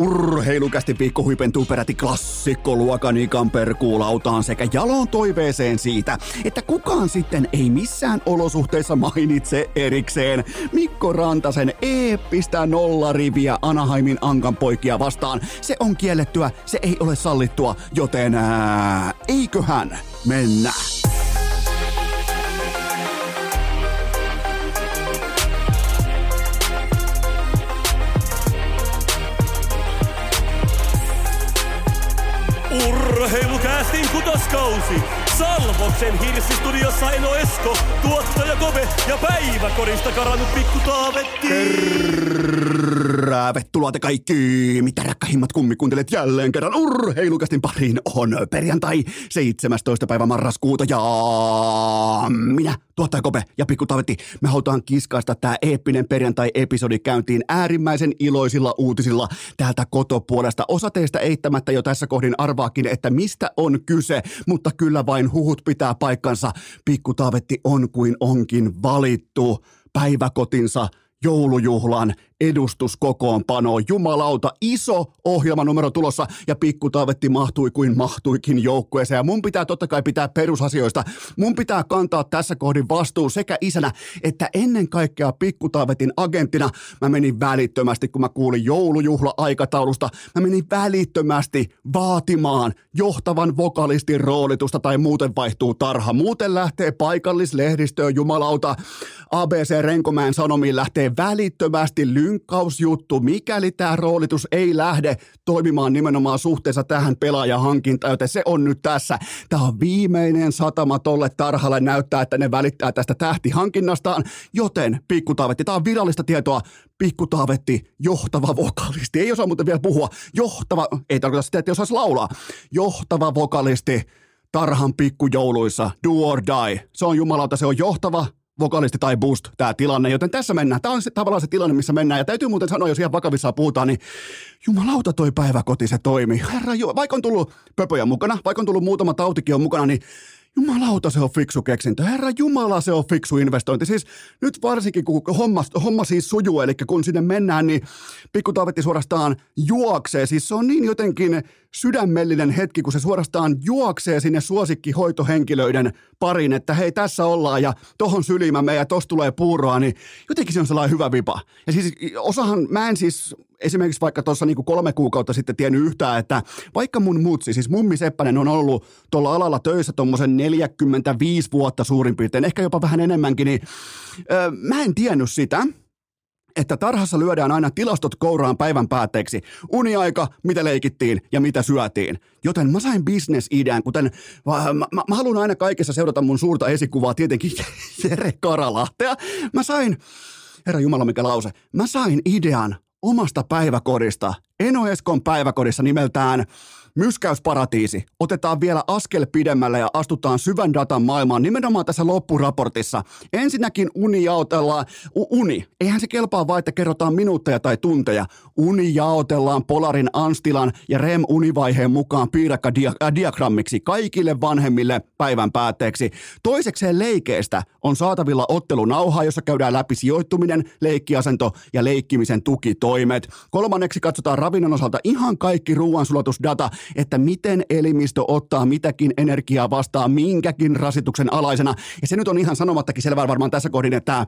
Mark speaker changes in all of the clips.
Speaker 1: Urheilukästi viikko huipentuu peräti klassikkoluokan ikan perkuulautaan sekä jaloon toiveeseen siitä, että kukaan sitten ei missään olosuhteissa mainitse erikseen Mikko Rantasen eeppistä nollariviä Anaheimin Ankan poikia vastaan. Se on kiellettyä, se ei ole sallittua, joten ää, eiköhän mennä.
Speaker 2: Urheilukäästin kutoskausi. Salvoksen hirsistudiossa Eno Esko, tuottaja Kove ja päiväkorista karannut pikku Taavetti.
Speaker 1: Tervetuloa te kaikki, mitä rakkahimmat kummikuuntelet jälleen kerran urheilukästin pariin on perjantai 17. päivä marraskuuta ja minä, tuottaja Kope ja Pikku Tavetti, me halutaan kiskaista tää eeppinen perjantai-episodi käyntiin äärimmäisen iloisilla uutisilla täältä kotopuolesta. Osa teistä eittämättä jo tässä kohdin arvaakin, että mistä on kyse, mutta kyllä vain huhut pitää paikkansa. Pikku Taavetti on kuin onkin valittu päiväkotinsa joulujuhlan edustuskokoonpano. Jumalauta, iso ohjelmanumero tulossa ja pikku Taavetti mahtui kuin mahtuikin joukkueeseen. Ja mun pitää totta kai pitää perusasioista. Mun pitää kantaa tässä kohdin vastuu sekä isänä että ennen kaikkea pikku Taavetin agenttina. Mä menin välittömästi, kun mä kuulin joulujuhla-aikataulusta, mä menin välittömästi vaatimaan johtavan vokalistin roolitusta tai muuten vaihtuu tarha. Muuten lähtee paikallislehdistöön, jumalauta. ABC Renkomäen sanomiin lähtee välittömästi ly- lynkkausjuttu, mikäli tämä roolitus ei lähde toimimaan nimenomaan suhteessa tähän pelaajahankintaan, joten se on nyt tässä. Tämä on viimeinen satama tolle tarhalle näyttää, että ne välittää tästä tähtihankinnastaan, joten pikkutaavetti, tämä on virallista tietoa, pikkutaavetti, johtava vokalisti, ei osaa muuten vielä puhua, johtava, ei tarkoita sitä, että osaisi laulaa, johtava vokalisti, tarhan pikkujouluissa, do or die. Se on jumalauta, se on johtava vokalisti tai boost tämä tilanne, joten tässä mennään. Tämä on se, tavallaan se tilanne, missä mennään. Ja täytyy muuten sanoa, jos ihan vakavissaan puhutaan, niin jumalauta toi päiväkoti, se toimii. Herra, vaikka on tullut pöpöjä mukana, vaikka on tullut muutama tautikin on mukana, niin Jumalauta se on fiksu keksintö. Herra Jumala se on fiksu investointi. Siis nyt varsinkin kun homma, homma siis sujuu, eli kun sinne mennään, niin pikku suorastaan juoksee. Siis se on niin jotenkin sydämellinen hetki, kun se suorastaan juoksee sinne suosikkihoitohenkilöiden pariin, että hei tässä ollaan ja tohon sylimä ja tosta tulee puuroa, niin jotenkin se on sellainen hyvä vipa. Ja siis osahan, mä en siis esimerkiksi vaikka tuossa niin kolme kuukautta sitten tiennyt yhtään, että vaikka mun mutsi, siis mummi Seppänen on ollut tuolla alalla töissä tuommoisen 45 vuotta suurin piirtein, ehkä jopa vähän enemmänkin, niin öö, mä en tiennyt sitä, että tarhassa lyödään aina tilastot kouraan päivän päätteeksi. Uniaika, mitä leikittiin ja mitä syötiin. Joten mä sain bisnesidean, kuten mä, mä, mä haluan aina kaikessa seurata mun suurta esikuvaa, tietenkin Jere Karalahtea. Mä sain, herra Jumala mikä lause, mä sain idean omasta päiväkodista, Eno Eskon päiväkodissa nimeltään Myskäysparatiisi. Otetaan vielä askel pidemmälle ja astutaan syvän datan maailmaan nimenomaan tässä loppuraportissa. Ensinnäkin uni jaotellaan, u- uni, eihän se kelpaa vaan, että kerrotaan minuutteja tai tunteja. Uni jaotellaan Polarin Anstilan ja REM-univaiheen mukaan piirakka-diagrammiksi äh, kaikille vanhemmille päivän päätteeksi. Toisekseen leikeistä on saatavilla ottelunauha, jossa käydään läpi sijoittuminen, leikkiasento ja leikkimisen tukitoimet. Kolmanneksi katsotaan ravinnon osalta ihan kaikki ruoansulatusdata, että miten elimistö ottaa mitäkin energiaa vastaan minkäkin rasituksen alaisena. Ja se nyt on ihan sanomattakin selvää varmaan tässä kohdin, että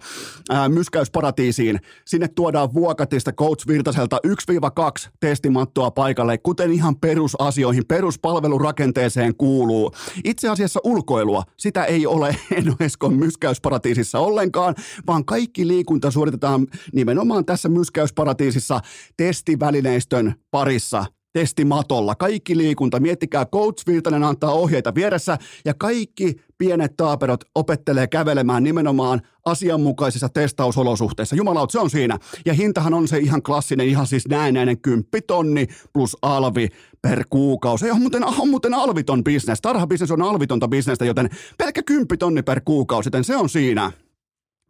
Speaker 1: ää, myskäysparatiisiin sinne tuodaan vuokatista Coach Virtaselta 1-2 testimattoa paikalle, kuten ihan perusasioihin, peruspalvelurakenteeseen kuuluu. Itse asiassa ulkoilua, sitä ei ole Enoeskon myskäysparatiisissa ollenkaan, vaan kaikki liikunta suoritetaan nimenomaan tässä myskäysparatiisissa testivälineistön parissa testimatolla. Kaikki liikunta, miettikää, Coach Virtanen antaa ohjeita vieressä ja kaikki pienet taaperot opettelee kävelemään nimenomaan asianmukaisissa testausolosuhteissa. Jumalaut, se on siinä. Ja hintahan on se ihan klassinen, ihan siis näennäinen kymppitonni plus alvi per kuukausi. Ja on muuten, on muuten alviton bisnes. Tarhabisnes on alvitonta bisnestä, joten pelkkä kymppitonni per kuukausi, joten se on siinä.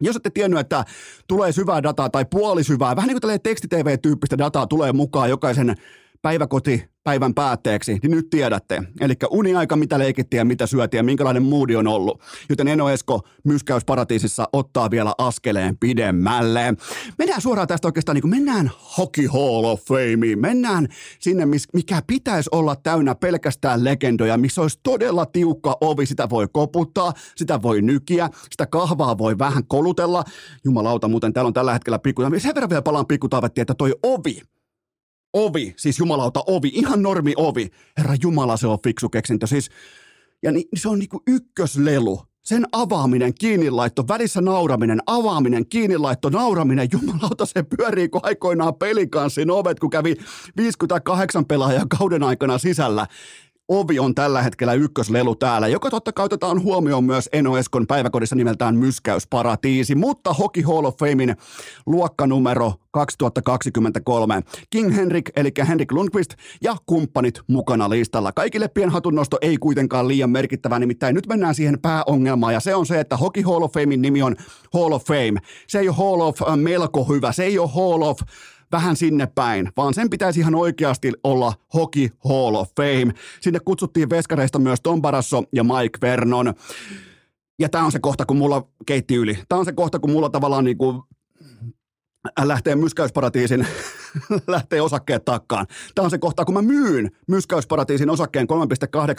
Speaker 1: Jos ette tiennyt, että tulee syvää dataa tai puolisyvää, vähän niin kuin tekstitv-tyyppistä dataa tulee mukaan jokaisen päiväkoti päivän päätteeksi, niin nyt tiedätte. Eli uniaika, mitä leikittiin ja mitä syötiin ja minkälainen moodi on ollut. Joten Eno Esko myskäysparatiisissa ottaa vielä askeleen pidemmälle. Mennään suoraan tästä oikeastaan, niin mennään Hockey Hall of Fameen. Mennään sinne, mikä pitäisi olla täynnä pelkästään legendoja, missä olisi todella tiukka ovi. Sitä voi koputtaa, sitä voi nykiä, sitä kahvaa voi vähän kolutella. Jumalauta, muuten täällä on tällä hetkellä pikku... Sen verran vielä palaan pikkutaavetti, että toi ovi, ovi, siis jumalauta ovi, ihan normi ovi. Herra Jumala, se on fiksu keksintö. Siis, ja niin, se on niinku ykköslelu. Sen avaaminen, kiinnilaitto, välissä nauraminen, avaaminen, kiinnilaitto, nauraminen, jumalauta se pyörii kuin aikoinaan pelikanssin ovet, kun kävi 58 pelaajaa kauden aikana sisällä ovi on tällä hetkellä ykköslelu täällä, joka totta kai otetaan huomioon myös Eno Eskon päiväkodissa nimeltään Myskäysparatiisi, mutta Hockey Hall of Famein luokkanumero 2023. King Henrik, eli Henrik Lundqvist ja kumppanit mukana listalla. Kaikille pienhatunnosto ei kuitenkaan liian merkittävä, nimittäin nyt mennään siihen pääongelmaan, ja se on se, että Hockey Hall of Famein nimi on Hall of Fame. Se ei ole Hall of äh, melko hyvä, se ei ole Hall of vähän sinne päin, vaan sen pitäisi ihan oikeasti olla Hockey Hall of Fame. Sinne kutsuttiin veskareista myös Tom Barasso ja Mike Vernon. Ja tämä on se kohta, kun mulla keitti yli. Tämä on se kohta, kun mulla tavallaan niin kuin lähtee myskäysparatiisin, lähtee osakkeet takkaan. Tämä on se kohta, kun mä myyn myskäysparatiisin osakkeen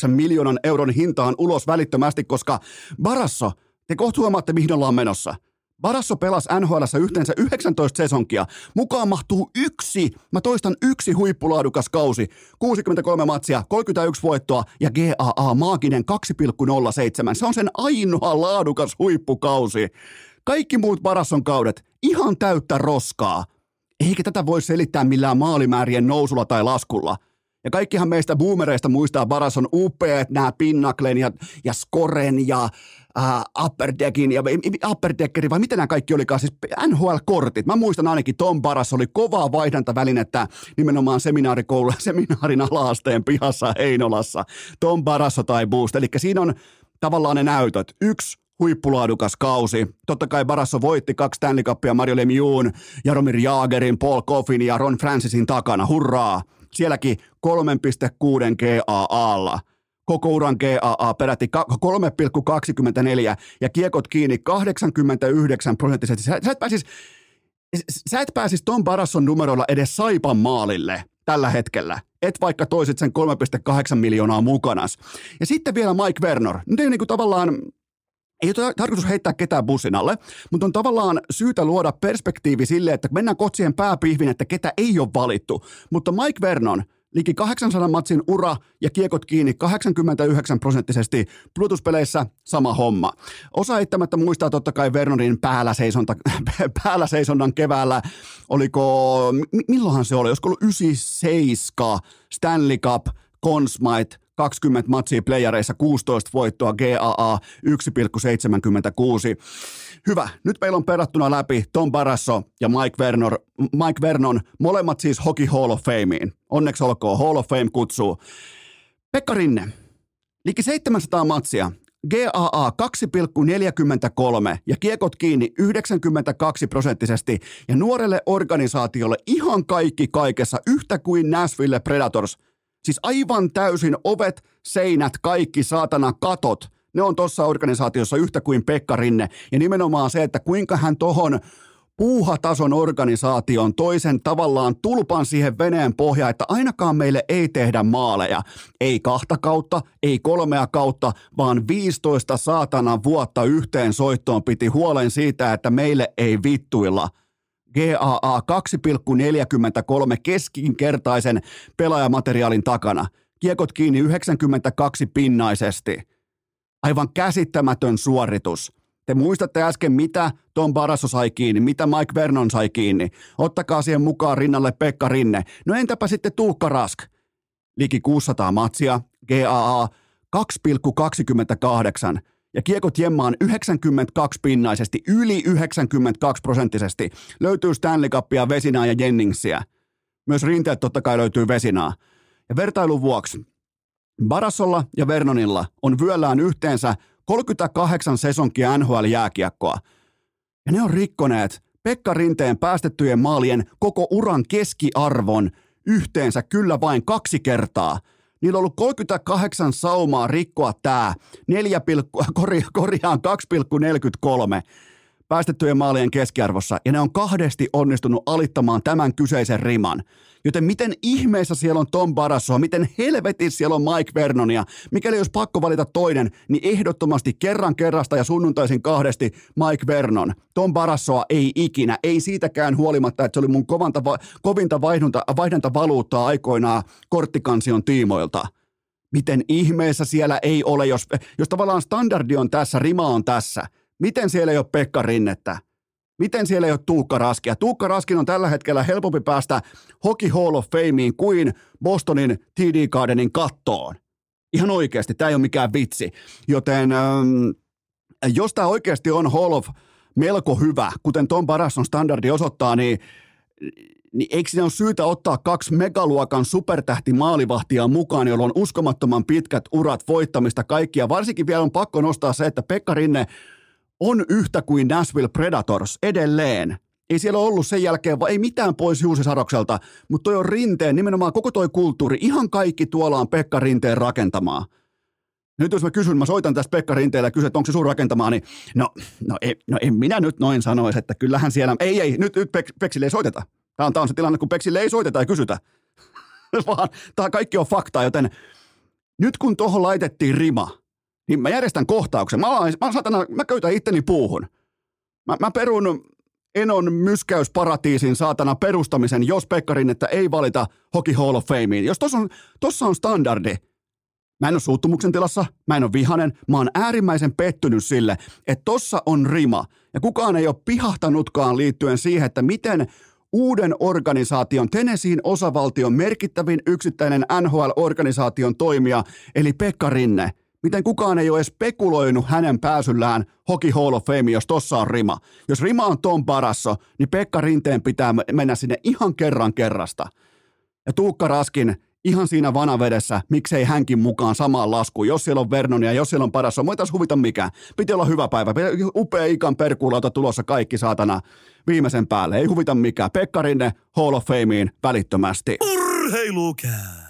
Speaker 1: 3,8 miljoonan euron hintaan ulos välittömästi, koska Barasso, te kohta huomaatte, mihin ollaan menossa – Barasso pelasi NHL yhteensä 19 sesonkia. Mukaan mahtuu yksi, mä toistan yksi huippulaadukas kausi. 63 matsia, 31 voittoa ja GAA maaginen 2,07. Se on sen ainoa laadukas huippukausi. Kaikki muut Barasson kaudet, ihan täyttä roskaa. Eikä tätä voi selittää millään maalimäärien nousulla tai laskulla. Ja kaikkihan meistä boomereista muistaa Barasson upeat nämä Pinnaklen ja, ja Skoren ja uh, Upper Deckin ja Upper Deckeri, vai mitä nämä kaikki olikaan, siis NHL-kortit. Mä muistan ainakin Tom Paras oli kovaa vaihdantavälinettä nimenomaan seminaarikoulu, seminaarin alaasteen pihassa Heinolassa. Tom Barasso tai Boost, eli siinä on tavallaan ne näytöt. Yksi huippulaadukas kausi. Totta kai Barasso voitti kaksi Stanley Cupia Mario Lemieux, Jaromir Jaagerin, Paul Coffin ja Ron Francisin takana. Hurraa! Sielläkin 3,6 GAAlla koko uran GAA peräti 3,24 ja kiekot kiinni 89 prosenttisesti. Sä, sä et pääsis, sä et pääsis Tom Barasson numeroilla edes Saipan maalille tällä hetkellä. Et vaikka toisit sen 3,8 miljoonaa mukanas. Ja sitten vielä Mike Werner. Nyt ei niinku tavallaan, ei ole tarkoitus heittää ketään bussin alle, mutta on tavallaan syytä luoda perspektiivi sille, että mennään kotsien pääpihvin, että ketä ei ole valittu. Mutta Mike Vernon – liki 800 matsin ura ja kiekot kiinni 89 prosenttisesti. Plutuspeleissä sama homma. Osa eittämättä muistaa totta kai Vernonin päällä, seisonta, päällä seisonnan keväällä. Oliko, milloinhan se oli? Olisiko ollut 97 Stanley Cup, Consmite, 20 matsia playareissa, 16 voittoa, GAA 1,76. Hyvä. Nyt meillä on perattuna läpi Tom Barasso ja Mike, Vernon, Mike Vernon, molemmat siis Hockey Hall of Fameen. Onneksi olkoon, Hall of Fame kutsuu. Pekka Rinne, liki 700 matsia, GAA 2,43 ja kiekot kiinni 92 prosenttisesti ja nuorelle organisaatiolle ihan kaikki kaikessa yhtä kuin Nashville Predators. Siis aivan täysin ovet, seinät, kaikki saatana katot ne on tuossa organisaatiossa yhtä kuin Pekka Rinne. Ja nimenomaan se, että kuinka hän tohon puuhatason organisaation toisen tavallaan tulpan siihen veneen pohjaan, että ainakaan meille ei tehdä maaleja. Ei kahta kautta, ei kolmea kautta, vaan 15 saatana vuotta yhteen soittoon piti huolen siitä, että meille ei vittuilla. GAA 2,43 keskinkertaisen pelaajamateriaalin takana. Kiekot kiinni 92 pinnaisesti – Aivan käsittämätön suoritus. Te muistatte äsken, mitä Tom Barasso sai kiinni, mitä Mike Vernon sai kiinni. Ottakaa siihen mukaan rinnalle Pekka Rinne. No entäpä sitten Tuukka Rask? Liki 600 matsia, GAA 2,28 ja kiekot jemmaan 92 pinnaisesti, yli 92 prosenttisesti. Löytyy Stanley Cupia, Vesinaa ja Jenningsiä. Myös rinteet totta kai löytyy Vesinaa. Ja vertailun vuoksi Barassolla ja Vernonilla on vyöllään yhteensä 38 sesonkia NHL-jääkiekkoa. Ja ne on rikkoneet Pekka Rinteen päästettyjen maalien koko uran keskiarvon yhteensä kyllä vain kaksi kertaa. Niillä on ollut 38 saumaa rikkoa tämä 4, korjaan 2,43 päästettyjen maalien keskiarvossa, ja ne on kahdesti onnistunut alittamaan tämän kyseisen riman. Joten miten ihmeessä siellä on Tom Barassoa, miten helvetissä siellä on Mike Vernonia. Mikäli jos pakko valita toinen, niin ehdottomasti kerran kerrasta ja sunnuntaisin kahdesti Mike Vernon. Tom Barassoa ei ikinä, ei siitäkään huolimatta, että se oli mun kovanta, kovinta vaihdanta, valuuttaa aikoinaan korttikansion tiimoilta. Miten ihmeessä siellä ei ole, jos, jos tavallaan standardi on tässä, rima on tässä – Miten siellä ei ole Pekka Rinnettä? Miten siellä ei ole Tuukka Raskia? Tuukka Raskin on tällä hetkellä helpompi päästä Hockey Hall of Fameen kuin Bostonin TD Gardenin kattoon. Ihan oikeasti, tämä ei ole mikään vitsi. Joten ähm, jos tämä oikeasti on Hall of melko hyvä, kuten Tom Barasson standardi osoittaa, niin niin eikö siinä ole syytä ottaa kaksi megaluokan supertähti maalivahtia mukaan, jolla on uskomattoman pitkät urat voittamista kaikkia. Varsinkin vielä on pakko nostaa se, että Pekka Rinne on yhtä kuin Nashville Predators edelleen. Ei siellä ollut sen jälkeen, ei mitään pois Juusi Sarokselta, mutta toi on Rinteen, nimenomaan koko toi kulttuuri, ihan kaikki tuolla on Pekka Rinteen rakentamaa. Nyt jos mä kysyn, mä soitan tästä Pekka Rinteelle ja kysyn, että onko se sun rakentamaa, niin no, no, ei, no en minä nyt noin sanoisi, että kyllähän siellä, ei, ei, nyt, nyt Pek, Peksille ei soiteta. Tämä on, tämä on se tilanne, kun Peksille ei soiteta ja kysytä, vaan tämä kaikki on faktaa, joten nyt kun tuohon laitettiin rima, niin mä järjestän kohtauksen. Mä, alan, mä, satana, mä köytän itteni puuhun. Mä, mä perun Enon myskäysparatiisin saatana perustamisen, jos Pekkarin, että ei valita Hockey Hall of Fameen. Jos tossa on, tossa on standardi, Mä en ole suuttumuksen tilassa, mä en ole vihanen, mä oon äärimmäisen pettynyt sille, että tossa on rima. Ja kukaan ei ole pihahtanutkaan liittyen siihen, että miten uuden organisaation, Tenesiin osavaltion merkittävin yksittäinen NHL-organisaation toimija, eli Pekka Rinne – Miten kukaan ei ole edes spekuloinut hänen pääsyllään Hockey Hall of Fame, jos tossa on rima. Jos rima on Tom Parasso, niin Pekka Rinteen pitää mennä sinne ihan kerran kerrasta. Ja Tuukka Raskin ihan siinä vanavedessä, miksei hänkin mukaan samaan laskuun. Jos siellä on Vernonia, jos siellä on Parasso, mä huvita mikään. Piti olla hyvä päivä. Upea ikan perkuulauta tulossa kaikki saatana viimeisen päälle. Ei huvita mikään. Pekka Rinne Hall of Fameen välittömästi.
Speaker 2: Urheilukää!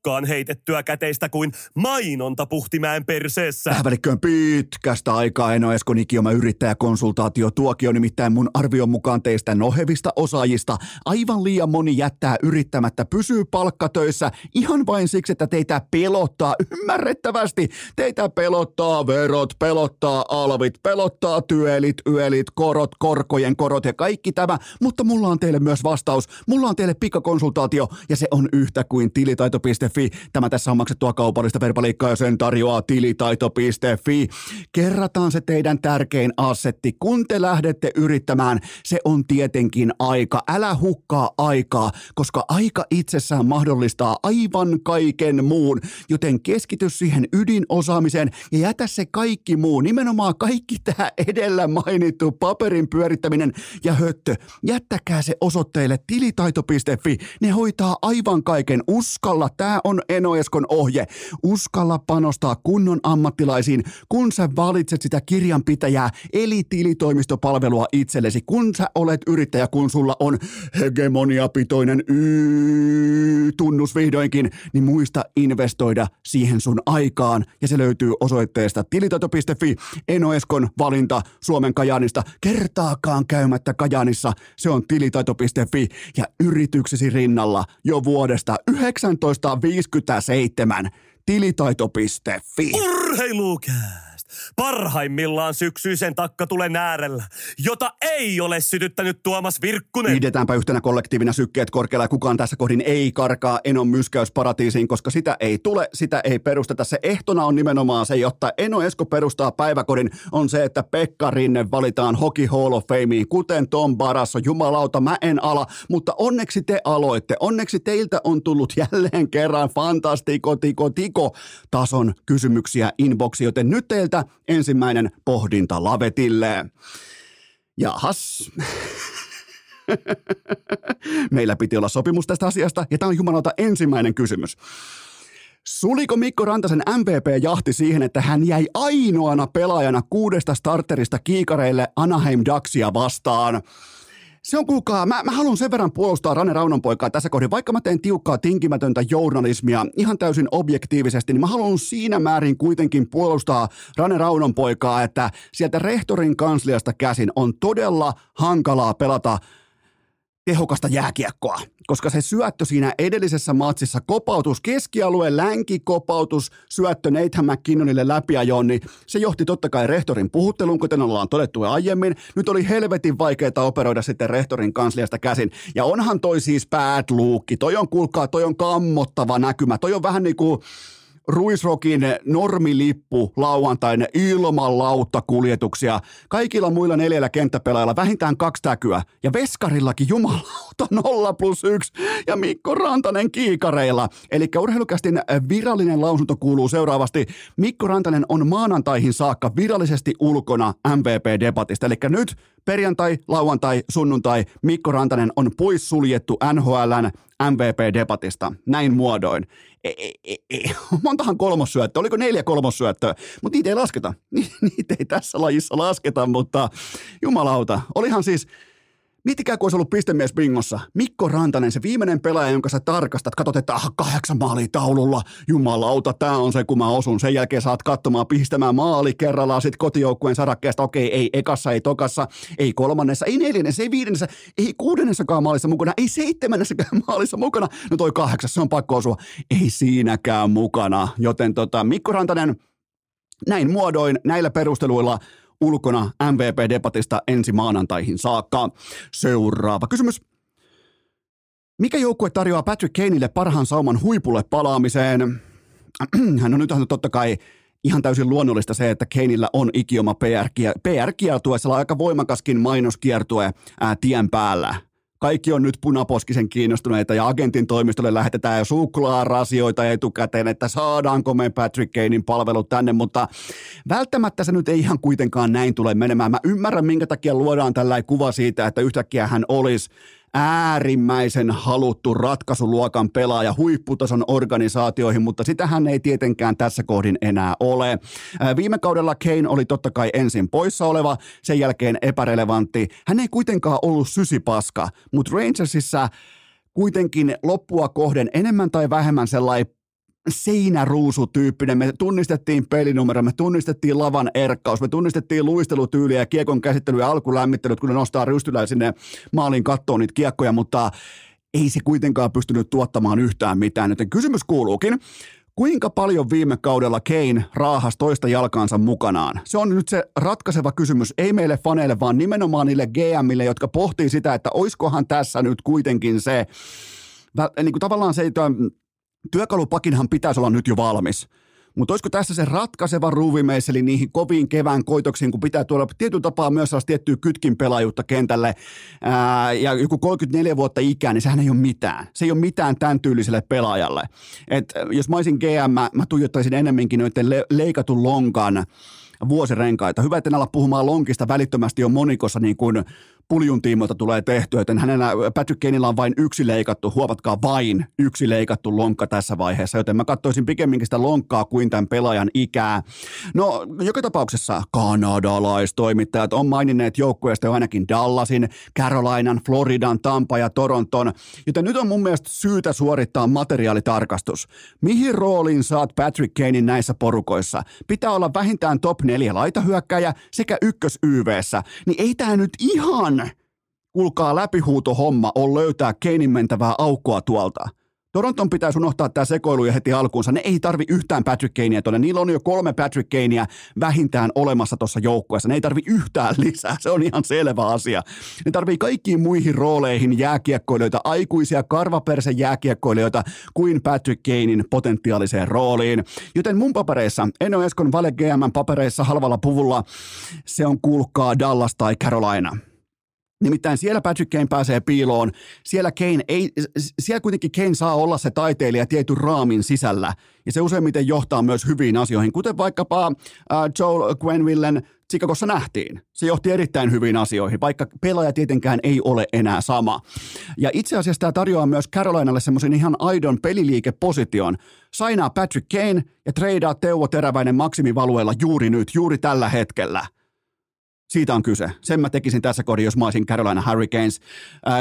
Speaker 2: Hukkaan heitettyä käteistä kuin mainonta puhtimäen perseessä.
Speaker 1: Tähän välikköön pitkästä aikaa Eno Esko Nikioma yrittäjäkonsultaatio. Tuokio nimittäin mun arvion mukaan teistä nohevista osaajista. Aivan liian moni jättää yrittämättä, pysyy palkkatöissä ihan vain siksi, että teitä pelottaa ymmärrettävästi. Teitä pelottaa verot, pelottaa alvit, pelottaa työelit, yölit, korot, korkojen korot ja kaikki tämä. Mutta mulla on teille myös vastaus. Mulla on teille pikkakonsultaatio ja se on yhtä kuin tilitaito tilitaito.fi. Tämä tässä on maksettua kaupallista verbaliikkaa ja sen tarjoaa tilitaito.fi. Kerrataan se teidän tärkein assetti. Kun te lähdette yrittämään, se on tietenkin aika. Älä hukkaa aikaa, koska aika itsessään mahdollistaa aivan kaiken muun. Joten keskity siihen ydinosaamiseen ja jätä se kaikki muu, nimenomaan kaikki tämä edellä mainittu paperin pyörittäminen ja höttö. Jättäkää se osoitteelle tilitaito.fi. Ne hoitaa aivan kaiken. Uskalla Tämä on Enoeskon ohje. Uskalla panostaa kunnon ammattilaisiin, kun sä valitset sitä kirjanpitäjää eli tilitoimistopalvelua itsellesi. Kun sä olet yrittäjä, kun sulla on hegemoniapitoinen Y-tunnus vihdoinkin, niin muista investoida siihen sun aikaan. Ja se löytyy osoitteesta tilitoito.fi. Enoeskon valinta Suomen Kajaanista. Kertaakaan käymättä Kajaanissa. Se on tilitaito.fi ja yrityksesi rinnalla jo vuodesta 19 1957 tilitaito.fi.
Speaker 2: Urheilukää! Parhaimmillaan syksyisen takkatulen äärellä, jota ei ole sytyttänyt Tuomas Virkkunen.
Speaker 1: Pidetäänpä yhtenä kollektiivina sykkeet korkealla ja kukaan tässä kohdin ei karkaa Enon myskäysparatiisiin, koska sitä ei tule, sitä ei perusteta. Se ehtona on nimenomaan se, jotta Eno Esko perustaa päiväkodin, on se, että Pekka Rinne valitaan Hockey Hall of Fameen, kuten Tom Barasso. Jumalauta, mä en ala, mutta onneksi te aloitte. Onneksi teiltä on tullut jälleen kerran fantastiko, tiko, tiko tason kysymyksiä inboxi, joten nyt teiltä ensimmäinen pohdinta lavetille. Jahas. Meillä piti olla sopimus tästä asiasta, ja tämä on jumalauta ensimmäinen kysymys. Suliko Mikko Rantasen MVP-jahti siihen, että hän jäi ainoana pelaajana kuudesta starterista kiikareille Anaheim Ducksia vastaan? Se on kuulkaa, mä, mä haluan sen verran puolustaa Rane Raunon poikaa tässä kohdin, vaikka mä teen tiukkaa tinkimätöntä journalismia ihan täysin objektiivisesti, niin mä haluan siinä määrin kuitenkin puolustaa Rane Raunon poikaa, että sieltä rehtorin kansliasta käsin on todella hankalaa pelata tehokasta jääkiekkoa, koska se syöttö siinä edellisessä matsissa, kopautus, keskialue, kopautus, syöttö Nathan McKinnonille läpiajoon, niin se johti totta kai rehtorin puhutteluun, kuten ollaan todettu aiemmin. Nyt oli helvetin vaikeaa operoida sitten rehtorin kansliasta käsin. Ja onhan toi siis bad look. Toi on, kuulkaa, toi on kammottava näkymä. Toi on vähän niin kuin Ruisrokin normilippu lauantaina ilman lauttakuljetuksia. Kaikilla muilla neljällä kenttäpelaajalla vähintään kaksi täkyä. Ja Veskarillakin jumalauta 0 plus 1 ja Mikko Rantanen kiikareilla. Eli urheilukästin virallinen lausunto kuuluu seuraavasti. Mikko Rantanen on maanantaihin saakka virallisesti ulkona MVP-debatista. Eli nyt perjantai, lauantai, sunnuntai Mikko Rantanen on poissuljettu NHLn MVP-debatista. Näin muodoin. E, e, e, e. Montahan kolmossyöttöä, oliko neljä kolmossyöttöä, mutta niitä ei lasketa. Niitä ei tässä lajissa lasketa, mutta jumalauta. Olihan siis, Miettikää, kun olisi ollut pistemies bingossa. Mikko Rantanen, se viimeinen pelaaja, jonka sä tarkastat, katsot, että aha, kahdeksan maalia taululla. Jumalauta, tämä on se, kun mä osun. Sen jälkeen saat katsomaan, pistämään maali kerrallaan sit kotijoukkueen sarakkeesta. Okei, ei ekassa, ei tokassa, ei kolmannessa, ei neljännessä, ei viidennessä, ei kuudennessakaan maalissa mukana, ei seitsemännessäkään maalissa mukana. No toi kahdeksas, se on pakko osua. Ei siinäkään mukana. Joten tota, Mikko Rantanen, näin muodoin, näillä perusteluilla – ulkona MVP-debatista ensi maanantaihin saakka. Seuraava kysymys. Mikä joukkue tarjoaa Patrick Kaneille parhaan sauman huipulle palaamiseen? Hän on nyt totta kai ihan täysin luonnollista se, että Kaneillä on ikioma PR-kiertue, PR aika voimakaskin mainoskiertue ää, tien päällä kaikki on nyt punaposkisen kiinnostuneita ja agentin toimistolle lähetetään jo suklaarasioita etukäteen, että saadaanko me Patrick Kanein palvelut tänne, mutta välttämättä se nyt ei ihan kuitenkaan näin tule menemään. Mä ymmärrän, minkä takia luodaan tällainen kuva siitä, että yhtäkkiä hän olisi äärimmäisen haluttu ratkaisuluokan pelaaja huipputason organisaatioihin, mutta sitähän ei tietenkään tässä kohdin enää ole. Viime kaudella Kane oli totta kai ensin poissa oleva, sen jälkeen epärelevantti. Hän ei kuitenkaan ollut sysipaska, mutta Rangersissa kuitenkin loppua kohden enemmän tai vähemmän sellainen seinäruusutyyppinen. Me tunnistettiin pelinumero, me tunnistettiin lavan erkkaus, me tunnistettiin luistelutyyliä ja kiekon käsittely ja alkulämmittelyt, kun ne nostaa rystyllä sinne maalin kattoon niitä kiekkoja, mutta ei se kuitenkaan pystynyt tuottamaan yhtään mitään. Joten kysymys kuuluukin, Kuinka paljon viime kaudella Kane raahas toista jalkaansa mukanaan? Se on nyt se ratkaiseva kysymys, ei meille faneille, vaan nimenomaan niille GMille, jotka pohtii sitä, että oiskohan tässä nyt kuitenkin se, niin kuin tavallaan se, työkalupakinhan pitäisi olla nyt jo valmis. Mutta olisiko tässä se ratkaiseva ruuvimeisseli niihin koviin kevään koitoksiin, kun pitää tuoda tietyn tapaa myös sellaista tiettyä kytkin pelaajuutta kentälle ää, ja joku 34 vuotta ikää, niin sehän ei ole mitään. Se ei ole mitään tämän tyyliselle pelaajalle. Et jos mä olisin GM, mä, mä tuijottaisin enemmänkin noiden le- leikatun lonkan vuosirenkaita. Hyvä, että en ala puhumaan lonkista välittömästi jo monikossa niin kuin puljun tiimoilta tulee tehtyä, joten hänellä Patrick Kaneilla on vain yksi leikattu, huovatkaa vain yksi leikattu lonkka tässä vaiheessa, joten mä katsoisin pikemminkin sitä lonkkaa kuin tämän pelaajan ikää. No, joka tapauksessa kanadalaistoimittajat on maininneet joukkueesta jo ainakin Dallasin, Carolinan, Floridan, Tampa ja Toronton, joten nyt on mun mielestä syytä suorittaa materiaalitarkastus. Mihin rooliin saat Patrick Kanein näissä porukoissa? Pitää olla vähintään top neljä laitahyökkäjä sekä ykkös YVssä, niin ei tämä nyt ihan kuulkaa läpihuuto homma on löytää Keinin mentävää aukkoa tuolta. Toronton pitäisi unohtaa tämä sekoilu ja heti alkuunsa. Ne ei tarvi yhtään Patrick Kanea tuonne. Niillä on jo kolme Patrick Kanea vähintään olemassa tuossa joukkueessa. Ne ei tarvi yhtään lisää. Se on ihan selvä asia. Ne tarvii kaikkiin muihin rooleihin jääkiekkoilijoita, aikuisia karvapersen jääkiekkoilijoita kuin Patrick Kanein potentiaaliseen rooliin. Joten mun papereissa, en ole Eskon Vale GM papereissa halvalla puvulla, se on kuulkaa Dallas tai Carolina. Nimittäin siellä Patrick Kane pääsee piiloon. Siellä, Kane ei, siellä kuitenkin Kane saa olla se taiteilija tietyn raamin sisällä. Ja se useimmiten johtaa myös hyviin asioihin, kuten vaikkapa äh, Joel Gwenvillen Chicagossa nähtiin. Se johti erittäin hyviin asioihin, vaikka pelaaja tietenkään ei ole enää sama. Ja itse asiassa tämä tarjoaa myös Carolinalle semmoisen ihan aidon peliliikeposition. Sainaa Patrick Kane ja treidaa Teuvo Teräväinen maksimivalueella juuri nyt, juuri tällä hetkellä – Siitä on kyse. Sen mä tekisin tässä kohdin, jos mä olisin Carolina Hurricanes.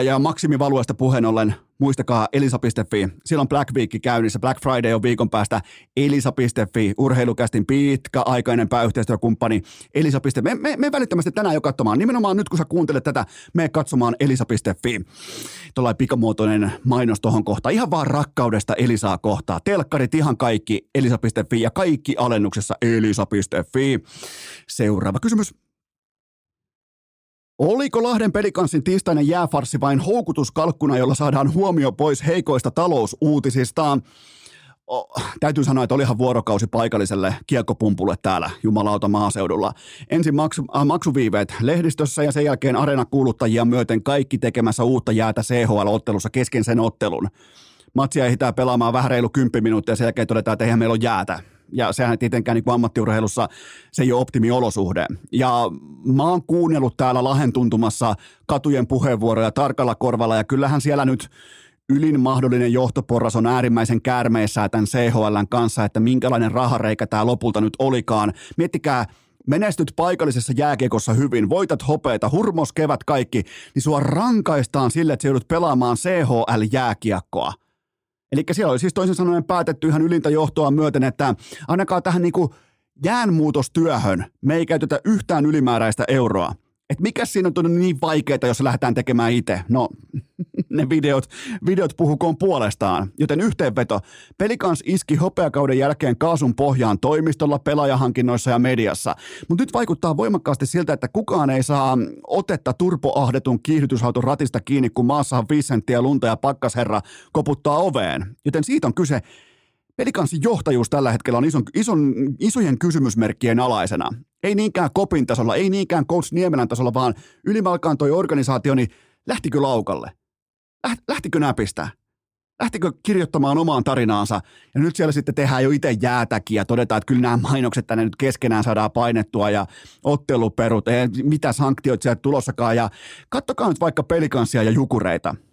Speaker 1: Ja maksimivaluesta puheen ollen, muistakaa elisa.fi. Silloin Black Week käynnissä. Black Friday on viikon päästä. Elisa.fi, urheilukästin pitkäaikainen pääyhteistyökumppani. Elisa.fi. Me, me, me välittömästi tänään jo katsomaan. Nimenomaan nyt, kun sä kuuntelet tätä, me katsomaan Elisa.fi. Tuollainen pikamuotoinen mainos tuohon kohtaan. Ihan vaan rakkaudesta Elisaa kohtaa. Telkkarit ihan kaikki Elisa.fi ja kaikki alennuksessa Elisa.fi. Seuraava kysymys. Oliko Lahden pelikanssin tiistainen jääfarsi vain houkutuskalkkuna, jolla saadaan huomio pois heikoista talousuutisista? Oh, täytyy sanoa, että olihan vuorokausi paikalliselle kiekkopumpulle täällä jumalauta maaseudulla. Ensin maksu, äh, maksuviiveet lehdistössä ja sen jälkeen areenakuuluttajia myöten kaikki tekemässä uutta jäätä CHL-ottelussa kesken sen ottelun. Matsia ehditään pelaamaan vähän reilu 10 minuuttia ja sen jälkeen todetaan, että eihän meillä ole jäätä ja sehän tietenkään niin ammattiurheilussa se ei ole optimiolosuhde. Ja mä oon kuunnellut täällä Lahen tuntumassa katujen puheenvuoroja tarkalla korvalla ja kyllähän siellä nyt ylin mahdollinen johtoporras on äärimmäisen käärmeessä tämän CHLn kanssa, että minkälainen rahareikä tämä lopulta nyt olikaan. Miettikää, menestyt paikallisessa jääkiekossa hyvin, voitat hopeita, hurmos kevät kaikki, niin sua rankaistaan sille, että joudut pelaamaan CHL-jääkiekkoa. Eli siellä oli siis toisin sanoen päätetty ihan ylintä johtoa myöten, että ainakaan tähän niin kuin jäänmuutostyöhön me ei käytetä yhtään ylimääräistä euroa. Et mikä siinä on niin vaikeaa, jos lähdetään tekemään itse? No, ne videot, videot puhukoon puolestaan. Joten yhteenveto. Pelikans iski hopeakauden jälkeen kaasun pohjaan toimistolla, pelaajahankinnoissa ja mediassa. Mutta nyt vaikuttaa voimakkaasti siltä, että kukaan ei saa otetta turpoahdetun kiihdytysauton ratista kiinni, kun maassa on Vicenttiä, lunta ja pakkasherra koputtaa oveen. Joten siitä on kyse. Pelikansin johtajuus tällä hetkellä on ison, ison, isojen kysymysmerkkien alaisena. Ei niinkään kopin tasolla, ei niinkään Coach Niemelän tasolla, vaan ylimalkaan toi organisaatio, niin lähtikö laukalle? Lähtikö näpistä? Lähtikö kirjoittamaan omaan tarinaansa? Ja nyt siellä sitten tehdään jo itse jäätäkin ja todetaan, että kyllä nämä mainokset tänne nyt keskenään saadaan painettua ja otteluperut, ei mitä sanktioita sieltä tulossakaan. Ja kattokaa nyt vaikka pelikanssia ja jukureita –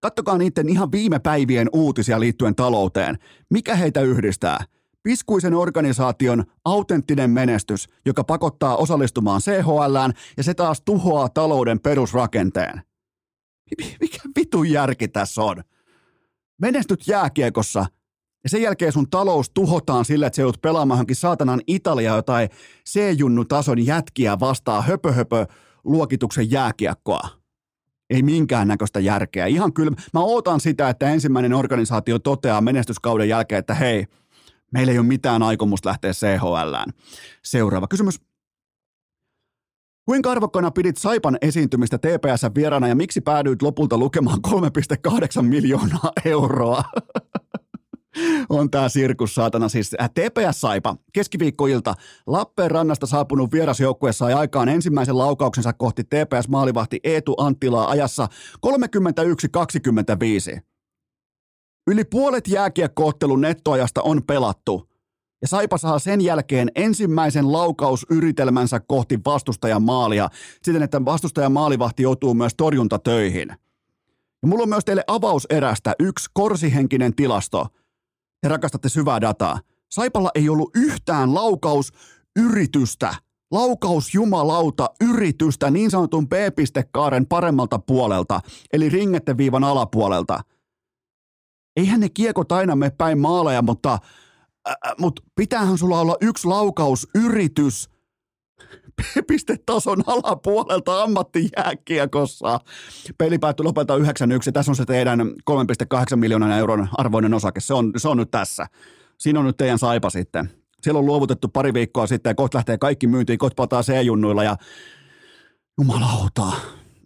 Speaker 1: Kattokaa niiden ihan viime päivien uutisia liittyen talouteen. Mikä heitä yhdistää? Piskuisen organisaation autenttinen menestys, joka pakottaa osallistumaan CHLään ja se taas tuhoaa talouden perusrakenteen. Mikä vitu järki tässä on? Menestyt jääkiekossa ja sen jälkeen sun talous tuhotaan sillä, että sä joudut pelaamaan johonkin saatanan Italiaa tai C-junnu-tason jätkiä vastaan höpö luokituksen jääkiekkoa ei minkäännäköistä järkeä. Ihan kyllä, mä ootan sitä, että ensimmäinen organisaatio toteaa menestyskauden jälkeen, että hei, meillä ei ole mitään aikomusta lähteä CHLään. Seuraava kysymys. Kuinka arvokkaana pidit Saipan esiintymistä TPS vieraana ja miksi päädyit lopulta lukemaan 3,8 miljoonaa euroa? on tämä sirkus, saatana. Siis äh, TPS Saipa, keskiviikkoilta, Lappeenrannasta saapunut vierasjoukkue sai aikaan ensimmäisen laukauksensa kohti TPS-maalivahti Eetu Anttilaa ajassa 31-25. Yli puolet jääkiekkoottelun nettoajasta on pelattu, ja Saipa saa sen jälkeen ensimmäisen laukausyritelmänsä kohti vastustajan maalia, siten että vastustajan maalivahti joutuu myös torjuntatöihin. Ja mulla on myös teille avauserästä yksi korsihenkinen tilasto – te rakastatte syvää dataa. Saipalla ei ollut yhtään laukausyritystä, laukaus jumalauta yritystä niin sanotun B-pistekaaren paremmalta puolelta, eli ringetteviivan alapuolelta. Eihän ne kiekot aina me päin maaleja, mutta, äh, mutta pitäähän sulla olla yksi laukausyritys pistetason alapuolelta ammattijääkiekossa. Peli päättyi lopulta 9-1. Tässä on se teidän 3,8 miljoonan euron arvoinen osake. Se on, se on nyt tässä. Siinä on nyt teidän saipa sitten. Siellä on luovutettu pari viikkoa sitten ja kohta lähtee kaikki myyntiin, kohta palataan C-junnuilla ja jumalauta.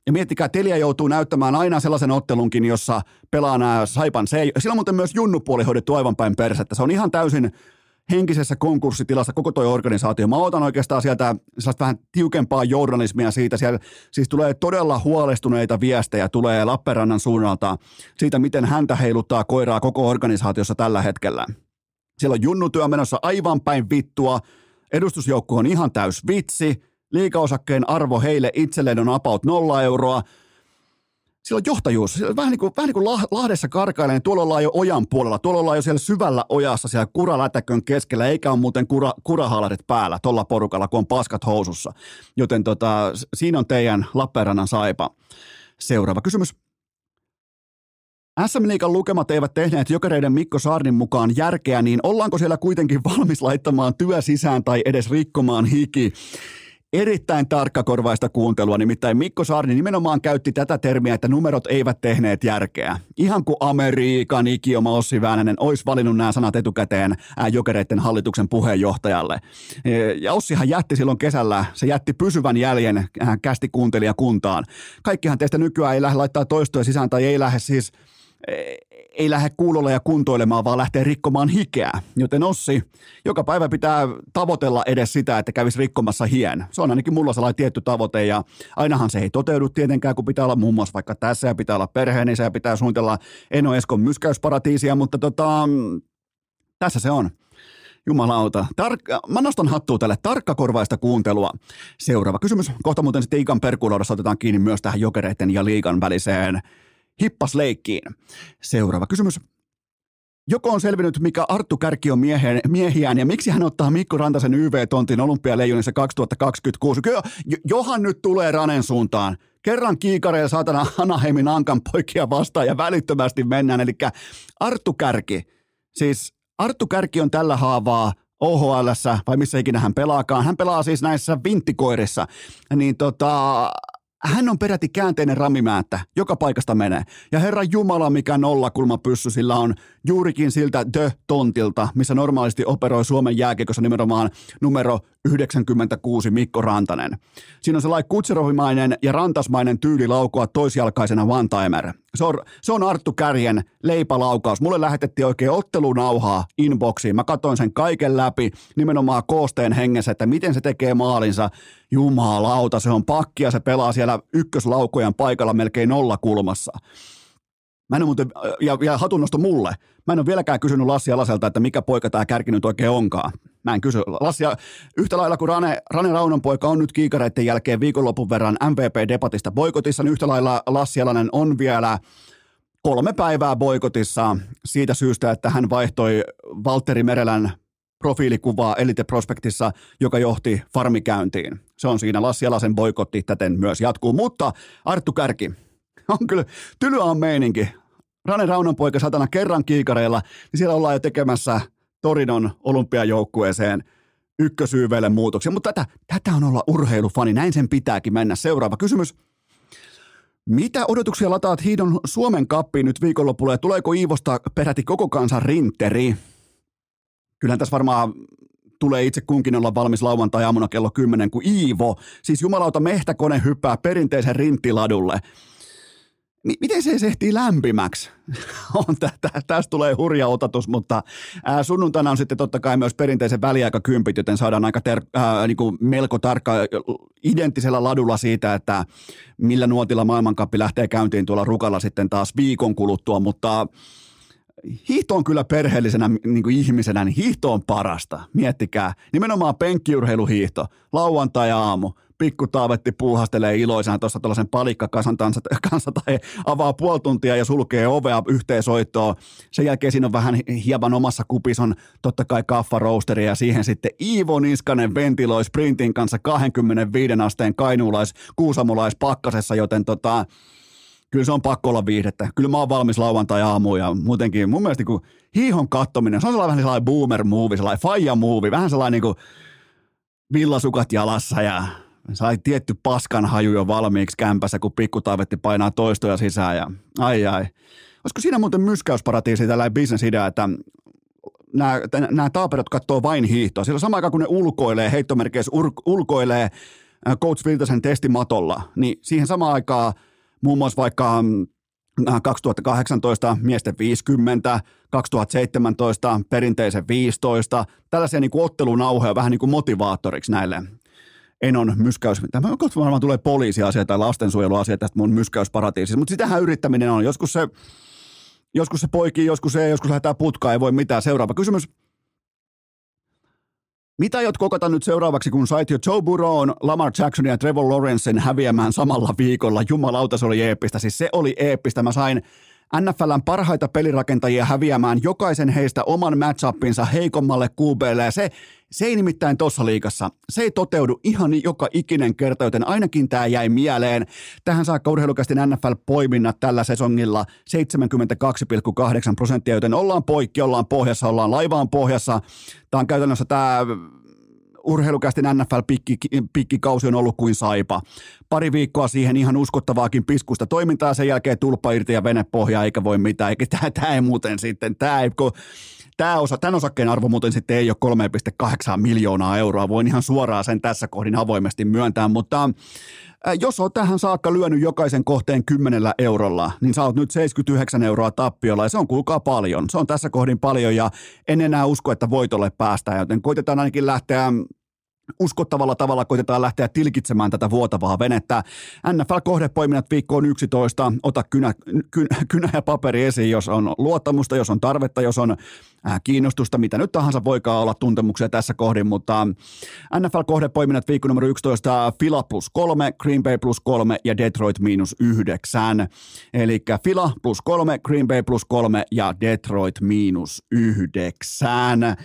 Speaker 1: Ja miettikää, Telia joutuu näyttämään aina sellaisen ottelunkin, jossa pelaa nämä Saipan C. Sillä on muuten myös junnupuoli hoidettu aivan päin persettä. Se on ihan täysin henkisessä konkurssitilassa koko tuo organisaatio. Mä otan oikeastaan sieltä sellaista vähän tiukempaa journalismia siitä. Siellä siis tulee todella huolestuneita viestejä tulee Lappeenrannan suunnalta siitä, miten häntä heiluttaa koiraa koko organisaatiossa tällä hetkellä. Siellä on junnutyö menossa aivan päin vittua. Edustusjoukko on ihan täys vitsi. Liikaosakkeen arvo heille itselleen on about nolla euroa. sillä on johtajuus. Vähän niin kuin, vähän niin kuin Lahdessa karkailee, niin tuolla ollaan jo ojan puolella. Tuolla ollaan jo siellä syvällä ojassa, siellä kuralätäkön keskellä, eikä ole muuten kura, kurahalarit päällä tuolla porukalla, kun on paskat housussa. Joten tota, siinä on teidän Lappeenrannan saipa. Seuraava kysymys. SM Liikan lukemat eivät tehneet jokereiden Mikko Saarnin mukaan järkeä, niin ollaanko siellä kuitenkin valmis laittamaan työ sisään tai edes rikkomaan hiki? Erittäin tarkkakorvaista kuuntelua, nimittäin Mikko Saarni nimenomaan käytti tätä termiä, että numerot eivät tehneet järkeä. Ihan kuin Amerikan ikioma Ossi Väänänen olisi valinnut nämä sanat etukäteen jokereiden hallituksen puheenjohtajalle. Ja Ossihan jätti silloin kesällä, se jätti pysyvän jäljen kästi kuuntelijakuntaan. Kaikkihan teistä nykyään ei lähde laittaa toistoja sisään tai ei lähde siis ei lähde kuulolle ja kuntoilemaan, vaan lähtee rikkomaan hikeä. Joten Ossi, joka päivä pitää tavoitella edes sitä, että kävisi rikkomassa hien. Se on ainakin mulla sellainen tietty tavoite ja ainahan se ei toteudu tietenkään, kun pitää olla muun muassa vaikka tässä ja pitää olla perheenissä ja pitää suunnitella Eno Eskon myskäysparatiisia, mutta tota, tässä se on. Jumalauta. Tark- mä nostan hattua tälle tarkkakorvaista kuuntelua. Seuraava kysymys. Kohta muuten sitten Ikan perkuloudassa otetaan kiinni myös tähän jokereiden ja liikan väliseen hippasleikkiin. Seuraava kysymys. Joko on selvinnyt, mikä Arttu Kärki on mieheen, miehiään ja miksi hän ottaa Mikko Rantasen YV-tontin olympialeijonissa 2026? Kyllä, johan nyt tulee Ranen suuntaan. Kerran kiikareja saatana Anaheimin Ankan poikia vastaan ja välittömästi mennään. Eli Arttu Kärki, siis Arttu Kärki on tällä haavaa OHL, vai missä ikinä hän pelaakaan. Hän pelaa siis näissä vinttikoirissa. Niin tota, hän on peräti käänteinen ramimäättä, joka paikasta menee. Ja herra Jumala, mikä nollakulma pyssy sillä on juurikin siltä The-tontilta, missä normaalisti operoi Suomen jääkiekossa nimenomaan numero 96 Mikko Rantanen. Siinä on sellainen kutserovimainen ja rantasmainen tyyli laukoa toisjalkaisena one-timer. Se on, se on Arttu Kärjen leipälaukaus. Mulle lähetettiin oikein ottelunauhaa inboxiin. Mä katsoin sen kaiken läpi nimenomaan koosteen hengessä, että miten se tekee maalinsa. Jumalauta, se on pakkia, se pelaa siellä ykköslaukojen paikalla melkein nolla kulmassa. Mä en muuten, ja, ja hatunnosto mulle, mä en ole vieläkään kysynyt Lassi Alaselta, että mikä poika tämä kärki nyt oikein onkaan. Mä en kysy. Lassi, yhtä lailla kuin Rane, Rane Raunon poika on nyt kiikareiden jälkeen viikonlopun verran MVP-debatista boikotissa, niin yhtä lailla Lassi Alanen on vielä kolme päivää boikotissa siitä syystä, että hän vaihtoi Valtteri Merelän profiilikuvaa Elite Prospektissa, joka johti farmikäyntiin. Se on siinä Lassi Alasen boikotti täten myös jatkuu, mutta Arttu Kärki, on kyllä tylyä on meininki. Rane Raunan poika satana kerran kiikareilla, niin siellä ollaan jo tekemässä Torinon olympiajoukkueeseen ykkösyyveille muutoksia. Mutta tätä, tätä on olla urheilufani, näin sen pitääkin mennä. Seuraava kysymys. Mitä odotuksia lataat Hiidon Suomen kappiin nyt viikonlopulla ja tuleeko Iivosta peräti koko kansan rinteri? Kyllähän tässä varmaan tulee itse kunkin olla valmis lauantai-aamuna kello 10, kun Iivo, siis jumalauta mehtäkone hyppää perinteisen miten se ehtii lämpimäksi? on tästä tulee hurja otatus, mutta ää, sunnuntaina on sitten totta kai myös perinteisen väliaikakympit, joten saadaan aika ter, ää, niin kuin melko tarkka identtisellä ladulla siitä, että millä nuotilla maailmankappi lähtee käyntiin tuolla rukalla sitten taas viikon kuluttua, mutta hiihto on kyllä perheellisenä niin kuin ihmisenä, niin hiihto on parasta. Miettikää, nimenomaan penkkiurheiluhiihto, lauantai-aamu, pikku taavetti puuhastelee iloisena tuossa tuollaisen palikkakasan kanssa tai avaa puoli tuntia ja sulkee ovea yhteensoittoon. Sen jälkeen siinä on vähän hieman omassa kupissa on totta kai kaffaroosteri ja siihen sitten Iivo Niskanen ventiloi sprintin kanssa 25 asteen kainuulais kuusamolais pakkasessa, joten tota, kyllä se on pakko olla viihdettä. Kyllä mä oon valmis lauantai-aamuun ja muutenkin mun mielestä kun hiihon kattominen, se on sellainen vähän sellainen boomer movie, sellainen faija movie, vähän sellainen niin kuin villasukat jalassa ja sai tietty paskan haju jo valmiiksi kämpässä, kun pikkutaivetti painaa toistoja sisään ja ai ai. Olisiko siinä muuten myskäysparatiisi tällainen bisnesidea, että nämä, nämä taaperot katsoo vain hiihtoa. Sillä sama aikaan, kun ne ulkoilee, heittomerkeissä ulkoilee äh, Coach Viltasen testimatolla, niin siihen samaan aikaan muun muassa vaikka 2018 äh, miesten 50, 2017 perinteisen 15, tällaisia niin ottelunauhoja vähän niin kuin motivaattoriksi näille Enon myskäys. Tämä kohta varmaan tulee poliisiasia tai lastensuojeluasia tästä mun myskäysparatiisista, mutta sitähän yrittäminen on. Joskus se, joskus se poikii, joskus ei, joskus lähdetään putkaan, ei voi mitään. Seuraava kysymys. Mitä aiot kokata nyt seuraavaksi, kun sait jo Joe Burrown, Lamar Jackson ja Trevor Lawrencen häviämään samalla viikolla? Jumalauta, se oli eeppistä. Siis se oli eeppistä. Mä sain NFLn parhaita pelirakentajia häviämään jokaisen heistä oman matchupinsa heikommalle QBlle ja se, se ei nimittäin tuossa liikassa. Se ei toteudu ihan joka ikinen kerta, joten ainakin tämä jäi mieleen. Tähän saakka urheilukästin NFL-poiminnat tällä sesongilla 72,8 prosenttia, joten ollaan poikki, ollaan pohjassa, ollaan laivaan pohjassa. Tämä on käytännössä tämä urheilukästin NFL-pikkikausi on ollut kuin saipa. Pari viikkoa siihen ihan uskottavaakin piskusta toimintaa, sen jälkeen tulppa irti ja venepohja, eikä voi mitään, eikä tämä, tämä ei muuten sitten, tämä ei, kun Tämä osa, tämän osakkeen arvo muuten sitten ei ole 3,8 miljoonaa euroa. Voin ihan suoraan sen tässä kohdin avoimesti myöntää, mutta jos olet tähän saakka lyönyt jokaisen kohteen 10 eurolla, niin sä oot nyt 79 euroa tappiolla ja se on kuulkaa paljon. Se on tässä kohdin paljon ja en enää usko, että voitolle päästään, joten koitetaan ainakin lähteä uskottavalla tavalla koitetaan lähteä tilkitsemään tätä vuotavaa venettä. NFL-kohdepoiminnat viikkoon 11, ota kynä, kynä, kynä ja paperi esiin, jos on luottamusta, jos on tarvetta, jos on Äh, kiinnostusta, mitä nyt tahansa voikaan olla tuntemuksia tässä kohdin, mutta NFL-kohdepoiminnat viikko numero 11, Fila plus 3, Green Bay plus 3 ja Detroit miinus 9. Eli Fila plus 3, Green Bay plus 3 ja Detroit miinus 9. Äh,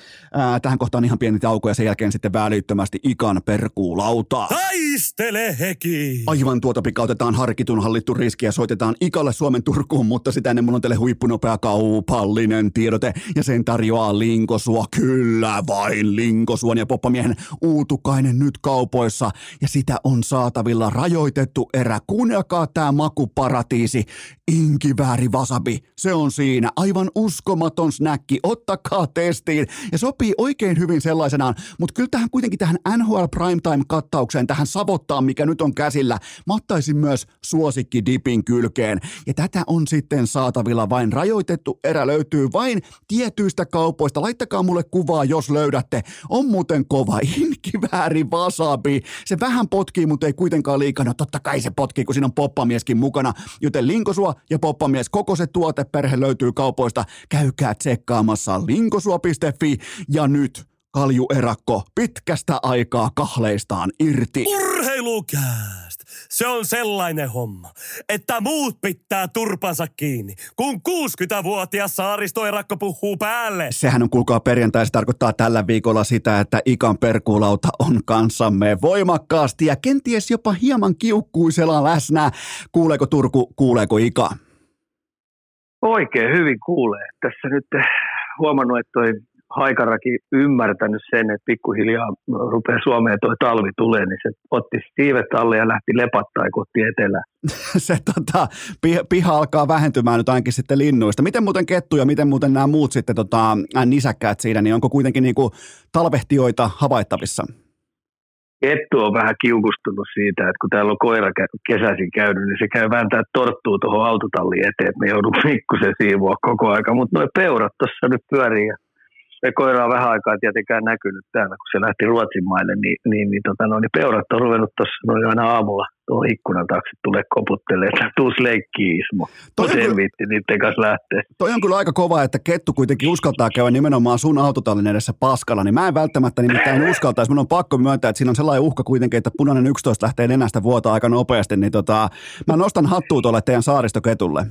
Speaker 1: tähän kohtaan ihan pieni tauko ja sen jälkeen sitten välittömästi ikan perkuulauta.
Speaker 2: Taistele heki!
Speaker 1: Aivan tuota pikautetaan harkitun hallittu riski ja soitetaan ikalle Suomen Turkuun, mutta sitä ennen mun on teille huippunopea kaupallinen tiedote ja sen tarjoaa Linkosua, kyllä vain Linkosuon ja poppamiehen uutukainen nyt kaupoissa ja sitä on saatavilla rajoitettu erä. Kuunnelkaa tämä makuparatiisi, inkivääri wasabi, se on siinä. Aivan uskomaton snäkki, ottakaa testiin ja sopii oikein hyvin sellaisenaan, mutta kyllä tähän kuitenkin tähän NHL Primetime-kattaukseen, tähän savottaan, mikä nyt on käsillä, mattaisin myös suosikki dipin kylkeen. Ja tätä on sitten saatavilla vain rajoitettu erä löytyy vain tietyistä tietyistä kaupoista. Laittakaa mulle kuvaa, jos löydätte. On muuten kova inkivääri wasabi. Se vähän potkii, mutta ei kuitenkaan liikaa. No totta kai se potkii, kun siinä on poppamieskin mukana. Joten Linkosua ja poppamies, koko se tuoteperhe löytyy kaupoista. Käykää tsekkaamassa linkosua.fi ja nyt kaljuerakko pitkästä aikaa kahleistaan irti.
Speaker 2: Urheilukääst! Se on sellainen homma, että muut pitää turpansa kiinni, kun 60-vuotias saaristoerakko puhuu päälle.
Speaker 1: Sehän on kuulkaa perjantai, se tarkoittaa tällä viikolla sitä, että ikan perkuulauta on kanssamme voimakkaasti ja kenties jopa hieman kiukkuisella läsnä. Kuuleeko Turku, kuuleeko Ika?
Speaker 3: Oikein hyvin kuulee. Tässä nyt huomannut, että toi Haikarakin ymmärtänyt sen, että pikkuhiljaa rupeaa Suomeen tuo talvi tulee, niin se otti siivet alle ja lähti lepattaa kohti etelää.
Speaker 1: se tota, piha alkaa vähentymään nyt ainakin sitten linnuista. Miten muuten kettu ja miten muuten nämä muut sitten tota, nisäkkäät siinä, niin onko kuitenkin niinku talvehtijoita havaittavissa?
Speaker 3: Kettu on vähän kiukustunut siitä, että kun täällä on koira kesäisin käynyt, niin se käy vääntää torttuu tuohon autotalliin eteen, että me joudun pikkusen siivoa koko aika. Mutta nuo peurat tuossa nyt pyörii ja se koira on vähän aikaa tietenkään näkynyt täällä, kun se lähti Ruotsin maille, niin, niin, niin, tota, no, niin peurat on ruvennut tuossa noin aina aamulla tuon ikkunan taakse tulee koputtelee, että tuus leikkiä Ismo. Mutta en viitti niiden kanssa lähteä.
Speaker 1: Toi on kyllä aika kova, että kettu kuitenkin uskaltaa käydä nimenomaan sun autotallin edessä paskalla, niin mä en välttämättä nimittäin uskaltaisi. Mun on pakko myöntää, että siinä on sellainen uhka kuitenkin, että punainen 11 lähtee nenästä vuotaa aika nopeasti, niin tota, mä nostan hattua tuolle teidän saaristoketulle.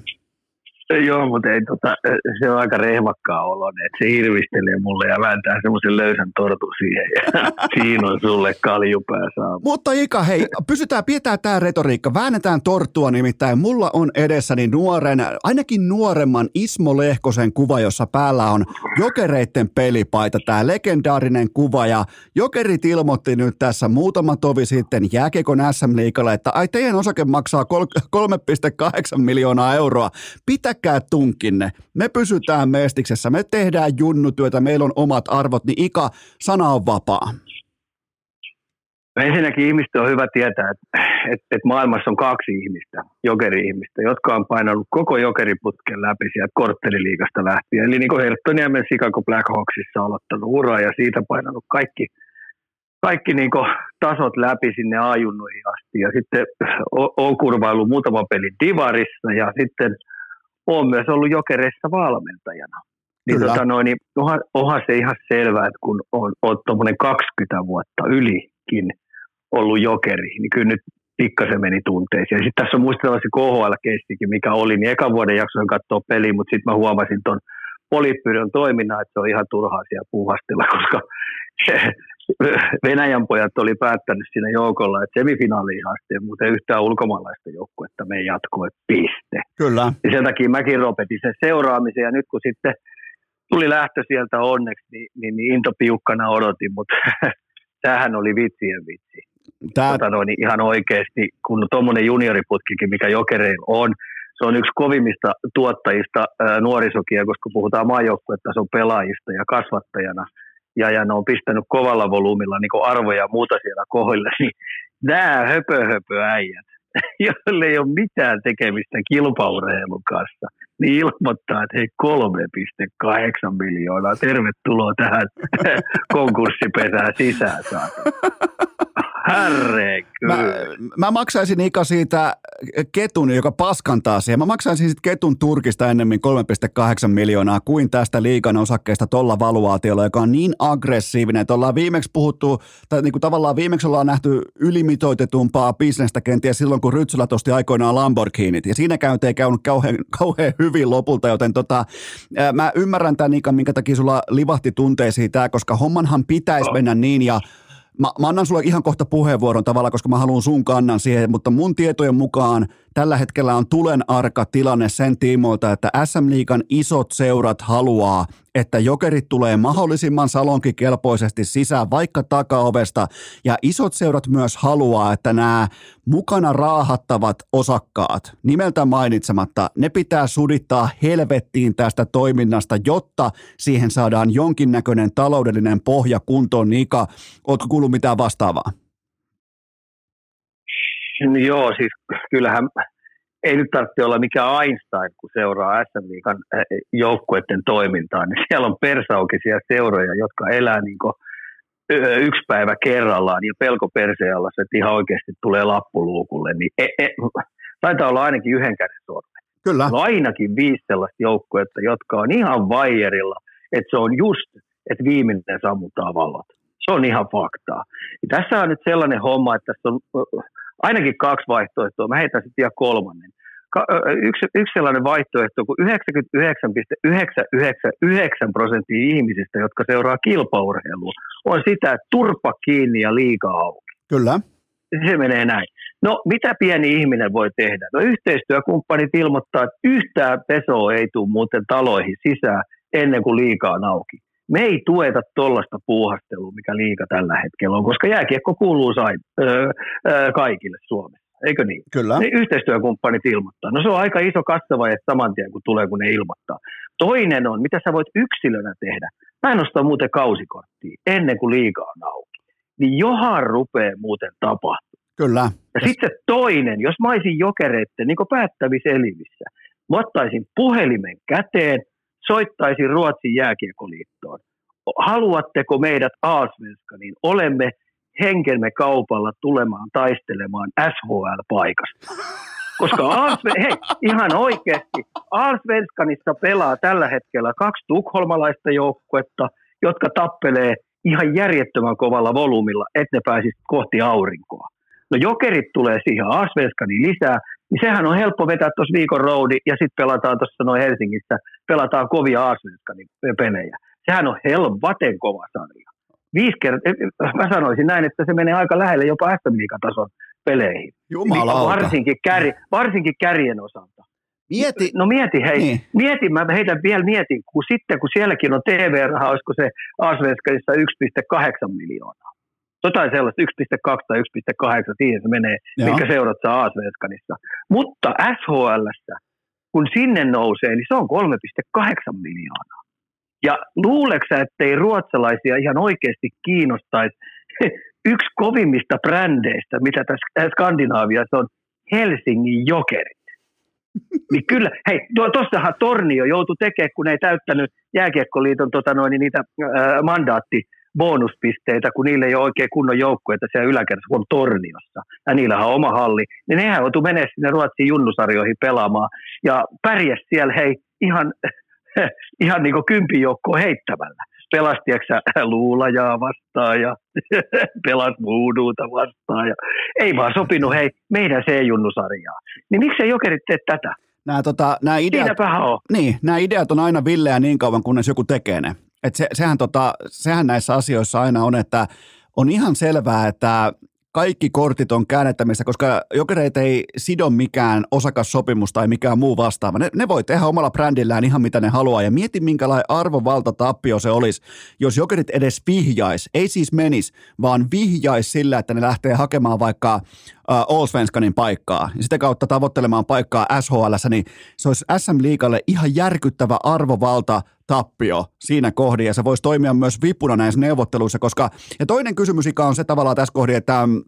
Speaker 3: Joo, mutta ei, tota, se on aika rehvakkaa olo, että se hirvistelee mulle ja vääntää semmoisen löysän tortu siihen ja siinä on sulle kaljupää saa.
Speaker 1: Mutta Ika, hei, pysytään, pidetään tämä retoriikka, väännetään torttua nimittäin. Mulla on edessäni nuoren, ainakin nuoremman Ismo Lehkosen kuva, jossa päällä on jokereitten pelipaita, tämä legendaarinen kuva ja jokerit ilmoitti nyt tässä muutama tovi sitten jääkekon SM-liikalle, että ai teidän osake maksaa 3,8 miljoonaa euroa. Pitää pitäkää tunkinne. Me pysytään mestiksessä, me tehdään junnutyötä, meillä on omat arvot, niin Ika, sana on vapaa.
Speaker 3: Ensinnäkin ihmistä on hyvä tietää, että, että, että maailmassa on kaksi ihmistä, jokeri-ihmistä, jotka on painanut koko jokeriputken läpi sieltä kortteliliigasta lähtien. Eli niin kuin Herttoniemen Chicago Blackhawksissa aloittanut ura ja siitä painanut kaikki, kaikki niin tasot läpi sinne ajunnuihin asti. Ja sitten on kurvailu muutama peli Divarissa ja sitten – olen myös ollut jokereissa valmentajana. Niin,
Speaker 1: Kyllä.
Speaker 3: tota noin, niin onhan, onhan, se ihan selvää, että kun on, on tuommoinen 20 vuotta ylikin ollut jokeri, niin kyllä nyt pikkasen meni tunteisiin. Ja sitten tässä on muistellaan se KHL-keistikin, mikä oli, niin ekan vuoden jaksoin katsoa peliä, mutta sitten mä huomasin tuon Politpyydon toiminnan, että se on ihan turhaa siellä puuhastella, koska Venäjän pojat oli päättänyt siinä joukolla, että semifinaaliin asti ei muuten yhtään ulkomaalaista joukkuetta me jatkoi piste.
Speaker 1: Kyllä.
Speaker 3: Ja sen takia mäkin lopetin sen seuraamisen ja nyt kun sitten tuli lähtö sieltä onneksi, niin, niin, niin into piukkana odotin, mutta tämähän oli vitsien vitsi.
Speaker 1: Tää,
Speaker 3: Tota noin, niin ihan oikeasti, kun tuommoinen junioriputkikin, mikä jokereilla on, se on yksi kovimmista tuottajista nuorisokia, koska puhutaan maajoukkuetason pelaajista ja kasvattajana, ja, ja ne on pistänyt kovalla volyymilla niin arvoja ja muuta siellä kohdille, niin nämä höpö, höpö äijät, joille ei ole mitään tekemistä kilpaurheilun kanssa, niin ilmoittaa, että hei 3,8 miljoonaa, tervetuloa tähän konkurssipesään sisään saatana. Herregud.
Speaker 1: Mä, mä maksaisin Ika siitä ketun, joka paskantaa siihen. Mä maksaisin siitä ketun Turkista ennemmin 3,8 miljoonaa kuin tästä liikan osakkeesta tolla valuaatiolla, joka on niin aggressiivinen, että ollaan viimeksi puhuttu, tai niin kuin tavallaan viimeksi ollaan nähty ylimitoitetumpaa bisnestä kenties silloin, kun Rytsylä tosti aikoinaan Lamborghinit, ja siinä käyntö ei käynyt kauhean, kauhean hyvin lopulta, joten tota, mä ymmärrän tämän Ika, minkä takia sulla livahti tunteisiin tämä, koska hommanhan pitäisi mennä niin, ja Mä, mä annan sulle ihan kohta puheenvuoron tavallaan, koska mä haluan sun kannan siihen, mutta mun tietojen mukaan tällä hetkellä on tulen arka tilanne sen tiimoilta, että SM Liikan isot seurat haluaa, että jokerit tulee mahdollisimman salonkikelpoisesti sisään vaikka takaovesta ja isot seurat myös haluaa, että nämä mukana raahattavat osakkaat, nimeltä mainitsematta, ne pitää sudittaa helvettiin tästä toiminnasta, jotta siihen saadaan jonkinnäköinen taloudellinen pohja kuntoon. Nika, ootko kuullut mitään vastaavaa?
Speaker 3: No joo, siis kyllähän ei nyt tarvitse olla mikään Einstein, kun seuraa SM Liikan joukkueiden toimintaa, niin siellä on persaukisia seuroja, jotka elää niin kuin yksi päivä kerrallaan ja pelko perseen alla, että ihan oikeasti tulee lappuluukulle, niin e, e, taitaa olla ainakin yhden käden sormen.
Speaker 1: Kyllä.
Speaker 3: On ainakin viisi sellaista joukkuetta, jotka on ihan vaijerilla, että se on just, että viimeinen sammuttaa valot. Se on ihan faktaa. Ja tässä on nyt sellainen homma, että tässä on ainakin kaksi vaihtoehtoa. Mä heitän sitten vielä kolmannen. Ka- yksi, yksi sellainen vaihtoehto, kun 99,999 prosenttia ihmisistä, jotka seuraa kilpaurheilua, on sitä, että turpa kiinni ja liikaa auki.
Speaker 1: Kyllä.
Speaker 3: Se menee näin. No, mitä pieni ihminen voi tehdä? No, yhteistyökumppanit ilmoittaa, että yhtään pesoa ei tule muuten taloihin sisään ennen kuin liikaa on auki. Me ei tueta tuollaista puuhastelua, mikä liika tällä hetkellä on, koska jääkiekko kuuluu sain, öö, öö, kaikille Suomessa. Eikö niin?
Speaker 1: Kyllä.
Speaker 3: Ne yhteistyökumppanit ilmoittaa. No se on aika iso kassavaje saman tien, kun tulee, kun ne ilmoittaa. Toinen on, mitä sä voit yksilönä tehdä. Mä en ostaa muuten kausikorttia ennen kuin liiga on auki. Niin johan rupeaa muuten tapahtumaan.
Speaker 1: Kyllä.
Speaker 3: Ja sitten se toinen, jos mä olisin jokereitten niin päättävissä elimissä, mä ottaisin puhelimen käteen, soittaisin Ruotsin jääkiekoliittoon. Haluatteko meidät Aasvenskaniin? Olemme henkemme kaupalla tulemaan taistelemaan SHL-paikasta. Koska Aasve- hei, ihan oikeasti, Aasvenskanissa pelaa tällä hetkellä kaksi tukholmalaista joukkuetta, jotka tappelee ihan järjettömän kovalla volyymilla, että ne pääsisi kohti aurinkoa. No jokerit tulee siihen Aasvenskaniin lisää, niin sehän on helppo vetää tuossa viikon roadi ja sitten pelataan tuossa noin Helsingissä, pelataan kovia Aasvenskanin pelejä. Sehän on helvaten kova sarja viisi kertaa, mä sanoisin näin, että se menee aika lähelle jopa SM tason peleihin.
Speaker 1: Jumalauta.
Speaker 3: Varsinkin, kär, varsinkin kärjen osalta.
Speaker 1: Mieti.
Speaker 3: No mieti, hei,
Speaker 1: Niin.
Speaker 3: mieti, mä heitän vielä mietin, kun sitten kun sielläkin on TV-raha, olisiko se Asvenskanissa 1,8 miljoonaa. Jotain sellaista, 1,2 tai 1,8, siihen se menee,
Speaker 1: Joo.
Speaker 3: mikä seurat saa Asvenskanissa. Mutta SHLssä, kun sinne nousee, niin se on 3,8 miljoonaa. Ja luuleeko sä, ettei ruotsalaisia ihan oikeasti kiinnostaisi yksi kovimmista brändeistä, mitä tässä Skandinaaviassa on, Helsingin Jokerit. Niin kyllä, hei, tuossahan Tornio joutui tekemään, kun ei täyttänyt jääkiekkoliiton tota noin, niin niitä ää, mandaatti bonuspisteitä, kun niillä ei ole oikein kunnon joukkueita siellä yläkerrassa, kun on Torniossa, ja niillähän on oma halli, niin nehän joutuu menemään sinne Ruotsin junnusarjoihin pelaamaan, ja pärjäs siellä, hei, ihan ihan niin kuin kympin joukkoon heittämällä. Pelasti luulajaa vastaan ja pelas vuuduuta vastaan. Ja ei vaan sopinut hei meidän C-junnusarjaa. Niin miksei jokerit tee tätä?
Speaker 1: Nämä, tota, nämä, ideat,
Speaker 3: on.
Speaker 1: Niin, nämä ideat on aina villeä niin kauan, kunnes joku tekee ne. Et se, sehän, tota, sehän näissä asioissa aina on, että on ihan selvää, että kaikki kortit on käännettämistä, koska jokereita ei sido mikään osakassopimus tai mikään muu vastaava. Ne, ne voi tehdä omalla brändillään ihan mitä ne haluaa ja mieti minkälainen tappio se olisi, jos jokerit edes vihjais, ei siis menis, vaan vihjais sillä, että ne lähtee hakemaan vaikka uh, Allsvenskanin paikkaa. Ja sitä kautta tavoittelemaan paikkaa SHL, niin se olisi SM Liikalle ihan järkyttävä arvovalta tappio siinä kohdin. Ja se voisi toimia myös vipuna näissä neuvotteluissa, koska ja toinen kysymys ikä on se tavallaan tässä kohdin, että mm,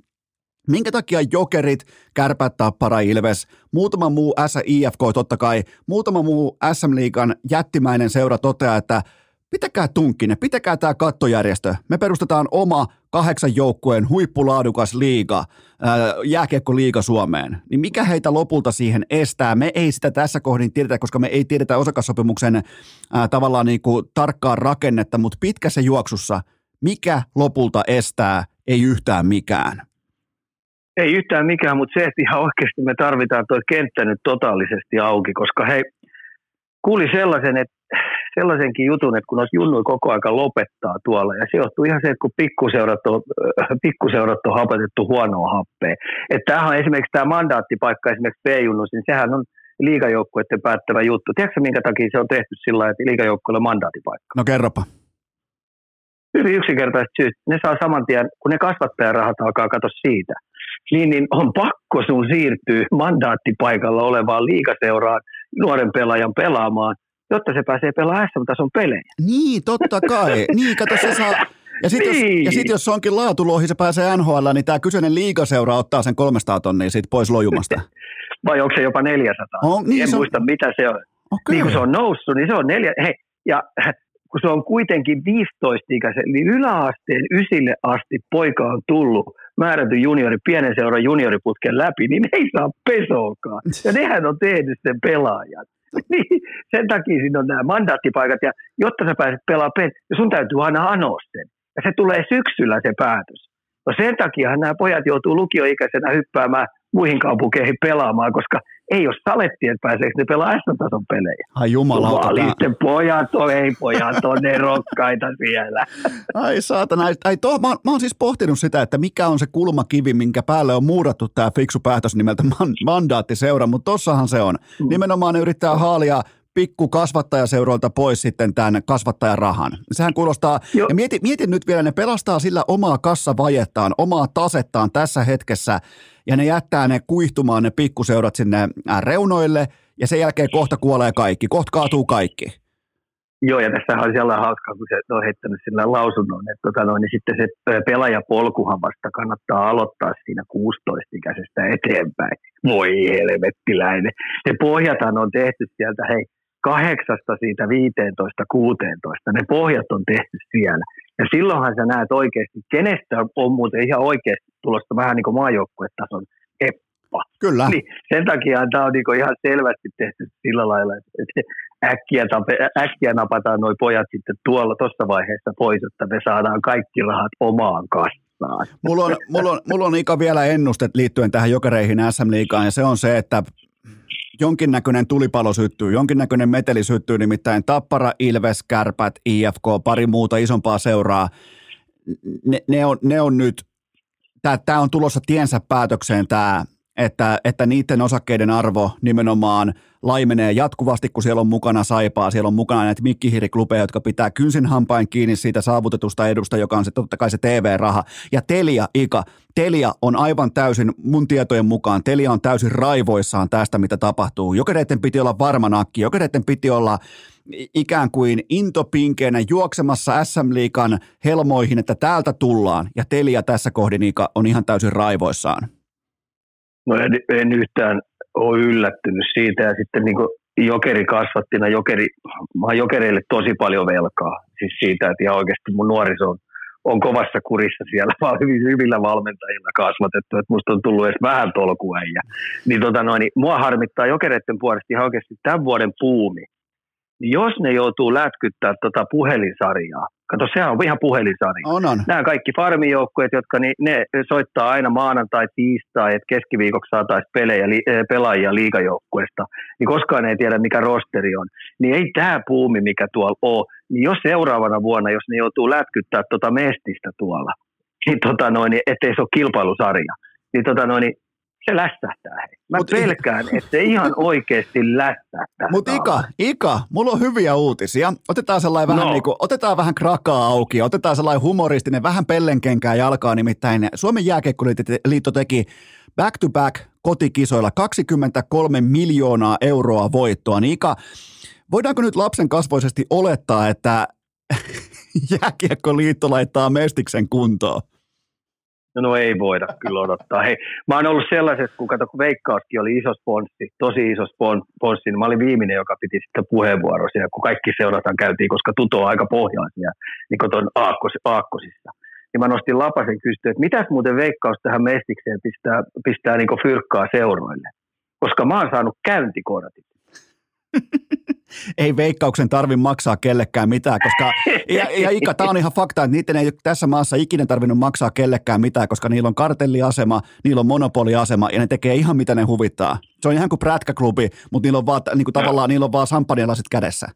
Speaker 1: Minkä takia jokerit, kärpät, tappara, ilves, muutama muu SIFK totta kai, muutama muu SM Liigan jättimäinen seura toteaa, että pitäkää tunkkine, pitäkää tämä kattojärjestö. Me perustetaan oma kahdeksan joukkueen huippulaadukas liiga, jääkiekko liiga Suomeen. Niin mikä heitä lopulta siihen estää? Me ei sitä tässä kohdin tiedetä, koska me ei tiedetä osakassopimuksen ää, tavallaan niin kuin tarkkaa rakennetta, mutta pitkässä juoksussa, mikä lopulta estää? Ei yhtään mikään.
Speaker 3: Ei yhtään mikään, mutta se, että ihan oikeasti me tarvitaan tuo kenttä nyt totaalisesti auki, koska hei, kuuli sellaisen, että sellaisenkin jutun, että kun olisi junnui koko aika lopettaa tuolla, ja se johtuu ihan se, että kun pikkuseurat on, pikkuseurat on hapetettu huonoa happea. Että tämähän on esimerkiksi tämä mandaattipaikka esimerkiksi B-junnus, niin sehän on liigajoukkueiden päättävä juttu. Tiedätkö minkä takia se on tehty sillä lailla, että liigajoukkueelle mandaattipaikka?
Speaker 1: No kerropa.
Speaker 3: Hyvin yksinkertaiset syyt. Ne saa saman tien, kun ne kasvattajarahat alkaa katsoa siitä, niin, niin on pakko sun siirtyä mandaattipaikalla olevaan liigaseuraan nuoren pelaajan pelaamaan, jotta se pääsee pelaamaan SM-tason pelejä.
Speaker 1: Niin, totta kai. niin, kato se saa... Ja sitten niin. jos, sit jos se onkin laatulohi, se pääsee NHL, niin tämä kyseinen liigaseura ottaa sen 300 tonnia siitä pois lojumasta.
Speaker 3: Vai onko se jopa 400? On, niin en se muista, on... mitä se on. Okay. Niin kun se on noussut, niin se on neljä. Hei, ja kun se on kuitenkin 15-ikäisen, niin yläasteen ysille asti poika on tullut määrätty juniori, pienen seuran junioriputken läpi, niin ne ei saa pesoakaan. Ja nehän on tehnyt sen pelaajat. Niin, sen takia siinä on nämä mandaattipaikat, ja jotta sä pääset pelaamaan pen, niin sun täytyy aina anoa sen. Ja se tulee syksyllä se päätös. No sen takia nämä pojat joutuu lukioikäisenä hyppäämään muihin kaupunkeihin pelaamaan, koska ei ole saletti, että pääseekö ne pelaa S-tason pelejä.
Speaker 1: Ai jumalauta.
Speaker 3: Sitten pojat on, ei pojat on erokkaita siellä.
Speaker 1: Ai saatana. Ai, tuo, mä, mä oon siis pohtinut sitä, että mikä on se kulmakivi, minkä päälle on muurattu tämä fiksu päätös nimeltä man, mandaattiseura, mutta tossahan se on. Mm. Nimenomaan ne yrittää haalia pikku kasvattajaseuroilta pois sitten tämän kasvattajarahan. Sehän kuulostaa, Joo. ja mieti, mieti nyt vielä, ne pelastaa sillä omaa kassavajettaan, omaa tasettaan tässä hetkessä, ja ne jättää ne kuihtumaan ne pikkuseurat sinne reunoille, ja sen jälkeen kohta kuolee kaikki, kohta kaatuu kaikki.
Speaker 3: Joo, ja tässä on sellainen hauska, kun se on heittänyt sillä lausunnon, että tota noin, niin sitten se pelaajapolkuhan vasta kannattaa aloittaa siinä 16-ikäisestä eteenpäin. Voi helvettiläinen. Se pohjatan on tehty sieltä, hei, kahdeksasta siitä 15, 16, ne pohjat on tehty siellä. Ja silloinhan sä näet oikeasti, kenestä on muuten ihan oikeasti tulosta vähän niin kuin maajoukkuetason eppa.
Speaker 1: Kyllä.
Speaker 3: Niin sen takia tämä on niin ihan selvästi tehty sillä lailla, että äkkiä, tape, äkkiä napataan nuo pojat sitten tuolla tuossa vaiheessa pois, että me saadaan kaikki rahat omaan kassaan.
Speaker 1: Mulla on, mulla on, mulla on Ika vielä ennustet liittyen tähän jokereihin SM-liigaan, ja se on se, että jonkinnäköinen tulipalo syttyy, jonkinnäköinen meteli syttyy, nimittäin Tappara, Ilves, Kärpät, IFK, pari muuta isompaa seuraa. Ne, ne, on, ne on nyt, tämä on tulossa tiensä päätökseen tämä että, että niiden osakkeiden arvo nimenomaan laimenee jatkuvasti, kun siellä on mukana Saipaa, siellä on mukana näitä mikkihiriklubeja, jotka pitää kynsin hampain kiinni siitä saavutetusta edusta, joka on se totta kai se TV-raha. Ja Telia, Ika, Telia on aivan täysin, mun tietojen mukaan, Telia on täysin raivoissaan tästä, mitä tapahtuu. Jokereiden piti olla varma nakki, jokereiden piti olla ikään kuin intopinkeenä juoksemassa SM-liikan helmoihin, että täältä tullaan, ja Telia tässä kohdin Ika on ihan täysin raivoissaan.
Speaker 3: No en, en yhtään ole yllättynyt siitä ja sitten niin jokeri kasvattina, jokeri, mä oon jokereille tosi paljon velkaa. Siis siitä, että ihan oikeasti mun nuoriso on, on kovassa kurissa siellä, vaan hyvin, hyvillä valmentajilla kasvatettu, että musta on tullut edes vähän tolkuäijä. Niin, tota noin, niin mua harmittaa jokereiden puolesta ihan oikeasti tämän vuoden puumi niin jos ne joutuu lätkyttää tota puhelinsarjaa, kato sehän on ihan puhelinsarja.
Speaker 1: On, on.
Speaker 3: Nämä kaikki farmijoukkueet, jotka niin, ne soittaa aina maanantai, tiistai, että keskiviikoksi saataisiin pelejä, li, eh, pelaajia liigajoukkueesta, niin koskaan ei tiedä mikä rosteri on. Niin ei tämä puumi, mikä tuolla on, niin jos seuraavana vuonna, jos ne joutuu lätkyttää tota mestistä tuolla, niin, tota noin, ettei se ole kilpailusarja, niin, tota noin, se lässähtää. Hei. Mä Mut, pelkään, että se ihan oikeasti lässähtää.
Speaker 1: Mutta Ika, Ika, mulla on hyviä uutisia. Otetaan sellainen vähän, no. niin kuin, otetaan vähän krakaa auki, otetaan sellainen humoristinen, vähän pellenkenkää jalkaa, nimittäin Suomen jääkiekkoliitto teki back-to-back kotikisoilla 23 miljoonaa euroa voittoa. Niin Ika, voidaanko nyt lapsen kasvoisesti olettaa, että jääkiekkoliitto laittaa mestiksen kuntoon?
Speaker 3: No, no ei voida kyllä odottaa. Hei, mä oon ollut sellaisessa, kun kato, kun Veikkauskin oli iso sponssi, tosi iso sponssi, niin mä olin viimeinen, joka piti sitten puheenvuoro siellä, kun kaikki seurataan käytiin, koska tuto on aika pohjaisia, niin kuin tuon aakkos, aakkosissa. Niin mä nostin lapasen kysyä, että mitäs muuten Veikkaus tähän mestikseen pistää, pistää niin fyrkkaa seuroille? Koska mä oon saanut käyntikortit.
Speaker 1: ei veikkauksen tarvi maksaa kellekään mitään, koska, ja, ja Ika, tämä on ihan fakta, että niiden ei tässä maassa ikinä tarvinnut maksaa kellekään mitään, koska niillä on kartelliasema, niillä on monopoliasema ja ne tekee ihan mitä ne huvittaa. Se on ihan kuin prätkäklubi, mutta niillä on vaan, niin kuin tavallaan, niillä on vaan sampanialasit kädessä.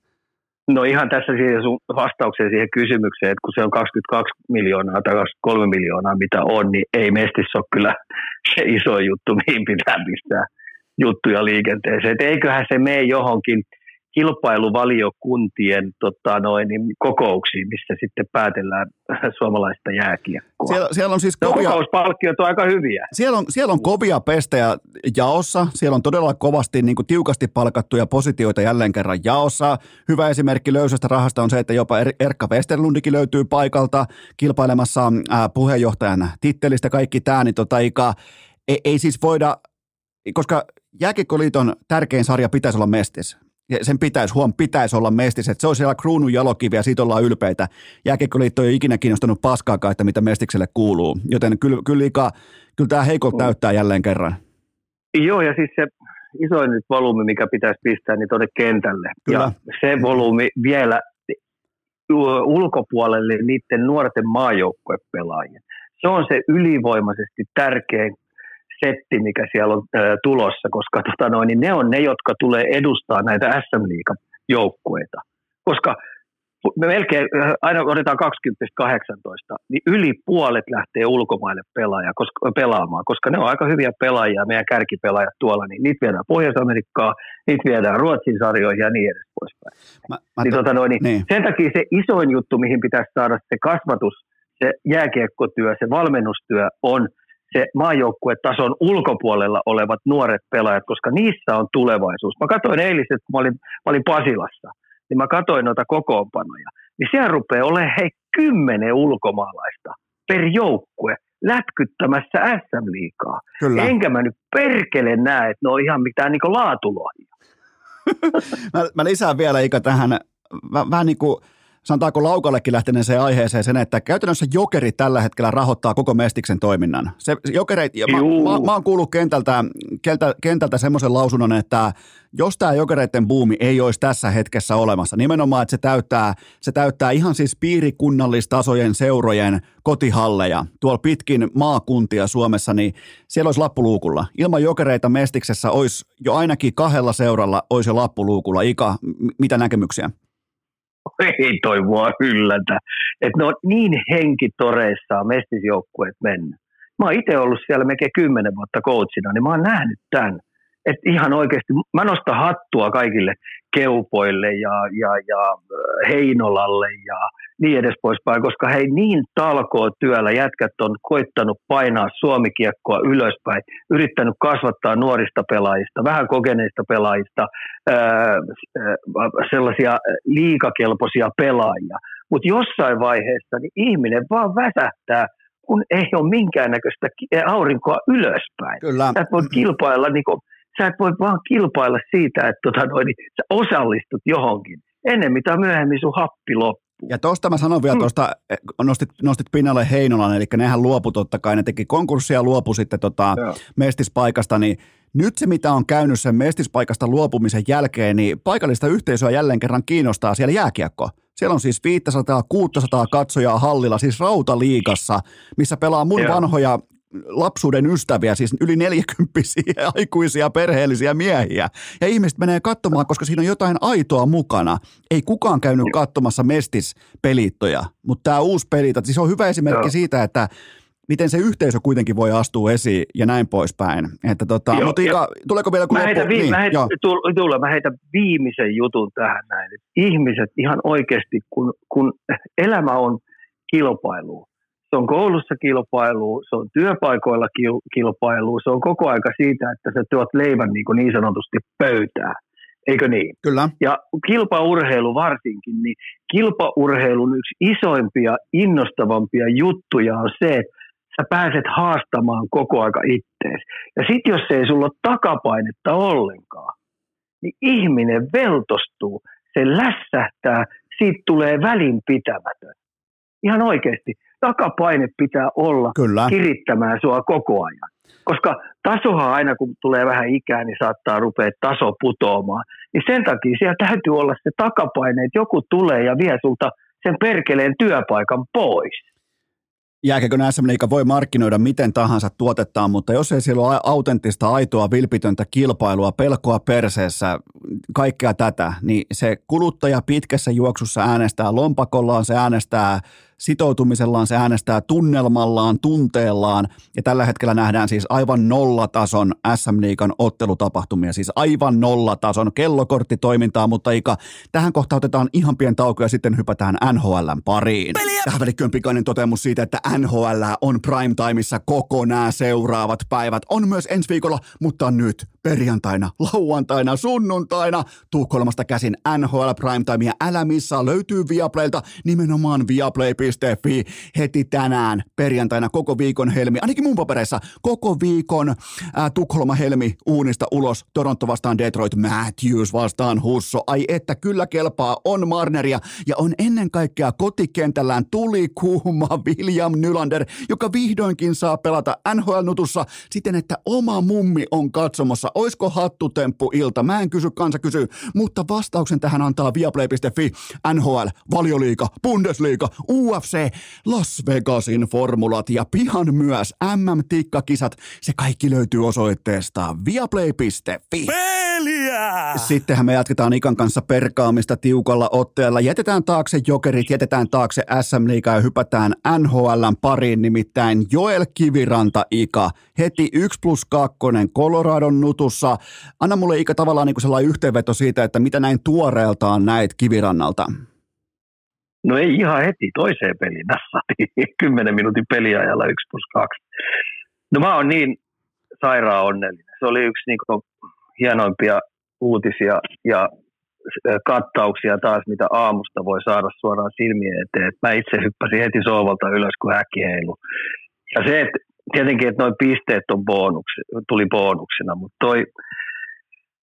Speaker 3: No ihan tässä siihen sun vastaukseen siihen kysymykseen, että kun se on 22 miljoonaa tai 23 miljoonaa mitä on, niin ei mestissä ole kyllä se iso juttu, mihin pitää pistää juttuja liikenteeseen. Et eiköhän se mene johonkin kilpailuvaliokuntien tota noin, niin kokouksiin, missä sitten päätellään suomalaista jääkiekkoa.
Speaker 1: Siellä, siellä on siis kovia...
Speaker 3: Kokouspalkkiot on aika hyviä.
Speaker 1: Siellä on, siellä on kovia pestejä jaossa. Siellä on todella kovasti niin kuin tiukasti palkattuja positioita jälleen kerran jaossa. Hyvä esimerkki löysästä rahasta on se, että jopa er-, Erkka Westerlundikin löytyy paikalta kilpailemassa ää, puheenjohtajan tittelistä. Kaikki tämä, niin tota, ei, ei siis voida, koska Jääkiekkoliiton tärkein sarja pitäisi olla Mestis. Sen pitäisi, huom, pitäisi olla Mestis. Että se on siellä kruunun jalokivi ja siitä ollaan ylpeitä. Jääkiekkoliitto ei ole ikinä kiinnostanut paskaakaan, että mitä Mestikselle kuuluu. Joten kyllä, kyllä, Ika, kyllä tämä heikolta mm. näyttää jälleen kerran.
Speaker 3: Joo, ja siis se isoin nyt volyymi, mikä pitäisi pistää, niin tuonne kentälle. Kyllä. Ja se volyymi vielä ulkopuolelle niiden nuorten maajoukkuepelaajien. Se on se ylivoimaisesti tärkein setti, mikä siellä on äh, tulossa, koska tota noin, niin ne on ne, jotka tulee edustaa näitä SM joukkueita. Koska me melkein, aina otetaan 20-18, niin yli puolet lähtee ulkomaille pelaaja, koska, pelaamaan, koska ne on aika hyviä pelaajia, meidän kärkipelaajat tuolla, niin niitä viedään Pohjois-Amerikkaan, niitä viedään Ruotsin sarjoihin ja niin edes poispäin. Mä, mä niin, tota noin, niin niin. Sen takia se isoin juttu, mihin pitäisi saada se kasvatus, se jääkiekkotyö, se valmennustyö on – se maajoukkuetason ulkopuolella olevat nuoret pelaajat, koska niissä on tulevaisuus. Mä katsoin eiliset, kun mä olin, mä olin Pasilassa, niin mä katsoin noita kokoonpanoja. Niin siellä rupeaa olemaan hei kymmenen ulkomaalaista per joukkue lätkyttämässä SM-liikaa. Kyllä. Enkä mä nyt perkele näe, että ne on ihan mitään niin laatulohia.
Speaker 1: mä, mä lisään vielä Ika tähän vähän niin kuin sanotaanko laukallekin lähteneeseen aiheeseen sen, että käytännössä jokeri tällä hetkellä rahoittaa koko Mestiksen toiminnan. Se, jokereit, mä, mä, mä oon kuullut kentältä, kentältä, kentältä semmoisen lausunnon, että jos tämä jokereiden buumi ei olisi tässä hetkessä olemassa, nimenomaan, että se täyttää, se täyttää ihan siis piirikunnallistasojen seurojen kotihalleja tuolla pitkin maakuntia Suomessa, niin siellä olisi lappuluukulla. Ilman jokereita Mestiksessä olisi jo ainakin kahdella seuralla olisi jo lappuluukulla. Ika, mitä näkemyksiä?
Speaker 3: Ei toi mua yllätä. Että ne on niin henkitoreissaan mestisjoukkueet mennyt. Mä oon itse ollut siellä melkein kymmenen vuotta coachina, niin mä oon nähnyt tämän. Että ihan oikeasti, mä nostan hattua kaikille Keupoille ja, ja, ja Heinolalle ja niin edes poispäin, koska hei niin talkoo työllä jätkät on koittanut painaa suomikiekkoa ylöspäin, yrittänyt kasvattaa nuorista pelaajista, vähän kokeneista pelaajista, ää, sellaisia liikakelpoisia pelaajia. Mutta jossain vaiheessa niin ihminen vaan väsähtää, kun ei ole minkäännäköistä aurinkoa ylöspäin. Kyllä. Sä et voi kilpailla, niin kun, sä et voi vaan kilpailla siitä, että tota noin, niin sä osallistut johonkin. Ennen mitä myöhemmin sun happi loppuu
Speaker 1: ja tuosta mä sanon vielä mm. tuosta, eh, nostit, nostit pinnalle Heinolan, eli nehän luopu totta kai, ne teki konkurssia ja luopu sitten tota mestispaikasta, niin nyt se, mitä on käynyt sen mestispaikasta luopumisen jälkeen, niin paikallista yhteisöä jälleen kerran kiinnostaa siellä jääkiekko. Siellä on siis 500-600 katsojaa hallilla, siis rautaliikassa, missä pelaa mun Joo. vanhoja lapsuuden ystäviä, siis yli 40 aikuisia perheellisiä miehiä. Ja ihmiset menee katsomaan, koska siinä on jotain aitoa mukana. Ei kukaan käynyt katsomassa Mestis-pelittoja, mutta tämä uusi pelita, siis on hyvä esimerkki Joo. siitä, että miten se yhteisö kuitenkin voi astua esiin ja näin poispäin. Että tota, Joo, mutta Ika, tuleeko vielä kun
Speaker 3: mä heitän, niin, mä heitän, tulla, mä heitän viimeisen jutun tähän näin. Ihmiset ihan oikeasti, kun, kun elämä on kilpailu, se on koulussa kilpailu, se on työpaikoilla kilpailu, se on koko aika siitä, että sä tuot leivän niin, kuin niin sanotusti pöytää. Eikö niin?
Speaker 1: Kyllä.
Speaker 3: Ja kilpaurheilu varsinkin, niin kilpaurheilun yksi isoimpia, innostavampia juttuja on se, että sä pääset haastamaan koko aika ittees. Ja sitten jos ei sulla ole takapainetta ollenkaan, niin ihminen veltostuu, se lässähtää, siitä tulee välinpitämätön. Ihan oikeasti, takapaine pitää olla Kyllä. kirittämään sua koko ajan. Koska tasohan aina, kun tulee vähän ikää, niin saattaa rupea taso putoamaan. Niin sen takia siellä täytyy olla se takapaine, että joku tulee ja vie sulta sen perkeleen työpaikan pois
Speaker 1: jääkiekon SM Liiga voi markkinoida miten tahansa tuotettaan, mutta jos ei siellä ole autenttista, aitoa, vilpitöntä kilpailua, pelkoa perseessä, kaikkea tätä, niin se kuluttaja pitkässä juoksussa äänestää lompakollaan, se äänestää sitoutumisellaan, se äänestää tunnelmallaan, tunteellaan ja tällä hetkellä nähdään siis aivan nollatason SM Liikan ottelutapahtumia, siis aivan nollatason kellokorttitoimintaa, mutta Ika, tähän kohtaan otetaan ihan pien tauko ja sitten hypätään NHLn pariin. Peliä! Tähän välikköön pikainen toteamus siitä, että NHL on primetimeissa koko nämä seuraavat päivät. On myös ensi viikolla, mutta nyt perjantaina, lauantaina, sunnuntaina Tukholmasta käsin NHL Primetime ja älä missaa löytyy Viaplaylta nimenomaan viaplay.fi heti tänään perjantaina koko viikon helmi, ainakin mun papereissa koko viikon ää, Tukholma helmi uunista ulos Toronto vastaan Detroit, Matthews vastaan Husso, ai että kyllä kelpaa, on Marneria. Ja on ennen kaikkea kotikentällään tuli kuuma William Nylander, joka vihdoinkin saa pelata NHL-nutussa siten, että oma mummi on katsomassa. Oisko hattutemppu ilta? Mä en kysy, kansa kysyy, mutta vastauksen tähän antaa viaplay.fi, NHL, Valioliiga, Bundesliga, UFC, Las Vegasin formulat ja pian myös MM-tikkakisat. Se kaikki löytyy osoitteesta viaplay.fi.
Speaker 2: Peliä!
Speaker 1: Sittenhän me jatketaan Ikan kanssa perkaamista tiukalla otteella. Jätetään taakse jokerit, jätetään taakse SM Liiga ja hypätään NHLn pariin, nimittäin Joel Kiviranta Ika. Heti 1 plus 2 Coloradon nutu alussa. Anna mulle Ika tavallaan niin sellainen yhteenveto siitä, että mitä näin tuoreeltaan näet Kivirannalta.
Speaker 3: No ei ihan heti toiseen peliin nassattiin. Kymmenen minuutin peliajalla 1 plus 2. No mä oon niin sairaan onnellinen. Se oli yksi niin hienoimpia uutisia ja kattauksia taas, mitä aamusta voi saada suoraan silmien eteen. mä itse hyppäsin heti sovalta ylös, kun häkki heilu. Ja se, että tietenkin, että noin pisteet on bonuksi, tuli bonuksena, mutta toi,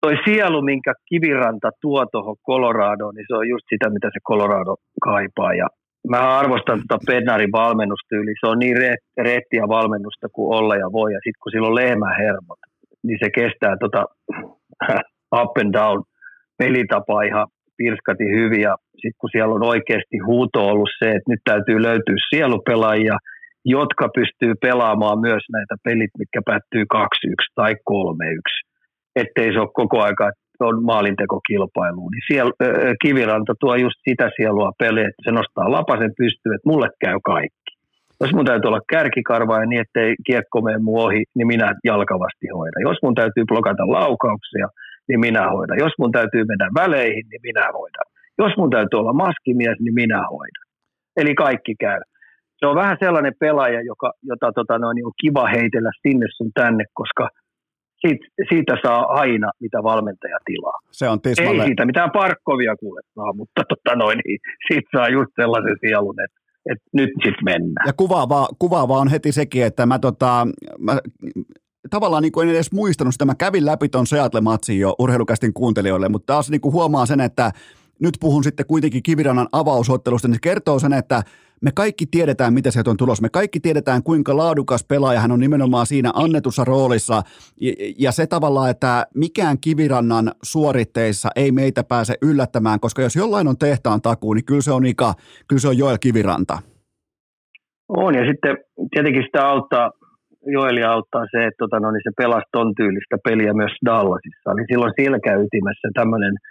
Speaker 3: toi sielu, minkä Kiviranta tuo tuohon Coloradoon, niin se on just sitä, mitä se Colorado kaipaa. Ja mä arvostan tuota Bednarin valmennustyyliä. Se on niin reettiä valmennusta kuin olla ja voi. Ja sitten kun sillä on lehmähermot, niin se kestää tota up and down pelitapa ihan pirskati hyvin. Ja sitten kun siellä on oikeasti huuto ollut se, että nyt täytyy löytyä sielupelaajia – jotka pystyy pelaamaan myös näitä pelit, mitkä päättyy 2-1 tai 3-1. Ettei se ole koko aika, on maalintekokilpailu. Niin siellä, äh, Kiviranta tuo just sitä sielua peliä, että se nostaa lapasen pystyyn, että mulle käy kaikki. Jos mun täytyy olla kärkikarva ja niin, ettei kiekko mene mun ohi, niin minä jalkavasti hoidan. Jos mun täytyy blokata laukauksia, niin minä hoidan. Jos mun täytyy mennä väleihin, niin minä hoidan. Jos mun täytyy olla maskimies, niin minä hoidan. Eli kaikki käy se on vähän sellainen pelaaja, joka, jota tota, noin, niin on kiva heitellä sinne sun tänne, koska siitä, siitä saa aina, mitä valmentaja tilaa.
Speaker 1: Se on
Speaker 3: tismalle. Ei siitä mitään parkkovia kuule saa, mutta tota noin, niin siitä saa just sellaisen sielun, että että nyt sitten mennään.
Speaker 1: Ja kuvaavaa, kuvaavaa on heti sekin, että mä, tota, mä tavallaan niin kuin en edes muistanut sitä, mä kävin läpi ton Seattle-matsin jo urheilukästin kuuntelijoille, mutta taas niin kuin huomaa sen, että nyt puhun sitten kuitenkin Kivirannan avausottelusta, niin se kertoo sen, että me kaikki tiedetään, mitä sieltä on tulossa. Me kaikki tiedetään, kuinka laadukas pelaaja hän on nimenomaan siinä annetussa roolissa. Ja se tavallaan, että mikään kivirannan suoritteissa ei meitä pääse yllättämään, koska jos jollain on tehtaan takuu, niin kyllä se on Ika, kyllä se on Joel Kiviranta.
Speaker 3: On, ja sitten tietenkin sitä auttaa, Joeli auttaa se, että tota, no, niin se pelasi ton tyylistä peliä myös Dallasissa. Eli silloin selkäytimessä tämmöinen –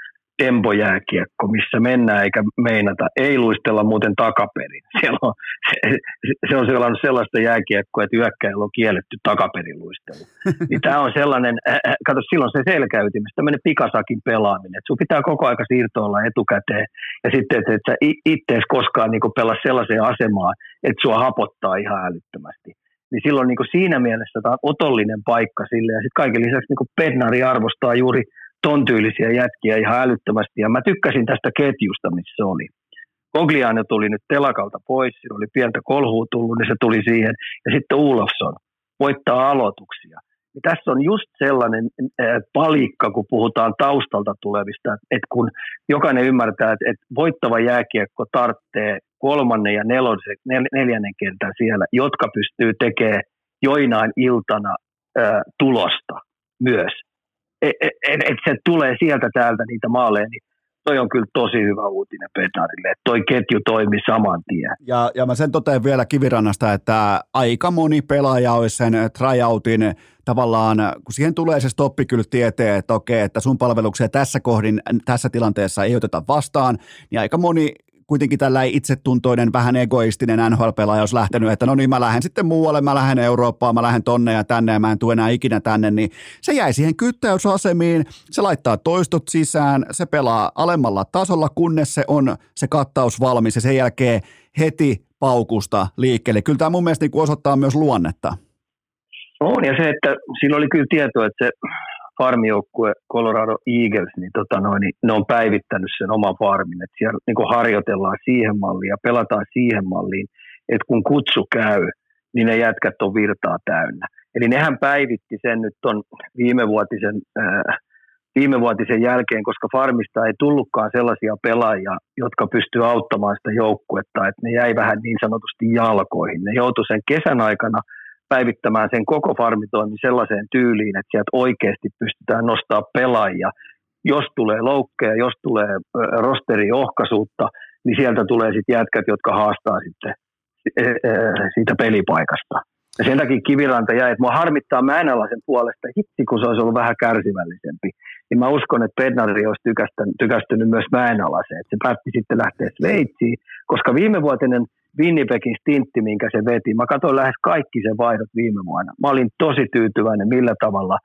Speaker 3: tempojääkiekko, missä mennään eikä meinata, ei luistella muuten takaperin. Siellä on, se, se on sellainen sellaista jääkiekkoa, että yökkäillä on kielletty takaperin luistelu. Niin tämä on sellainen, äh, äh, kato silloin se selkäytimessä, tämmöinen pikasakin pelaaminen, että sun pitää koko aika siirtoilla etukäteen ja sitten, että et sä ittees koskaan niin pelaa sellaiseen asemaan, että sua hapottaa ihan älyttömästi niin silloin niin siinä mielessä tämä on otollinen paikka sille. Ja sitten kaiken lisäksi niin Pednari arvostaa juuri ton tyylisiä jätkiä ihan älyttömästi. Ja mä tykkäsin tästä ketjusta, missä se oli. Congliano tuli nyt telakalta pois, siinä oli pientä kolhua tullut, niin se tuli siihen. Ja sitten Ulofsson voittaa aloituksia. Ja tässä on just sellainen äh, palikka, kun puhutaan taustalta tulevista, että kun jokainen ymmärtää, että, voittava jääkiekko tarvitsee kolmannen ja nelosen, nel, neljännen kentän siellä, jotka pystyy tekemään joinain iltana äh, tulosta myös että et, et se tulee sieltä täältä niitä maaleja, niin toi on kyllä tosi hyvä uutinen Petarille, että toi ketju toimi saman tien.
Speaker 1: Ja, ja mä sen totean vielä Kivirannasta, että aika moni pelaaja olisi sen tryoutin tavallaan, kun siihen tulee se stoppi kyllä tietää, että okei, että sun palveluksia tässä kohdin, tässä tilanteessa ei oteta vastaan, niin aika moni kuitenkin tällä itsetuntoinen, vähän egoistinen NHL-pelaaja olisi lähtenyt, että no niin mä lähden sitten muualle, mä lähden Eurooppaan, mä lähden tonne ja tänne ja mä en tule enää ikinä tänne, niin se jäi siihen kyttäysasemiin, se laittaa toistot sisään, se pelaa alemmalla tasolla, kunnes se on se kattaus valmis ja sen jälkeen heti paukusta liikkeelle. Kyllä tämä mun mielestä niin osoittaa myös luonnetta.
Speaker 3: On, ja se, että siinä oli kyllä tietoa, että se farmijoukkue Colorado Eagles, niin, tota noin, niin ne on päivittänyt sen oman farmin, että siellä niin harjoitellaan siihen malliin ja pelataan siihen malliin, että kun kutsu käy, niin ne jätkät on virtaa täynnä. Eli nehän päivitti sen nyt ton viimevuotisen, äh, viimevuotisen jälkeen, koska farmista ei tullutkaan sellaisia pelaajia, jotka pystyy auttamaan sitä joukkuetta, että ne jäi vähän niin sanotusti jalkoihin. Ne joutui sen kesän aikana – päivittämään sen koko farmitoimin sellaiseen tyyliin, että sieltä oikeasti pystytään nostaa pelaajia. Jos tulee loukkeja, jos tulee rosteriohkaisuutta, niin sieltä tulee sitten jätkät, jotka haastaa sitten siitä pelipaikasta. Ja sen takia kiviranta jäi, että mua harmittaa Mäenalaisen puolesta, hitsi kun se olisi ollut vähän kärsivällisempi. Niin mä uskon, että Pednari olisi tykästynyt, tykästynyt myös Mäenalaiseen, että se päätti sitten lähteä Sveitsiin, koska viimevuotinen – Winnipegin stintti, minkä se veti. Mä katsoin lähes kaikki sen vaihdot viime vuonna. Mä olin tosi tyytyväinen, millä tavalla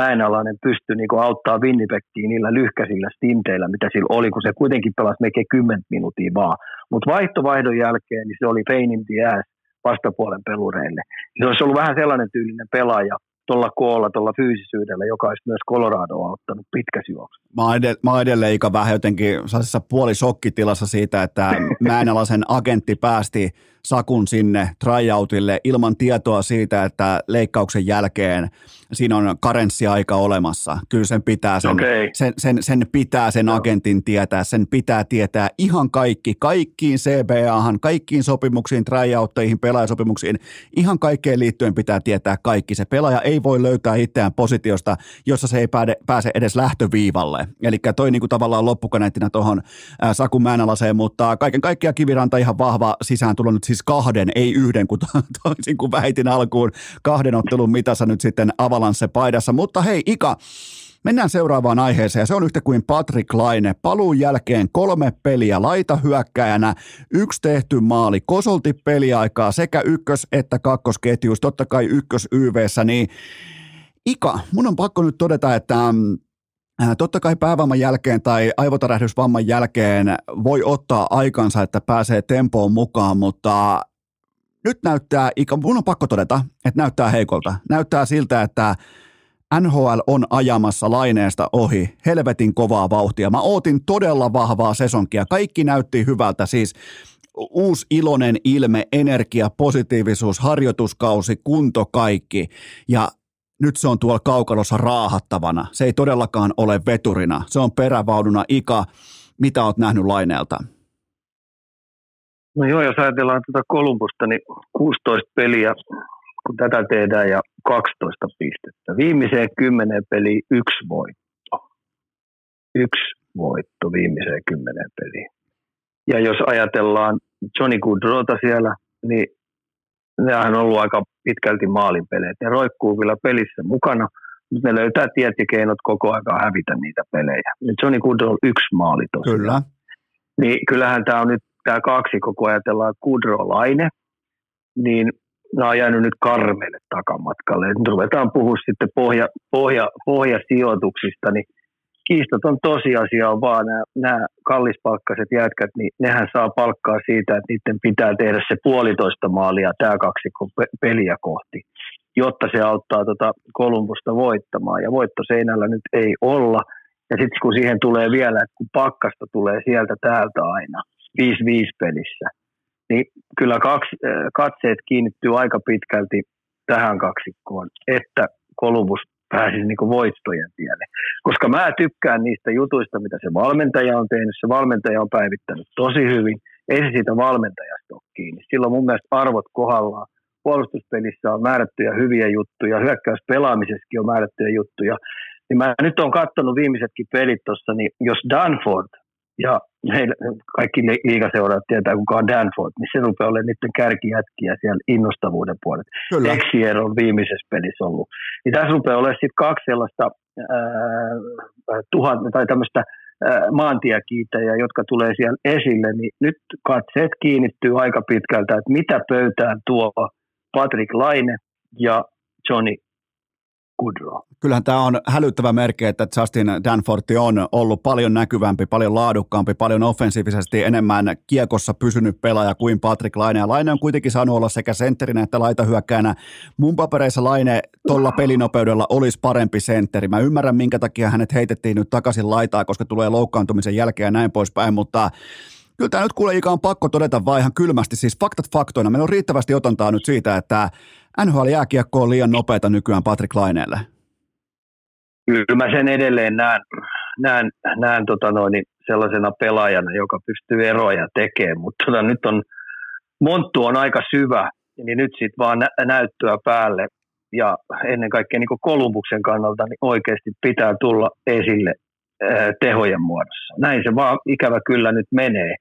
Speaker 3: Mäenalainen pystyi niin auttaa Winnipegiin niillä lyhkäisillä stinteillä, mitä sillä oli, kun se kuitenkin pelasi melkein 10 minuuttia vaan. Mutta vaihtovaihdon jälkeen niin se oli pain in the ass vastapuolen pelureille. Se olisi ollut vähän sellainen tyylinen pelaaja, tuolla koolla, tuolla fyysisyydellä, joka olisi myös Coloradoa ottanut pitkäsi juoksu.
Speaker 1: Mä oon, edell- mä oon edelleen Ika vähän jotenkin puolisokkitilassa siitä, että Mäenalaisen agentti päästi Sakun sinne tryoutille ilman tietoa siitä, että leikkauksen jälkeen siinä on karenssiaika olemassa. Kyllä sen pitää sen, okay. sen, sen, sen, pitää sen agentin tietää, sen pitää tietää ihan kaikki, kaikkiin CBAhan, kaikkiin sopimuksiin, tryoutteihin, pelaajasopimuksiin, ihan kaikkeen liittyen pitää tietää kaikki. Se pelaaja ei voi löytää itseään positiosta, jossa se ei pääse edes lähtöviivalle. Eli toi niin kuin tavallaan loppukaneettina tuohon Saku Määnälaseen, mutta kaiken kaikkiaan Kiviranta ihan vahva sisään tullut nyt siis kahden, ei yhden, kun toisin kuin väitin alkuun, kahden ottelun mitassa nyt sitten Avalansse paidassa. Mutta hei Ika, Mennään seuraavaan aiheeseen ja se on yhtä kuin Patrick Laine. Paluun jälkeen kolme peliä laita hyökkäjänä, yksi tehty maali, kosolti peliaikaa sekä ykkös- että kakkosketjuus, totta kai ykkös YVssä, niin Ika, mun on pakko nyt todeta, että mm, totta kai päävamman jälkeen tai aivotärähdysvamman jälkeen voi ottaa aikansa, että pääsee tempoon mukaan, mutta nyt näyttää, mun on pakko todeta, että näyttää heikolta. Näyttää siltä, että NHL on ajamassa laineesta ohi helvetin kovaa vauhtia. Mä ootin todella vahvaa sesonkia. Kaikki näytti hyvältä, siis uusi iloinen ilme, energia, positiivisuus, harjoituskausi, kunto, kaikki. Ja nyt se on tuolla kaukalossa raahattavana. Se ei todellakaan ole veturina. Se on perävaununa Ika. Mitä oot nähnyt laineelta?
Speaker 3: No joo, jos ajatellaan tuota Kolumbusta, niin 16 peliä, kun tätä tehdään, ja 12 pistettä. Viimeiseen kymmeneen peliin yksi voitto. Yksi voitto viimeiseen kymmeneen peliin. Ja jos ajatellaan Johnny Goodrota siellä, niin nehän on ollut aika pitkälti maalinpelejä. Ne roikkuu kyllä pelissä mukana, mutta ne löytää tiet ja keinot koko ajan hävitä niitä pelejä. Johnny Goodrow on yksi maali tosiaan.
Speaker 1: Kyllä.
Speaker 3: Niin kyllähän tämä on nyt tämä kaksi, koko ajatellaan Kudro-Laine, niin nämä on jäänyt nyt karmeille takamatkalle. Nyt ruvetaan puhua sitten pohja, pohja, pohjasijoituksista, niin kiistaton tosiasia on vaan nämä, nämä kallispalkkaiset jätkät, niin nehän saa palkkaa siitä, että niiden pitää tehdä se puolitoista maalia tämä kaksikko peliä kohti, jotta se auttaa tuota Kolumbusta voittamaan. Ja voittoseinällä nyt ei olla. Ja sitten kun siihen tulee vielä, että kun pakkasta tulee sieltä täältä aina, 5-5 pelissä, niin kyllä kaksi, katseet kiinnittyy aika pitkälti tähän kaksikkoon, että Kolumbus pääsisi niin voittojen tielle. Koska mä tykkään niistä jutuista, mitä se valmentaja on tehnyt. Se valmentaja on päivittänyt tosi hyvin. Ei se siitä valmentajasta ole kiinni. Silloin mun mielestä arvot kohdallaan. Puolustuspelissä on määrättyjä hyviä juttuja, hyökkäyspelaamisessakin on määrättyjä juttuja. Niin mä nyt on katsonut viimeisetkin pelit tuossa, niin jos Danford ja heillä, kaikki liigaseuraat tietää, kuka on Danford, niin se rupeaa olemaan niiden kärkijätkiä siellä innostavuuden puolella. Texier on viimeisessä pelissä ollut. Niin tässä rupeaa olemaan sitten kaksi sellaista ää, tuhat, tai tämmöistä maantiekiitäjää, jotka tulee siellä esille, niin nyt katseet kiinnittyy aika pitkältä, että mitä pöytään tuo Patrick Laine ja Johnny Goodrow.
Speaker 1: Kyllähän tämä on hälyttävä merkki, että Justin Danforth on ollut paljon näkyvämpi, paljon laadukkaampi, paljon offensiivisesti enemmän kiekossa pysynyt pelaaja kuin Patrick Laine. Ja Laine on kuitenkin saanut olla sekä sentterinä että laitahyökkäänä. Mun papereissa Laine tuolla pelinopeudella olisi parempi sentteri. Mä ymmärrän, minkä takia hänet heitettiin nyt takaisin laitaa, koska tulee loukkaantumisen jälkeen ja näin poispäin, mutta Kyllä tämä nyt kuule Ika on pakko todeta vaan ihan kylmästi, siis faktat faktoina. Meillä on riittävästi otantaa nyt siitä, että NHL-jääkiekko on liian nopeata nykyään Patrick Laineelle.
Speaker 3: Kyllä mä sen edelleen näen, näen, näen tota noin, niin sellaisena pelaajana, joka pystyy eroja tekemään, mutta tota, nyt on, monttu on aika syvä, niin nyt sitten vaan nä- näyttöä päälle ja ennen kaikkea niin Kolumbuksen kannalta niin oikeasti pitää tulla esille tehojen muodossa. Näin se vaan ikävä kyllä nyt menee.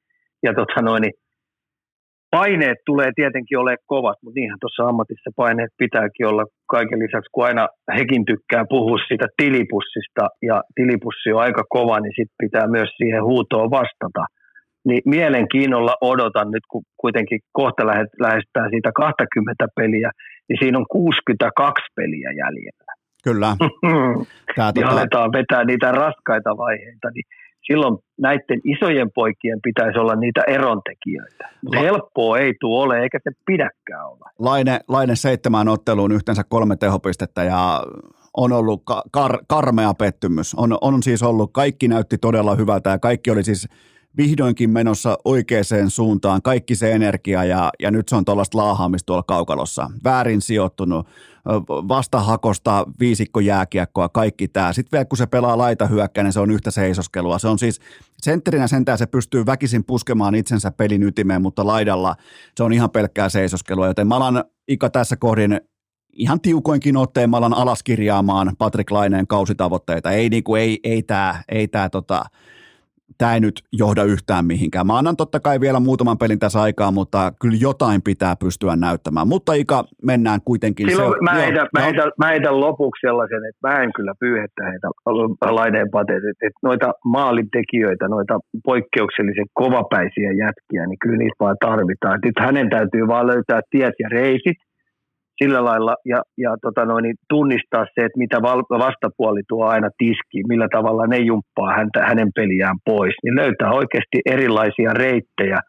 Speaker 3: Ja tota noin, niin paineet tulee tietenkin ole kovat, mutta niinhän tuossa ammatissa paineet pitääkin olla kaiken lisäksi, kun aina hekin tykkää puhua siitä tilipussista ja tilipussi on aika kova, niin sitten pitää myös siihen huutoon vastata. Niin mielenkiinnolla odotan nyt, kun kuitenkin kohta lähestään siitä 20 peliä, niin siinä on 62 peliä jäljellä.
Speaker 1: Kyllä.
Speaker 3: Tää, tota... aletaan vetää niitä raskaita vaiheita, niin silloin näiden isojen poikien pitäisi olla niitä erontekijöitä. La- helppoa ei tule ole, eikä se pidäkään olla.
Speaker 1: Laine, Laine seitsemään otteluun yhteensä kolme tehopistettä ja on ollut kar, karmea pettymys. On, on siis ollut, kaikki näytti todella hyvältä ja kaikki oli siis vihdoinkin menossa oikeaan suuntaan, kaikki se energia ja, ja nyt se on tuollaista laahaamista tuolla kaukalossa. Väärin sijoittunut, vastahakosta viisikko jääkiekkoa, kaikki tämä. Sitten vielä kun se pelaa laita niin se on yhtä seisoskelua. Se on siis sentterinä sentään se pystyy väkisin puskemaan itsensä pelin ytimeen, mutta laidalla se on ihan pelkkää seisoskelua. Joten mä alan Ika tässä kohdin ihan tiukoinkin otteen mä alan alaskirjaamaan Patrick Laineen kausitavoitteita. Ei, niinku, ei, ei tämä ei tää, tota, tämä ei nyt johda yhtään mihinkään. Mä annan totta kai vielä muutaman pelin tässä aikaa, mutta kyllä jotain pitää pystyä näyttämään. Mutta Ika, mennään kuitenkin.
Speaker 3: Silloin se, mä, heitän, mä, heitän, mä heitän lopuksi sellaisen, että mä en kyllä pyyhettä heitä laineen pateet, että, että noita maalintekijöitä, noita poikkeuksellisen kovapäisiä jätkiä, niin kyllä niitä vaan tarvitaan. Nyt hänen täytyy vaan löytää tiet ja reisit, sillä lailla ja, ja tota noin, niin tunnistaa se, että mitä vastapuoli tuo aina tiski, millä tavalla ne jumppaa häntä, hänen peliään pois, niin löytää oikeasti erilaisia reittejä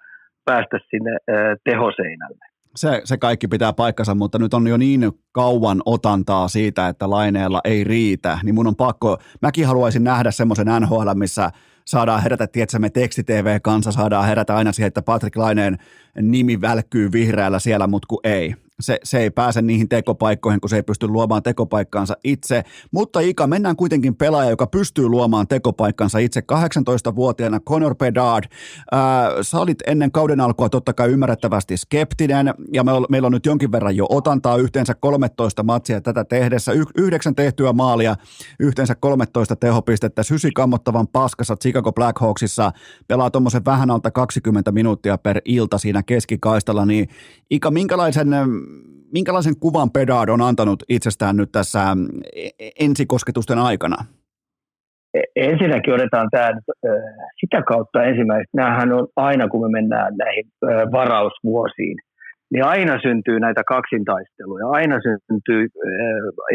Speaker 3: päästä sinne ää, tehoseinälle.
Speaker 1: Se, se kaikki pitää paikkansa, mutta nyt on jo niin kauan otantaa siitä, että laineella ei riitä, niin mun on pakko, mäkin haluaisin nähdä semmoisen NHL, missä saadaan herätä, tiedätkö, me teksti-TV kanssa saadaan herätä aina siihen, että Patrick Laineen nimi välkkyy vihreällä siellä, mutta kun ei. Se, se ei pääse niihin tekopaikkoihin, kun se ei pysty luomaan tekopaikkaansa itse. Mutta Ika, mennään kuitenkin pelaaja, joka pystyy luomaan tekopaikkansa itse 18-vuotiaana, Conor Bedard. Ää, sä olit ennen kauden alkua totta kai ymmärrettävästi skeptinen, ja me, meillä on nyt jonkin verran jo otantaa yhteensä 13 matsia tätä tehdessä, y- yhdeksän tehtyä maalia, yhteensä 13 tehopistettä, sysi kammottavan paskassa Chicago Blackhawksissa, pelaa tuommoisen vähän alta 20 minuuttia per ilta siinä keskikaistalla, niin Ika, minkälaisen minkälaisen kuvan Pedard on antanut itsestään nyt tässä e, e, ensikosketusten aikana?
Speaker 3: E, ensinnäkin otetaan tämä sitä kautta ensimmäistä. Nämähän on aina, kun me mennään näihin varausvuosiin, niin aina syntyy näitä kaksintaisteluja, aina syntyy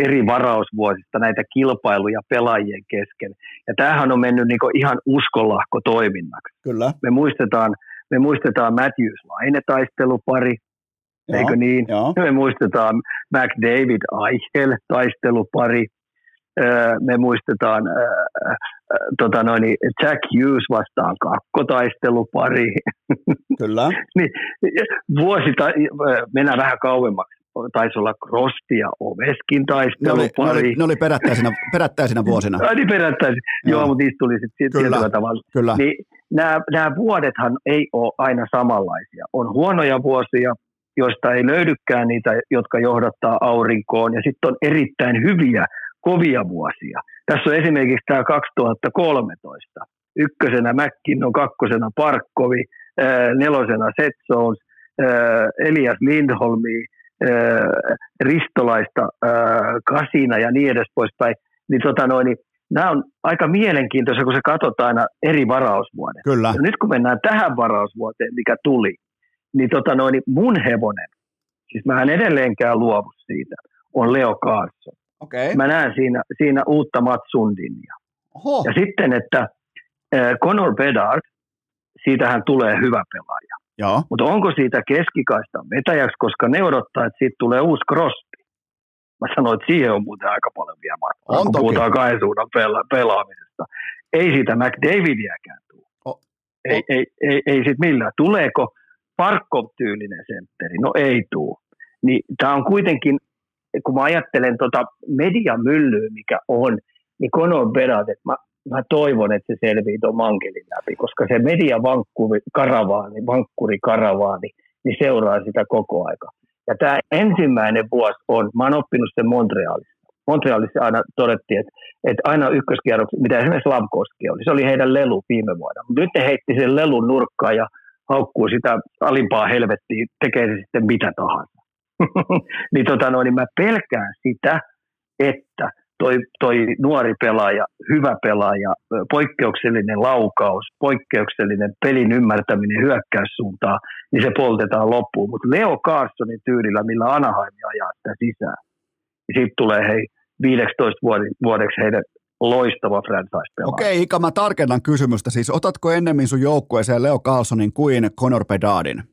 Speaker 3: eri varausvuosista näitä kilpailuja pelaajien kesken. Ja tämähän on mennyt niin ihan uskonlahko toiminnaksi.
Speaker 1: Kyllä.
Speaker 3: Me muistetaan, me muistetaan Matthews Laine-taistelupari, Joo, eikö niin? Joo. Me muistetaan McDavid Eichel taistelupari. Me muistetaan äh, tota noin, Jack Hughes vastaan kakkotaistelupari.
Speaker 1: Kyllä.
Speaker 3: niin, vuosi, ta- mennään vähän kauemmaksi. Taisi olla Krosti ja Oveskin taistelupari.
Speaker 1: Ne oli, ne oli, ne oli perättäisinä, perättäisinä vuosina.
Speaker 3: Ai niin, perättäisin. Joo, Joo mutta niistä tuli sitten tietyllä tavalla.
Speaker 1: Kyllä.
Speaker 3: Niin, nämä, nämä vuodethan ei ole aina samanlaisia. On huonoja vuosia, joista ei löydykään niitä, jotka johdattaa aurinkoon, ja sitten on erittäin hyviä, kovia vuosia. Tässä on esimerkiksi tämä 2013. Ykkösenä McKinnon, kakkosena Parkkovi, nelosena Seth Jones, Elias Lindholmi, Ristolaista, Kasina ja niin edes poispäin. Niin, tota noin, niin nämä on aika mielenkiintoisia, kun se katsotaan aina eri varausvuoden.
Speaker 1: Kyllä.
Speaker 3: Ja nyt kun mennään tähän varausvuoteen, mikä tuli, niin, tota noin, niin mun hevonen, siis mä en edelleenkään luovu siitä, on Leo Carlson.
Speaker 1: Okay.
Speaker 3: Mä näen siinä, siinä uutta Matsundinia.
Speaker 1: Oho.
Speaker 3: Ja sitten, että äh, Conor Bedard, siitähän tulee hyvä pelaaja.
Speaker 1: Joo.
Speaker 3: Mutta onko siitä keskikaista vetäjäksi, koska ne odottaa, että siitä tulee uusi Crosby. Mä sanoin, että siihen on muuten aika paljon vielä matkaa,
Speaker 1: on
Speaker 3: kun
Speaker 1: toki.
Speaker 3: puhutaan kaisuudan pela- pelaamisesta. Ei siitä McDavidiäkään tule.
Speaker 1: Oh.
Speaker 3: Ei, ei, ei, ei sit millään. Tuleeko Parkov-tyylinen sentteri? No ei tuu. Niin tämä on kuitenkin, kun mä ajattelen tota mediamyllyä, mikä on, niin Conor Bedard, että mä, mä toivon, että se selvii tuon mankelin läpi, koska se mediavankkuri karavaani, vankkuri karavaani, niin seuraa sitä koko aika. Ja tämä ensimmäinen vuosi on, mä oon oppinut sen Montrealissa. Montrealissa aina todettiin, että, että aina ykköskierroksessa, mitä esimerkiksi Lamkoski oli, se oli heidän lelu viime vuonna. Mutta nyt ne heitti sen lelun nurkkaan ja haukkuu sitä alimpaa helvettiä, tekee se sitten mitä tahansa. niin, tota no, niin mä pelkään sitä, että toi, toi nuori pelaaja, hyvä pelaaja, poikkeuksellinen laukaus, poikkeuksellinen pelin ymmärtäminen hyökkäyssuuntaan, niin se poltetaan loppuun. Mutta Leo Carsonin tyylillä, millä Anaheim ajaa sitä sisään, niin siitä tulee hei 15 vuodeksi heidän loistava franchise-pelaaja.
Speaker 1: Okei, Ika, mä tarkennan kysymystä. Siis otatko ennemmin sun joukkueeseen Leo Carlsonin kuin Conor Bedardin?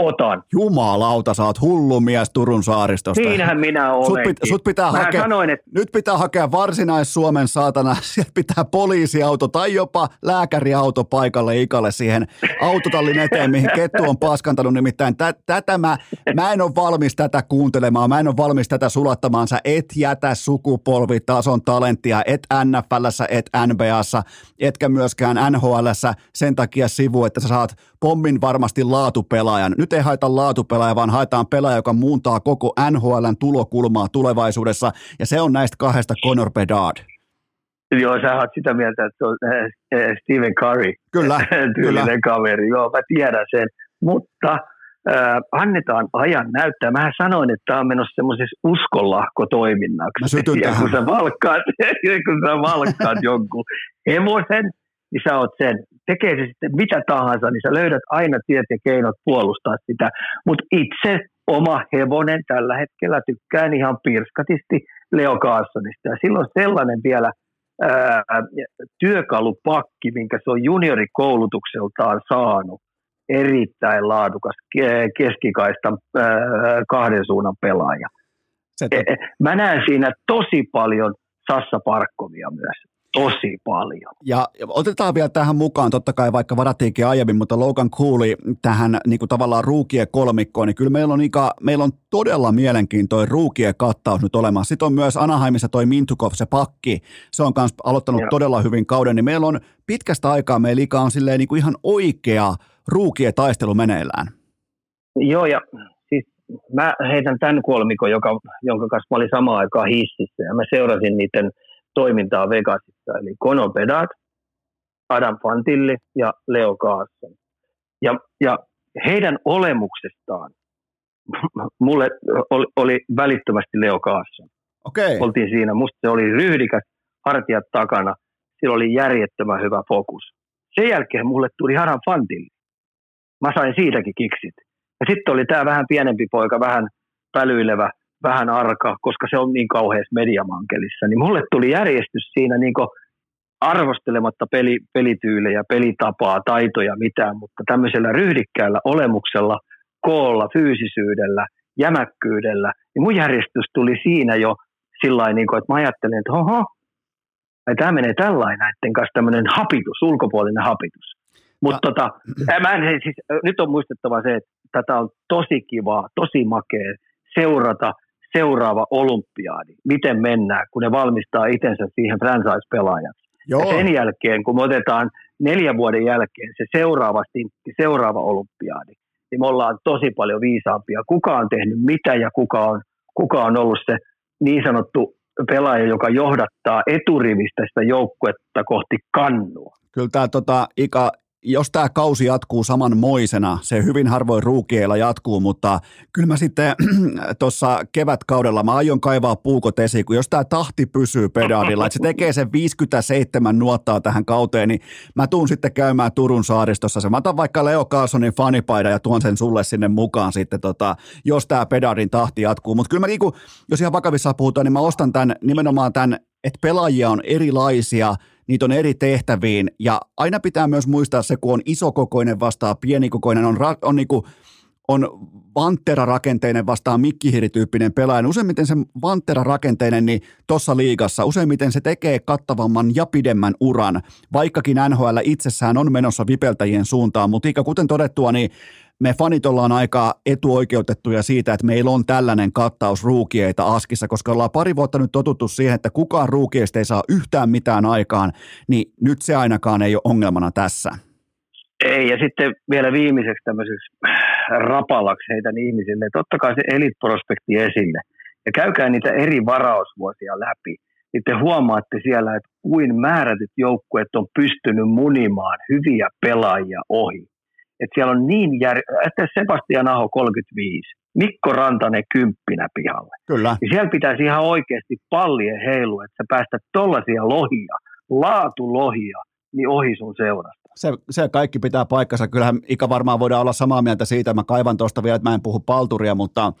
Speaker 3: Otan.
Speaker 1: Jumalauta, sä oot hullu mies Turun saaristosta.
Speaker 3: Siinähän minä olenkin.
Speaker 1: Sut, pit, sut pitää
Speaker 3: Mä
Speaker 1: hakea,
Speaker 3: sanoin, että
Speaker 1: nyt pitää hakea varsinais-Suomen saatana, sieltä pitää poliisiauto tai jopa lääkäriauto paikalle Ikalle siihen autotallin eteen, mihin kettu on paskantanut. Nimittäin tä, tätä mä, mä en ole valmis tätä kuuntelemaan, mä en ole valmis tätä sulattamaan. Sä et jätä sukupolvitason talenttia, et NFLssä, et NBAssa, etkä myöskään NHLssä sen takia sivu, että sä saat pommin varmasti laatupelaajan. Nyt ei haeta laatupelaaja, vaan haetaan pelaaja, joka muuntaa koko NHLn tulokulmaa tulevaisuudessa, ja se on näistä kahdesta Conor Bedard.
Speaker 3: Joo, sä oot sitä mieltä, että se on äh, Stephen Curry.
Speaker 1: Kyllä,
Speaker 3: tyylinen
Speaker 1: kyllä.
Speaker 3: kaveri. Joo, mä tiedän sen. Mutta äh, annetaan ajan näyttää. Mähän sanoin, että tämä on menossa semmoisessa uskonlahko-toiminnaksi.
Speaker 1: Mä sytyn
Speaker 3: ja kun sä valkkaat, kun sä valkkaat jonkun hevosen, niin sä oot sen. Tekee se sitten mitä tahansa, niin sä löydät aina tiet ja keinot puolustaa sitä. Mutta itse oma hevonen tällä hetkellä tykkään ihan pirskatisti Leo Carsonista. Ja silloin sellainen vielä ää, työkalupakki, minkä se on juniorikoulutukseltaan saanut. Erittäin laadukas ke- keskikaistan ää, kahden suunnan pelaaja. E- e- Mä näen siinä tosi paljon Sassa Parkkovia myös. Tosi paljon.
Speaker 1: Ja otetaan vielä tähän mukaan, totta kai vaikka varattiinkin aiemmin, mutta Logan kuuli tähän niin kuin tavallaan ruukien kolmikkoon, niin kyllä meillä on, Ika, meillä on todella mielenkiintoinen ruukien kattaus nyt olemassa. Sitten on myös Anaheimissa toi Mintukov, se pakki, se on myös aloittanut Joo. todella hyvin kauden, niin meillä on pitkästä aikaa meillä Ika on silleen niin kuin ihan oikea ruukien taistelu meneillään.
Speaker 3: Joo, ja siis mä heitän tämän kolmikon, joka, jonka kanssa mä olin samaan aikaan hississä, ja mä seurasin niiden toimintaa Vegasissa, eli Kono Bedard, Adam Fantilli ja Leo Kaasson. Ja, ja heidän olemuksestaan mulle oli, oli välittömästi Leo Kaasson.
Speaker 1: Okay.
Speaker 3: Oltiin siinä, musta se oli ryhdikäs, hartiat takana, sillä oli järjettömän hyvä fokus. Sen jälkeen mulle tuli Adam Fantilli. Mä sain siitäkin kiksit. Ja sitten oli tämä vähän pienempi poika, vähän pälyilevä, vähän arka, koska se on niin kauheassa mediamankelissa. Niin mulle tuli järjestys siinä niin arvostelematta peli, pelityylejä, pelitapaa, taitoja, mitään, mutta tämmöisellä ryhdikkäällä olemuksella, koolla, fyysisyydellä, jämäkkyydellä, niin mun järjestys tuli siinä jo sillä niin että mä ajattelin, että oho, tämä menee tällainen näiden kanssa tämmöinen hapitus, ulkopuolinen hapitus. Mutta tota, siis, nyt on muistettava se, että tätä on tosi kivaa, tosi makea seurata seuraava olympiadi, miten mennään, kun ne valmistaa itsensä siihen franchise-pelaajaksi. Joo. Ja sen jälkeen, kun me otetaan neljän vuoden jälkeen se seuraava stintti, seuraava olympiadi, niin me ollaan tosi paljon viisaampia. Kuka on tehnyt mitä ja kuka on, kuka on ollut se niin sanottu pelaaja, joka johdattaa eturivistä sitä joukkuetta kohti kannua.
Speaker 1: Kyllä tämä tota, Ika, jos tämä kausi jatkuu samanmoisena, se hyvin harvoin ruukieilla jatkuu, mutta kyllä mä sitten tuossa kevätkaudella mä aion kaivaa puukot esiin, kun jos tämä tahti pysyy pedaalilla, että se tekee sen 57 nuottaa tähän kauteen, niin mä tuun sitten käymään Turun saaristossa. Mä otan vaikka Leo Carlsonin fanipaidan ja tuon sen sulle sinne mukaan sitten, tota, jos tämä pedaalin tahti jatkuu. Mutta kyllä mä niinku, jos ihan vakavissa puhutaan, niin mä ostan tämän, nimenomaan tämän, että pelaajia on erilaisia – niitä on eri tehtäviin ja aina pitää myös muistaa se, kun on isokokoinen vastaan pienikokoinen, on, on niinku, on Vantera-rakenteinen vastaan mikkihirityyppinen pelaaja. Niin useimmiten se Vantera-rakenteinen niin tuossa liigassa, useimmiten se tekee kattavamman ja pidemmän uran, vaikkakin NHL itsessään on menossa vipeltäjien suuntaan. Mutta kuten todettua, niin me fanit ollaan aika etuoikeutettuja siitä, että meillä on tällainen kattaus ruukieita askissa, koska ollaan pari vuotta nyt totuttu siihen, että kukaan ruukieista ei saa yhtään mitään aikaan, niin nyt se ainakaan ei ole ongelmana tässä.
Speaker 3: Ei, ja sitten vielä viimeiseksi tämmöiseksi rapalaksi heitä ihmisille, että ottakaa se elitprospekti esille ja käykää niitä eri varausvuosia läpi. Niin te huomaatte siellä, että kuin määrätyt joukkueet on pystynyt munimaan hyviä pelaajia ohi että siellä on niin jär... että Sebastian Aho 35, Mikko Rantanen kymppinä pihalle.
Speaker 1: Kyllä.
Speaker 3: Ja siellä pitäisi ihan oikeasti pallien heilu, että sä päästät tollaisia lohia, laatulohia, niin ohi sun seurasta.
Speaker 1: Se, se kaikki pitää paikkansa. Kyllähän Ika varmaan voidaan olla samaa mieltä siitä. Mä kaivan tuosta vielä, että mä en puhu palturia, mutta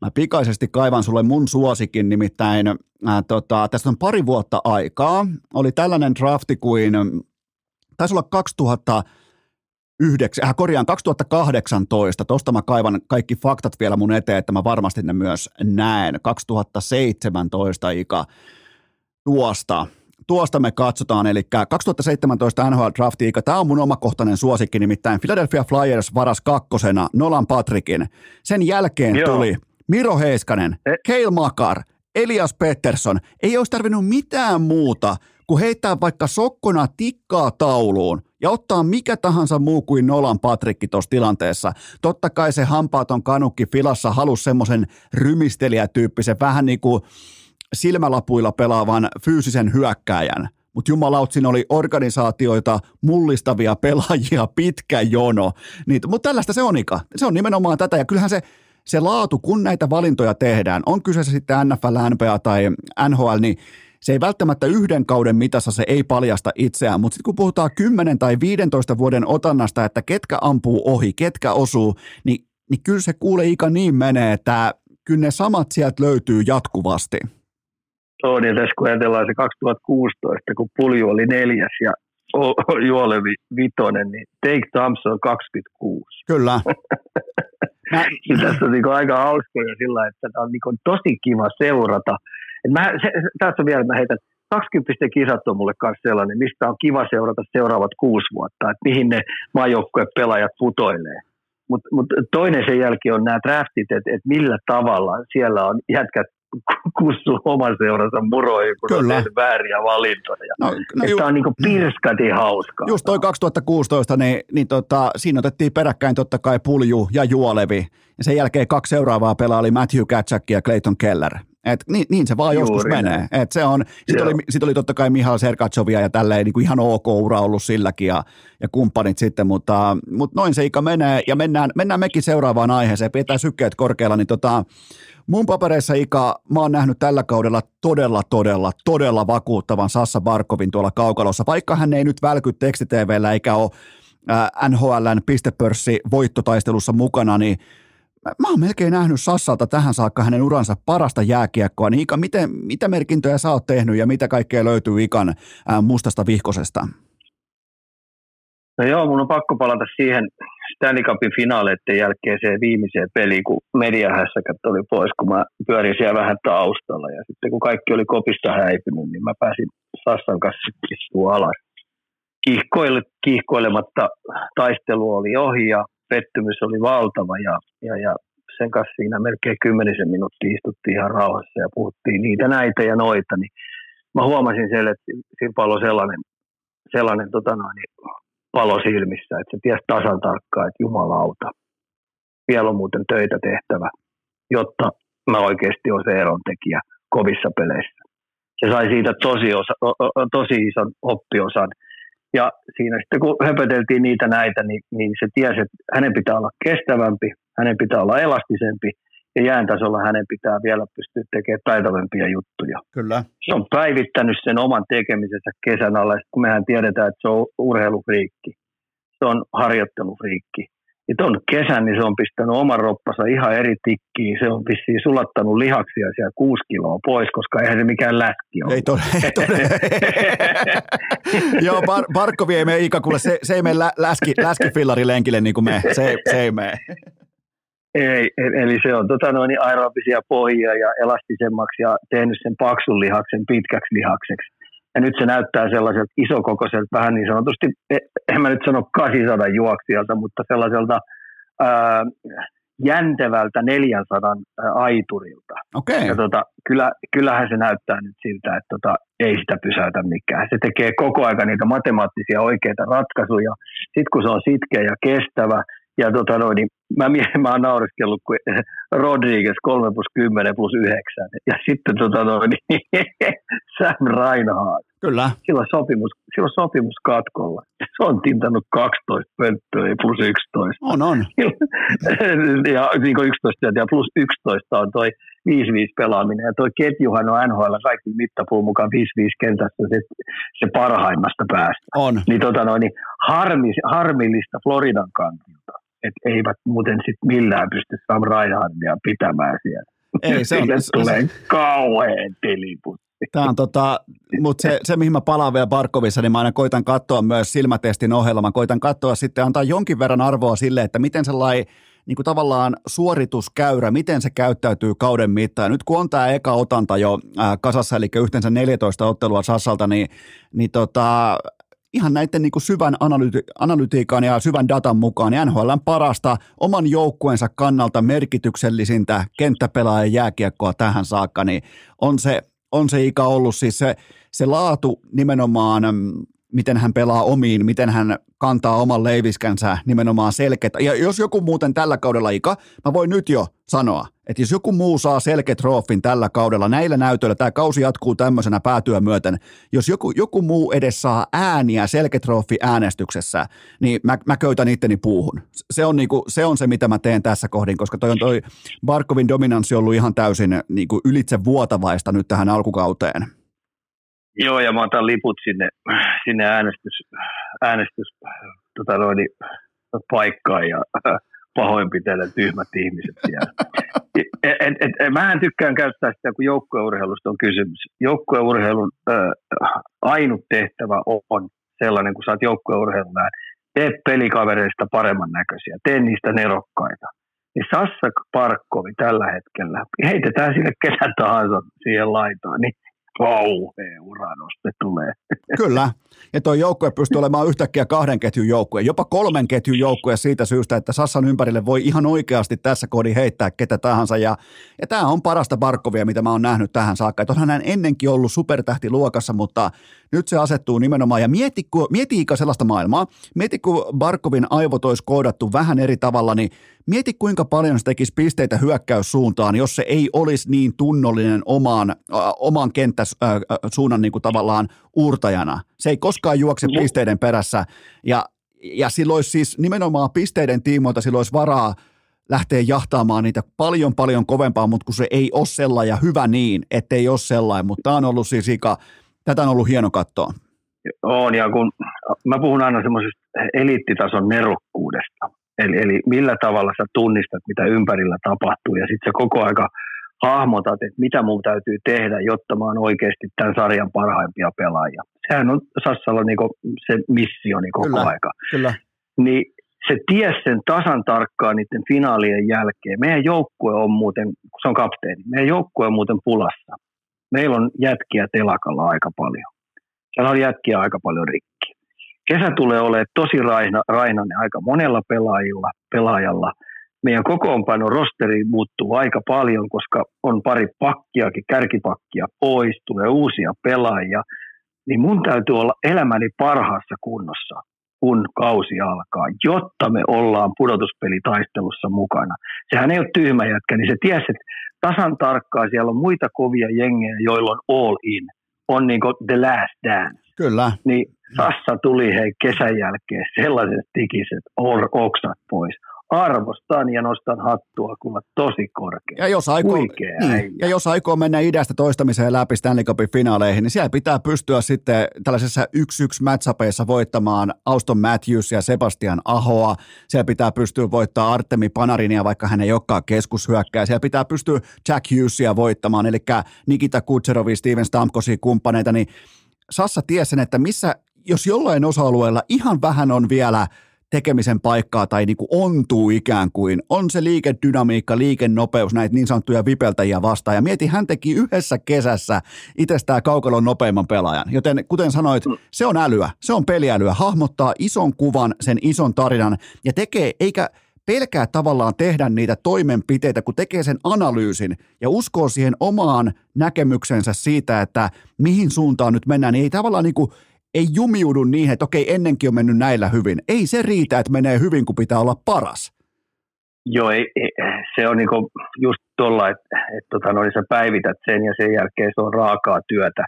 Speaker 1: mä pikaisesti kaivan sulle mun suosikin, nimittäin ää, tota, tästä on pari vuotta aikaa. Oli tällainen drafti kuin, taisi olla 2000, yhdeksän, äh, korjaan 2018, tuosta mä kaivan kaikki faktat vielä mun eteen, että mä varmasti ne myös näen. 2017 Ika tuosta. Tuosta me katsotaan, eli 2017 NHL drafti Ika, tämä on mun omakohtainen suosikki, nimittäin Philadelphia Flyers varas kakkosena Nolan Patrickin. Sen jälkeen Joo. tuli Miro Heiskanen, e- Keil Makar, Elias Pettersson. Ei olisi tarvinnut mitään muuta kuin heittää vaikka sokkona tikkaa tauluun ja ottaa mikä tahansa muu kuin Nolan Patrikki tuossa tilanteessa. Totta kai se hampaaton kanukki Filassa halusi semmoisen rymistelijätyyppisen, vähän niin kuin silmälapuilla pelaavan fyysisen hyökkääjän. Mutta jumalaut, siinä oli organisaatioita, mullistavia pelaajia, pitkä jono. Mutta tällaista se on, Ika. Se on nimenomaan tätä. Ja kyllähän se, se laatu, kun näitä valintoja tehdään, on kyseessä sitten NFL, NBA tai NHL, niin se ei välttämättä yhden kauden mitassa, se ei paljasta itseään, mutta sitten kun puhutaan 10 tai 15 vuoden otannasta, että ketkä ampuu ohi, ketkä osuu, niin, niin kyllä se kuule Ika niin menee, että kyllä ne samat sieltä löytyy jatkuvasti.
Speaker 3: On, ja tässä kun ajatellaan se 2016, kun Pulju oli neljäs ja Juolevi vitonen, niin Take Thompson 26.
Speaker 1: Kyllä.
Speaker 3: Mä... tässä on niin aika hauskoja sillä, että tämä on niin tosi kiva seurata – et mä, se, tässä on vielä, mä heitän 20 kisat on mulle kanssa sellainen, mistä on kiva seurata seuraavat kuusi vuotta, että mihin ne maajoukkueen pelaajat putoilee. Mutta mut toinen sen jälkeen on nämä draftit, että et millä tavalla siellä on jätkät kussu oman seuransa muroihin, kun Kyllä. on vääriä valintoja. No, no, ju- Tämä on niin pirskati hauskaa.
Speaker 1: Just toi 2016, niin, niin tota, siinä otettiin peräkkäin totta kai Pulju ja Juolevi. Ja sen jälkeen kaksi seuraavaa pelaa oli Matthew Katchak ja Clayton Keller. Et niin, niin se vaan Juuri joskus näin. menee. Et se on, sit, oli, sit oli totta kai Mihal Sergatsovia ja tälleen niin kuin ihan ok ura ollut silläkin ja, ja kumppanit sitten, mutta, mutta noin se ikä menee ja mennään, mennään mekin seuraavaan aiheeseen. Pidetään sykkeet korkealla, niin tota, mun papereissa Ika, mä oon nähnyt tällä kaudella todella, todella, todella vakuuttavan Sassa Barkovin tuolla kaukalossa, vaikka hän ei nyt välky tekstitvllä eikä ole NHLn pistepörssi voittotaistelussa mukana, niin mä oon melkein nähnyt Sassalta tähän saakka hänen uransa parasta jääkiekkoa, niin Ika, miten, mitä merkintöjä sä oot tehnyt ja mitä kaikkea löytyy Ikan ää, mustasta vihkosesta?
Speaker 3: No joo, mun on pakko palata siihen Stanley Cupin finaaleiden jälkeen se viimeiseen peliin, kun mediahässäkät oli pois, kun mä pyörin siellä vähän taustalla. Ja sitten kun kaikki oli kopista häipynyt, niin mä pääsin Sassan kanssa istua alas. Kiihkoile, kiihkoilematta taistelu oli ohi ja pettymys oli valtava ja, ja, ja sen kanssa siinä melkein kymmenisen minuuttia istuttiin ihan rauhassa ja puhuttiin niitä näitä ja noita, niin mä huomasin sen, että siinä paljon sellainen, sellainen tota noin, palo silmissä, että se tiesi tasan tarkkaan, että jumalauta, vielä on muuten töitä tehtävä, jotta mä oikeasti olen se erontekijä kovissa peleissä. Se sai siitä tosi, osa, tosi ison oppiosan ja siinä sitten kun höpöteltiin niitä näitä, niin, niin se tiesi, että hänen pitää olla kestävämpi, hänen pitää olla elastisempi ja jään tasolla hänen pitää vielä pystyä tekemään taitavampia juttuja.
Speaker 1: Kyllä.
Speaker 3: Se on päivittänyt sen oman tekemisensä kesän alla, kun mehän tiedetään, että se on urheilufriikki. Se on harjoittelufriikki. Ja tuon kesän niin se on pistänyt oman roppansa ihan eri tikkiin. Se on vissiin sulattanut lihaksia siellä kuusi kiloa pois, koska eihän se mikään lähti ole.
Speaker 1: Ei todella. Joo, Bar- Barkovi ei mene Ika, kuule, se, se ei mene lä- läski, läskifillarilenkille niin kuin me. Se, se ei mene.
Speaker 3: Ei, eli se on tota noin, aerobisia pohjia ja elastisemmaksi ja tehnyt sen paksun lihaksen pitkäksi lihakseksi. Ja nyt se näyttää sellaiselta isokokoiselta, vähän niin sanotusti, e, en mä nyt sano 800 juoksijalta, mutta sellaiselta ää, jäntevältä 400 aiturilta.
Speaker 1: Okay.
Speaker 3: Ja tota, kyllä, kyllähän se näyttää nyt siltä, että tota, ei sitä pysäytä mikään. Se tekee koko aika niitä matemaattisia oikeita ratkaisuja. Sitten kun se on sitkeä ja kestävä, ja tota noin, niin mä, mä oon nauriskellut, kun Rodriguez 3 plus 10 plus 9. Ja sitten tota noin, niin Sam Reinhardt.
Speaker 1: Kyllä.
Speaker 3: Silloin sopimus, silloin sopimus katkolla. Se on tintannut 12 pönttöä plus 11.
Speaker 1: On, on.
Speaker 3: ja niin 11 ja plus 11 on toi 5-5 pelaaminen. Ja toi ketjuhan on NHL kaikki mittapuun mukaan 5-5 kentässä se, se parhaimmasta päästä.
Speaker 1: On.
Speaker 3: Niin, tota noin, niin harmi, harmillista Floridan kantilta että eivät muuten sit millään pysty Sam Reinhardia pitämään siellä.
Speaker 1: Ei, se on,
Speaker 3: se, tulee se, kauhean tiliputti.
Speaker 1: Tämä on tota, mutta se, se, mihin mä palaan vielä Barkovissa, niin mä aina koitan katsoa myös silmätestin ohella. Mä koitan katsoa sitten, antaa jonkin verran arvoa sille, että miten sellainen niin kuin tavallaan suorituskäyrä, miten se käyttäytyy kauden mittaan. Nyt kun on tämä eka otanta jo äh, kasassa, eli yhteensä 14 ottelua Sassalta, niin, niin tota, ihan näiden niin kuin syvän analyti- analytiikan ja syvän datan mukaan niin NHLn parasta oman joukkueensa kannalta merkityksellisintä kenttäpelaajan jääkiekkoa tähän saakka, niin on se, on se ikä ollut. Siis se, se laatu nimenomaan, mm, miten hän pelaa omiin, miten hän kantaa oman leiviskänsä nimenomaan selkeät. Ja jos joku muuten tällä kaudella, Ika, mä voin nyt jo sanoa, että jos joku muu saa selketroofin tällä kaudella, näillä näytöillä, tämä kausi jatkuu tämmöisenä päätyä myöten, jos joku, joku muu edes saa ääniä selketroofi äänestyksessä, niin mä, mä köytän itteni puuhun. Se on, niinku, se on se, mitä mä teen tässä kohdin, koska toi on toi Barkovin dominanssi ollut ihan täysin niinku ylitse vuotavaista nyt tähän alkukauteen.
Speaker 3: Joo, ja mä otan liput sinne, sinne äänestys, äänestys tota noin, paikkaan ja pahoinpitellä tyhmät ihmiset siellä. Et, et, et, mähän tykkään käyttää sitä, kun joukkueurheilusta on kysymys. Joukkueurheilun äh, ainut tehtävä on sellainen, kun sä oot joukkueurheilun tee pelikavereista paremman näköisiä, tee niistä nerokkaita. Niin Sassa Parkkovi tällä hetkellä, heitetään sille ketä tahansa siihen laitaan, niin kauhea uranoste tulee.
Speaker 1: Kyllä, ja tuo joukkue pystyy olemaan yhtäkkiä kahden ketjun joukkue, jopa kolmen ketjun joukkue siitä syystä, että Sassan ympärille voi ihan oikeasti tässä koodi heittää ketä tahansa, ja, ja tämä on parasta Barkovia, mitä mä oon nähnyt tähän saakka, että onhan hän ennenkin ollut supertähti luokassa, mutta nyt se asettuu nimenomaan, ja mieti, mieti sellaista maailmaa, mieti kun Barkovin aivot olisi koodattu vähän eri tavalla, niin Mieti kuinka paljon se tekisi pisteitä hyökkäyssuuntaan, jos se ei olisi niin tunnollinen omaan, äh, oman kenttäsuunnan niin kuin tavallaan uurtajana. Se ei koskaan juokse no. pisteiden perässä ja, ja silloin olisi siis nimenomaan pisteiden tiimoilta silloin olisi varaa lähteä jahtaamaan niitä paljon paljon kovempaa, mutta kun se ei ole sellainen ja hyvä niin, ettei ole sellainen, mutta tämä on ollut siis Ika, tätä on ollut hieno katsoa.
Speaker 3: On, ja kun mä puhun aina semmoisesta eliittitason nerokkuudesta, Eli, eli millä tavalla sä tunnistat, mitä ympärillä tapahtuu, ja sitten sä koko aika hahmotat, että mitä mun täytyy tehdä, jotta mä oon oikeasti tämän sarjan parhaimpia pelaajia. Sehän on Sassalla niinku se missio niin koko kyllä, aika.
Speaker 1: Kyllä.
Speaker 3: Niin se ties sen tasan tarkkaan niiden finaalien jälkeen. Meidän joukkue on muuten, se on kapteeni, meidän joukkue on muuten pulassa. Meillä on jätkiä telakalla aika paljon. Siellä on jätkiä aika paljon rikki. Kesä tulee olemaan tosi raina, rainainen aika monella pelaajilla, pelaajalla. Meidän kokoonpano rosteri muuttuu aika paljon, koska on pari pakkiakin, kärkipakkia pois, tulee uusia pelaajia. Niin mun täytyy olla elämäni parhaassa kunnossa, kun kausi alkaa, jotta me ollaan pudotuspelitaistelussa mukana. Sehän ei ole tyhmä jätkä, niin se tiesi, että tasan tarkkaan siellä on muita kovia jengejä, joilla on all in. On niin kuin the last dance.
Speaker 1: Kyllä.
Speaker 3: Niin Sassa tuli hei kesän jälkeen sellaiset tikiset or, oksat pois. Arvostan ja nostan hattua, kun tosi korkea.
Speaker 1: Ja jos, aikoo, niin, ja jos aikoo mennä idästä toistamiseen läpi Stanley Cupin finaaleihin, niin siellä pitää pystyä sitten tällaisessa yksi-yksi matchapeissa voittamaan Auston Matthews ja Sebastian Ahoa. Siellä pitää pystyä voittamaan Artemi Panarinia, vaikka hän ei olekaan keskushyökkää. Siellä pitää pystyä Jack Hughesia voittamaan, eli Nikita Kutserovi, Steven Stamkosi kumppaneita, niin Sassa tiesi sen, että missä jos jollain osa-alueella ihan vähän on vielä tekemisen paikkaa tai niin kuin ontuu ikään kuin, on se liikedynamiikka, liikennopeus, näitä niin sanottuja vipeltäjiä vastaan. Ja mieti, hän teki yhdessä kesässä itsestään kaukalon nopeimman pelaajan. Joten kuten sanoit, se on älyä, se on peliälyä, hahmottaa ison kuvan, sen ison tarinan ja tekee, eikä pelkää tavallaan tehdä niitä toimenpiteitä, kun tekee sen analyysin ja uskoo siihen omaan näkemyksensä siitä, että mihin suuntaan nyt mennään, niin ei tavallaan niin kuin ei jumiudu niin, että okei, ennenkin on mennyt näillä hyvin. Ei se riitä, että menee hyvin, kun pitää olla paras.
Speaker 3: Joo, ei, ei, se on niinku just tuolla, että et, tota, no, niin sä päivität sen ja sen jälkeen se on raakaa työtä.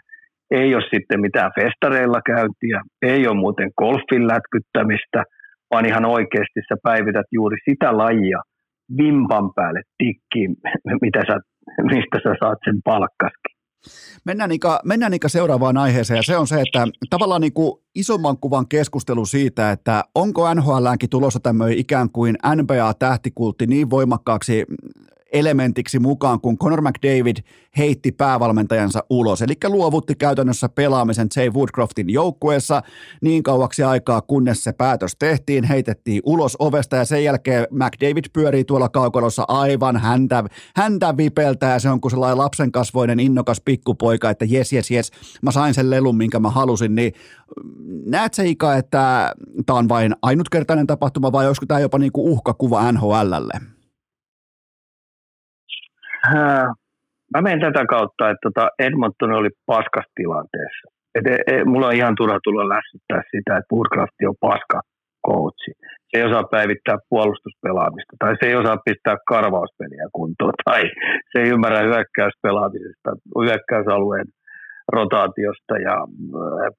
Speaker 3: Ei ole sitten mitään festareilla käyntiä, ei ole muuten golfin lätkyttämistä, vaan ihan oikeasti sä päivität juuri sitä lajia vimpan päälle tikkiin, mitä sä, mistä sä saat sen palkkaskin.
Speaker 1: Mennään, Ika, mennään Ika seuraavaan aiheeseen. Ja se on se, että tavallaan niin kuin isomman kuvan keskustelu siitä, että onko NHLäänkin tulossa tämmöinen ikään kuin NBA-tähtikultti niin voimakkaaksi elementiksi mukaan, kun Conor McDavid heitti päävalmentajansa ulos. Eli luovutti käytännössä pelaamisen Jay Woodcroftin joukkueessa niin kauaksi aikaa, kunnes se päätös tehtiin, heitettiin ulos ovesta ja sen jälkeen McDavid pyörii tuolla kaukolossa aivan häntä, häntä vipeltää ja se on kuin sellainen lapsen kasvoinen innokas pikkupoika, että jes, jes, jes, mä sain sen lelun, minkä mä halusin, niin näet se Ika, että tämä on vain ainutkertainen tapahtuma vai olisiko tämä jopa niin kuin uhkakuva NHLlle?
Speaker 3: Mä menen tätä kautta, että tota Edmonton oli paskas tilanteessa. Et, et, e, mulla on ihan turha tulla lässyttää sitä, että Woodcraft on paska coachi. Se ei osaa päivittää puolustuspelaamista, tai se ei osaa pistää karvauspeliä kuntoon, tai se ei ymmärrä hyökkäyspelaamisesta, hyökkäysalueen rotaatiosta ja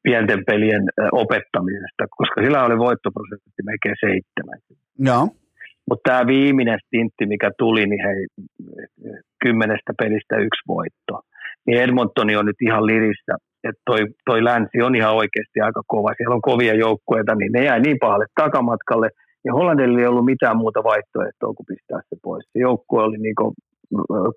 Speaker 3: pienten pelien opettamisesta, koska sillä oli voittoprosentti melkein seitsemän.
Speaker 1: Joo.
Speaker 3: Mutta tämä viimeinen stintti, mikä tuli, niin hei, kymmenestä pelistä yksi voitto. Niin Edmontoni on nyt ihan lirissä, että toi, toi länsi on ihan oikeasti aika kova. Siellä on kovia joukkueita, niin ne jäi niin pahalle takamatkalle. Ja Hollandilla ei ollut mitään muuta vaihtoehtoa kuin pistää se pois. Se joukkue oli niin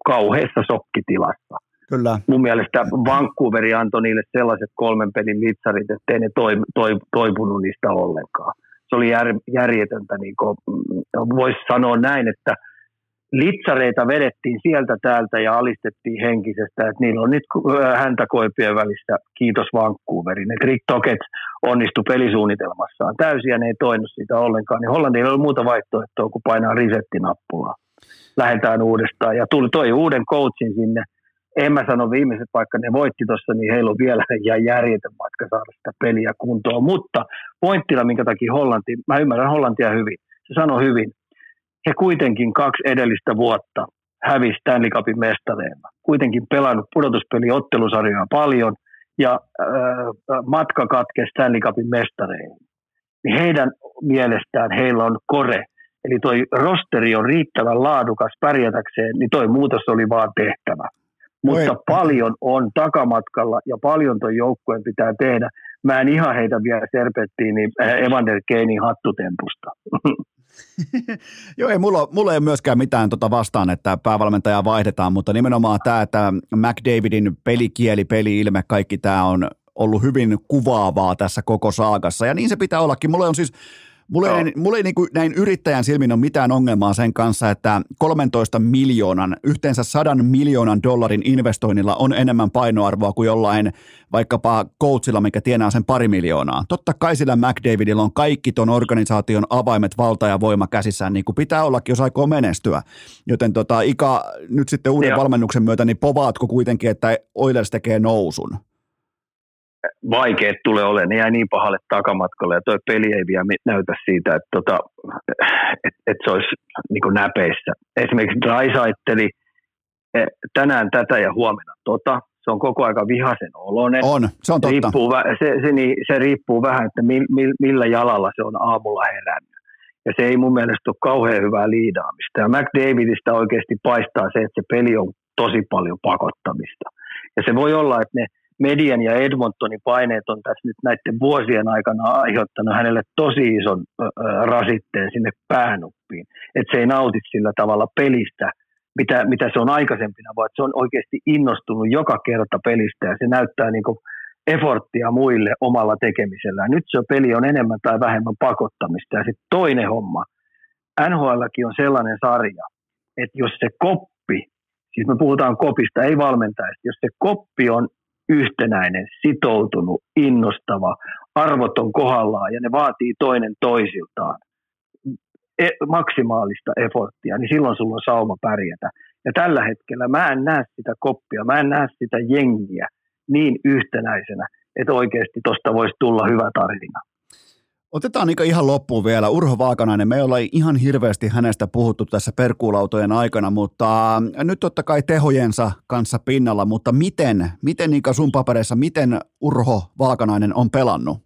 Speaker 3: kauheassa sokkitilassa.
Speaker 1: Kyllä.
Speaker 3: Mun mielestä Vancouveri antoi niille sellaiset kolmen pelin litsarit, ettei ne toi, toi, toipunut niistä ollenkaan se oli jär, järjetöntä, niin voisi sanoa näin, että litsareita vedettiin sieltä täältä ja alistettiin henkisestä, että niillä on nyt häntä koipien välissä, kiitos Vancouverin. Että Rick Toket onnistui pelisuunnitelmassaan täysin ja ne ei toinut sitä ollenkaan, niin Hollandilla ei ole muuta vaihtoehtoa kuin painaa risettinappulaa. Lähdetään uudestaan ja tuli toi uuden coachin sinne. En mä sano viimeiset, vaikka ne voitti tuossa, niin heillä on vielä ja järjetön matka saada sitä peliä kuntoon. Mutta pointtina, minkä takia Hollanti, mä ymmärrän Hollantia hyvin, se sanoi hyvin, he kuitenkin kaksi edellistä vuotta hävisi Stanley Cupin mestareilla. Kuitenkin pelannut pudotuspeliottelusarjaa paljon ja äh, matka katkesi Stanley Cupin mestareihin. Niin heidän mielestään heillä on kore, eli toi rosteri on riittävän laadukas pärjätäkseen, niin toi muutos oli vaan tehtävä. Mutta Oi. paljon on takamatkalla ja paljon tuon joukkueen pitää tehdä. Mä en ihan heitä vielä serpettiin niin Evander Keinin hattutempusta.
Speaker 1: Joo, ei mulla, mulla ei ole myöskään mitään tota vastaan, että päävalmentajaa vaihdetaan, mutta nimenomaan tämä, että McDavidin pelikieli, peli-ilme, kaikki tämä on ollut hyvin kuvaavaa tässä koko saagassa, ja niin se pitää ollakin. Mulla on siis Mulla ei, mulla ei niin kuin näin yrittäjän silmin ole mitään ongelmaa sen kanssa, että 13 miljoonan, yhteensä 100 miljoonan dollarin investoinnilla on enemmän painoarvoa kuin jollain vaikkapa coachilla, mikä tienaa sen pari miljoonaa. Totta kai sillä McDavidilla on kaikki ton organisaation avaimet, valta ja voima käsissään, niin kuin pitää ollakin, jos aikoo menestyä. Joten tota, Ika, nyt sitten uuden Joo. valmennuksen myötä, niin povaatko kuitenkin, että Oilers tekee nousun?
Speaker 3: Vaikeet tulee olemaan, ne jäi niin pahalle takamatkalle ja tuo peli ei vielä näytä siitä, että, tota, et, et se olisi niin näpeissä. Esimerkiksi Draisaitteli eh, tänään tätä ja huomenna tota, se on koko aika vihaisen oloinen.
Speaker 1: On, se on totta.
Speaker 3: Riippuu, se, se, niin, se riippuu vähän, että mi, mi, millä jalalla se on aamulla herännyt. Ja se ei mun mielestä ole kauhean hyvää liidaamista. Ja McDavidista oikeasti paistaa se, että se peli on tosi paljon pakottamista. Ja se voi olla, että ne median ja Edmontonin paineet on tässä nyt näiden vuosien aikana aiheuttanut hänelle tosi ison rasitteen sinne päänuppiin. Että se ei nauti sillä tavalla pelistä, mitä, mitä se on aikaisempina, vaan se on oikeasti innostunut joka kerta pelistä ja se näyttää niin kuin efforttia muille omalla tekemisellään. Nyt se peli on enemmän tai vähemmän pakottamista. Ja sitten toinen homma, NHLkin on sellainen sarja, että jos se koppi, siis me puhutaan kopista, ei valmentajista, jos se koppi on yhtenäinen, sitoutunut, innostava, arvot on kohdallaan ja ne vaatii toinen toisiltaan e, maksimaalista eforttia, niin silloin sulla on sauma pärjätä. Ja tällä hetkellä mä en näe sitä koppia, mä en näe sitä jengiä niin yhtenäisenä, että oikeasti tuosta voisi tulla hyvä tarina.
Speaker 1: Otetaan niin ihan loppuun vielä. Urho Vaakanainen, me ei olla ihan hirveästi hänestä puhuttu tässä perkuulautojen aikana, mutta äh, nyt totta kai tehojensa kanssa pinnalla, mutta miten, miten niin sun papereissa, miten Urho Vaakanainen on pelannut?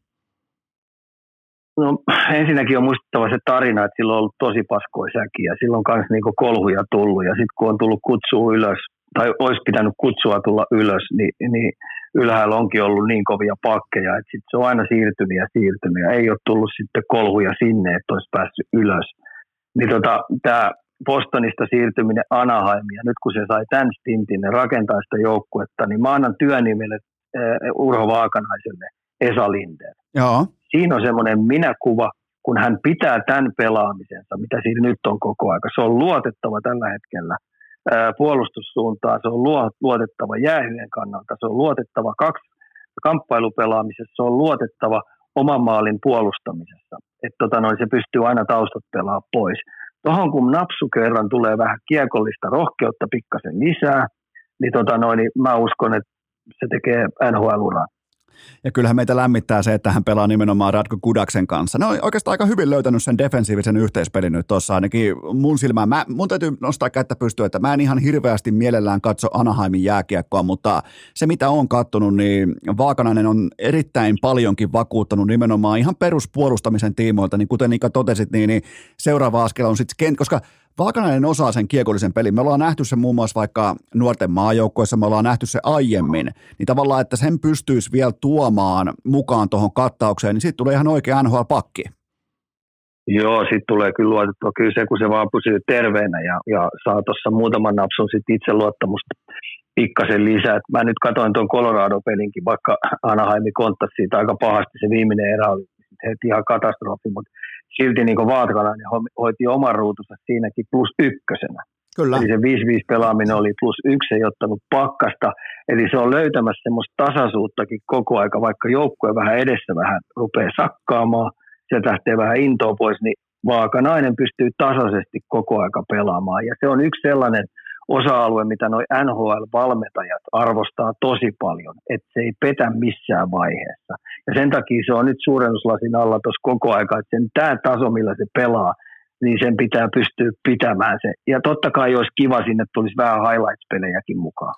Speaker 3: No ensinnäkin on muistettava se tarina, että silloin on ollut tosi paskoja säkiä. Silloin on myös niinku kolhuja tullut ja sitten kun on tullut kutsua ylös, tai olisi pitänyt kutsua tulla ylös, niin, niin ylhäällä onkin ollut niin kovia pakkeja, että sit se on aina siirtynyt ja siirtynyt ja ei ole tullut sitten kolhuja sinne, että olisi päässyt ylös. Niin tota, tämä Bostonista siirtyminen Anaheimia, nyt kun se sai tämän stintin ja rakentaa sitä joukkuetta, niin mä annan työnimelle uh, Urho Vaakanaiselle Esa Linder.
Speaker 1: Joo.
Speaker 3: Siinä on semmoinen minäkuva, kun hän pitää tämän pelaamisensa, mitä siinä nyt on koko aika. Se on luotettava tällä hetkellä – puolustussuuntaan, se on luotettava jäähyjen kannalta, se on luotettava kaksi kamppailupelaamisessa, se on luotettava oman maalin puolustamisessa. Että tota noin, se pystyy aina taustat pelaa pois. Tuohon kun napsu kerran tulee vähän kiekollista rohkeutta pikkasen lisää, niin, tota noin, niin mä uskon, että se tekee NHL-uran.
Speaker 1: Ja kyllähän meitä lämmittää se, että hän pelaa nimenomaan Radko Kudaksen kanssa. Ne on oikeastaan aika hyvin löytänyt sen defensiivisen yhteispelin nyt tuossa ainakin mun silmään. Mä, mun täytyy nostaa kättä pystyä, että mä en ihan hirveästi mielellään katso Anaheimin jääkiekkoa, mutta se mitä on kattonut, niin Vaakanainen on erittäin paljonkin vakuuttanut nimenomaan ihan peruspuolustamisen tiimoilta, niin kuten Ika totesit, niin, niin seuraava askel on sitten, koska Vaakanainen osaa sen kiekollisen pelin. Me ollaan nähty se muun muassa vaikka nuorten maajoukkoissa, me ollaan nähty se aiemmin. Niin tavallaan, että sen pystyisi vielä tuomaan mukaan tuohon kattaukseen, niin sitten tulee ihan oikea NHL-pakki.
Speaker 3: Joo, sitten tulee kyllä luotettua. Kyllä se, kun se vaan pysyy terveenä ja, ja saa tuossa muutaman napsun sitten itseluottamusta pikkasen lisää. Mä nyt katsoin tuon Colorado-pelinkin, vaikka Anaheimi konttasi siitä aika pahasti. Se viimeinen erä oli heti ihan katastrofi, mutta silti niin Vaatkalainen hoiti oman ruutunsa siinäkin plus ykkösenä.
Speaker 1: Kyllä.
Speaker 3: Eli se 5-5 pelaaminen oli plus yksi, ei ottanut pakkasta. Eli se on löytämässä semmoista tasaisuuttakin koko aika, vaikka joukkue vähän edessä vähän rupeaa sakkaamaan, se lähtee vähän intoa pois, niin Vaakanainen pystyy tasaisesti koko aika pelaamaan. Ja se on yksi sellainen osa-alue, mitä nuo NHL-valmentajat arvostaa tosi paljon, että se ei petä missään vaiheessa. Ja sen takia se on nyt suurennuslasin alla tuossa koko aika, että sen tämä taso, millä se pelaa, niin sen pitää pystyä pitämään se. Ja totta kai olisi kiva sinne tulisi vähän highlights-pelejäkin mukaan.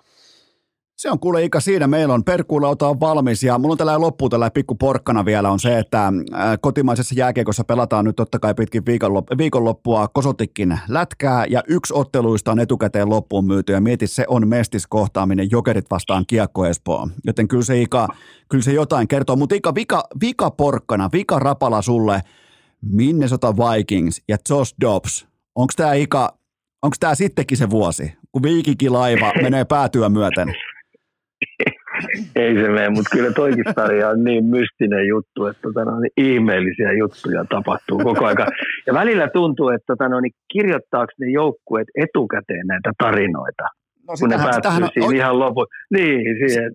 Speaker 1: Se on kuule Ika siinä. Meillä on perkuulauta on valmis ja mulla on tällä loppu tällä pikku porkkana vielä on se, että kotimaisessa jääkiekossa pelataan nyt totta kai pitkin viikonlop- viikonloppua kosotikin lätkää ja yksi otteluista on etukäteen loppuun myyty ja mieti se on mestiskohtaaminen Jokerit vastaan Kiekko Espoo. Joten kyllä se Ika, kyllä se jotain kertoo. Mutta Ika, vika, vika porkkana, vika rapala sulle Minnesota Vikings ja Josh Dobbs. Onko tämä Ika, onko tämä sittenkin se vuosi, kun viikikilaiva menee päätyä myöten?
Speaker 3: Ei se mene, mutta kyllä toikin sarja on niin mystinen juttu, että tota, no, niin ihmeellisiä juttuja tapahtuu koko aika. Ja välillä tuntuu, että tota, no, niin kirjoittaako ne joukkueet etukäteen näitä tarinoita, no, kun ne päättyy on, siinä ihan lopu. Niin, siihen,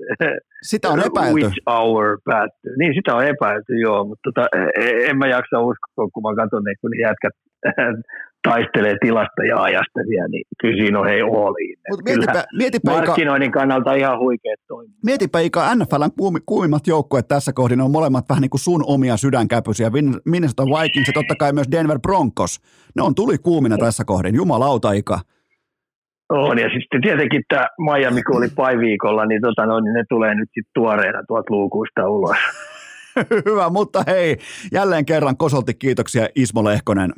Speaker 1: sitä on epäilty.
Speaker 3: Which hour päättyy. Niin, sitä on epäilty, joo, mutta tota, e, e, en mä jaksa uskoa, kun mä katson, niin kun ne jätkät taistelee tilasta ja ajasta siellä, niin kyllä siinä on hei oliin.
Speaker 1: Mut mietipä, mietipä
Speaker 3: markkinoinnin Ika, kannalta ihan huikeet toimia.
Speaker 1: Mietipä Ika, NFLn kuumimmat joukkueet tässä kohdin on molemmat vähän niin kuin sun omia sydänkäpysiä. Minnesota Vikings ja totta kai myös Denver Broncos. Ne on tuli kuumina tässä kohdin, jumalauta Ika.
Speaker 3: On, ja sitten tietenkin tämä Miami, kun oli pai viikolla, niin, tota, no, niin ne tulee nyt sitten tuoreena tuolta luukuista ulos.
Speaker 1: Hyvä, mutta hei, jälleen kerran kosolti kiitoksia Ismo Lehkonen.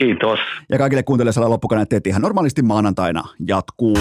Speaker 3: Kiitos.
Speaker 1: Ja kaikille kuuntelijoille loppukaneet ihan normaalisti maanantaina jatkuu.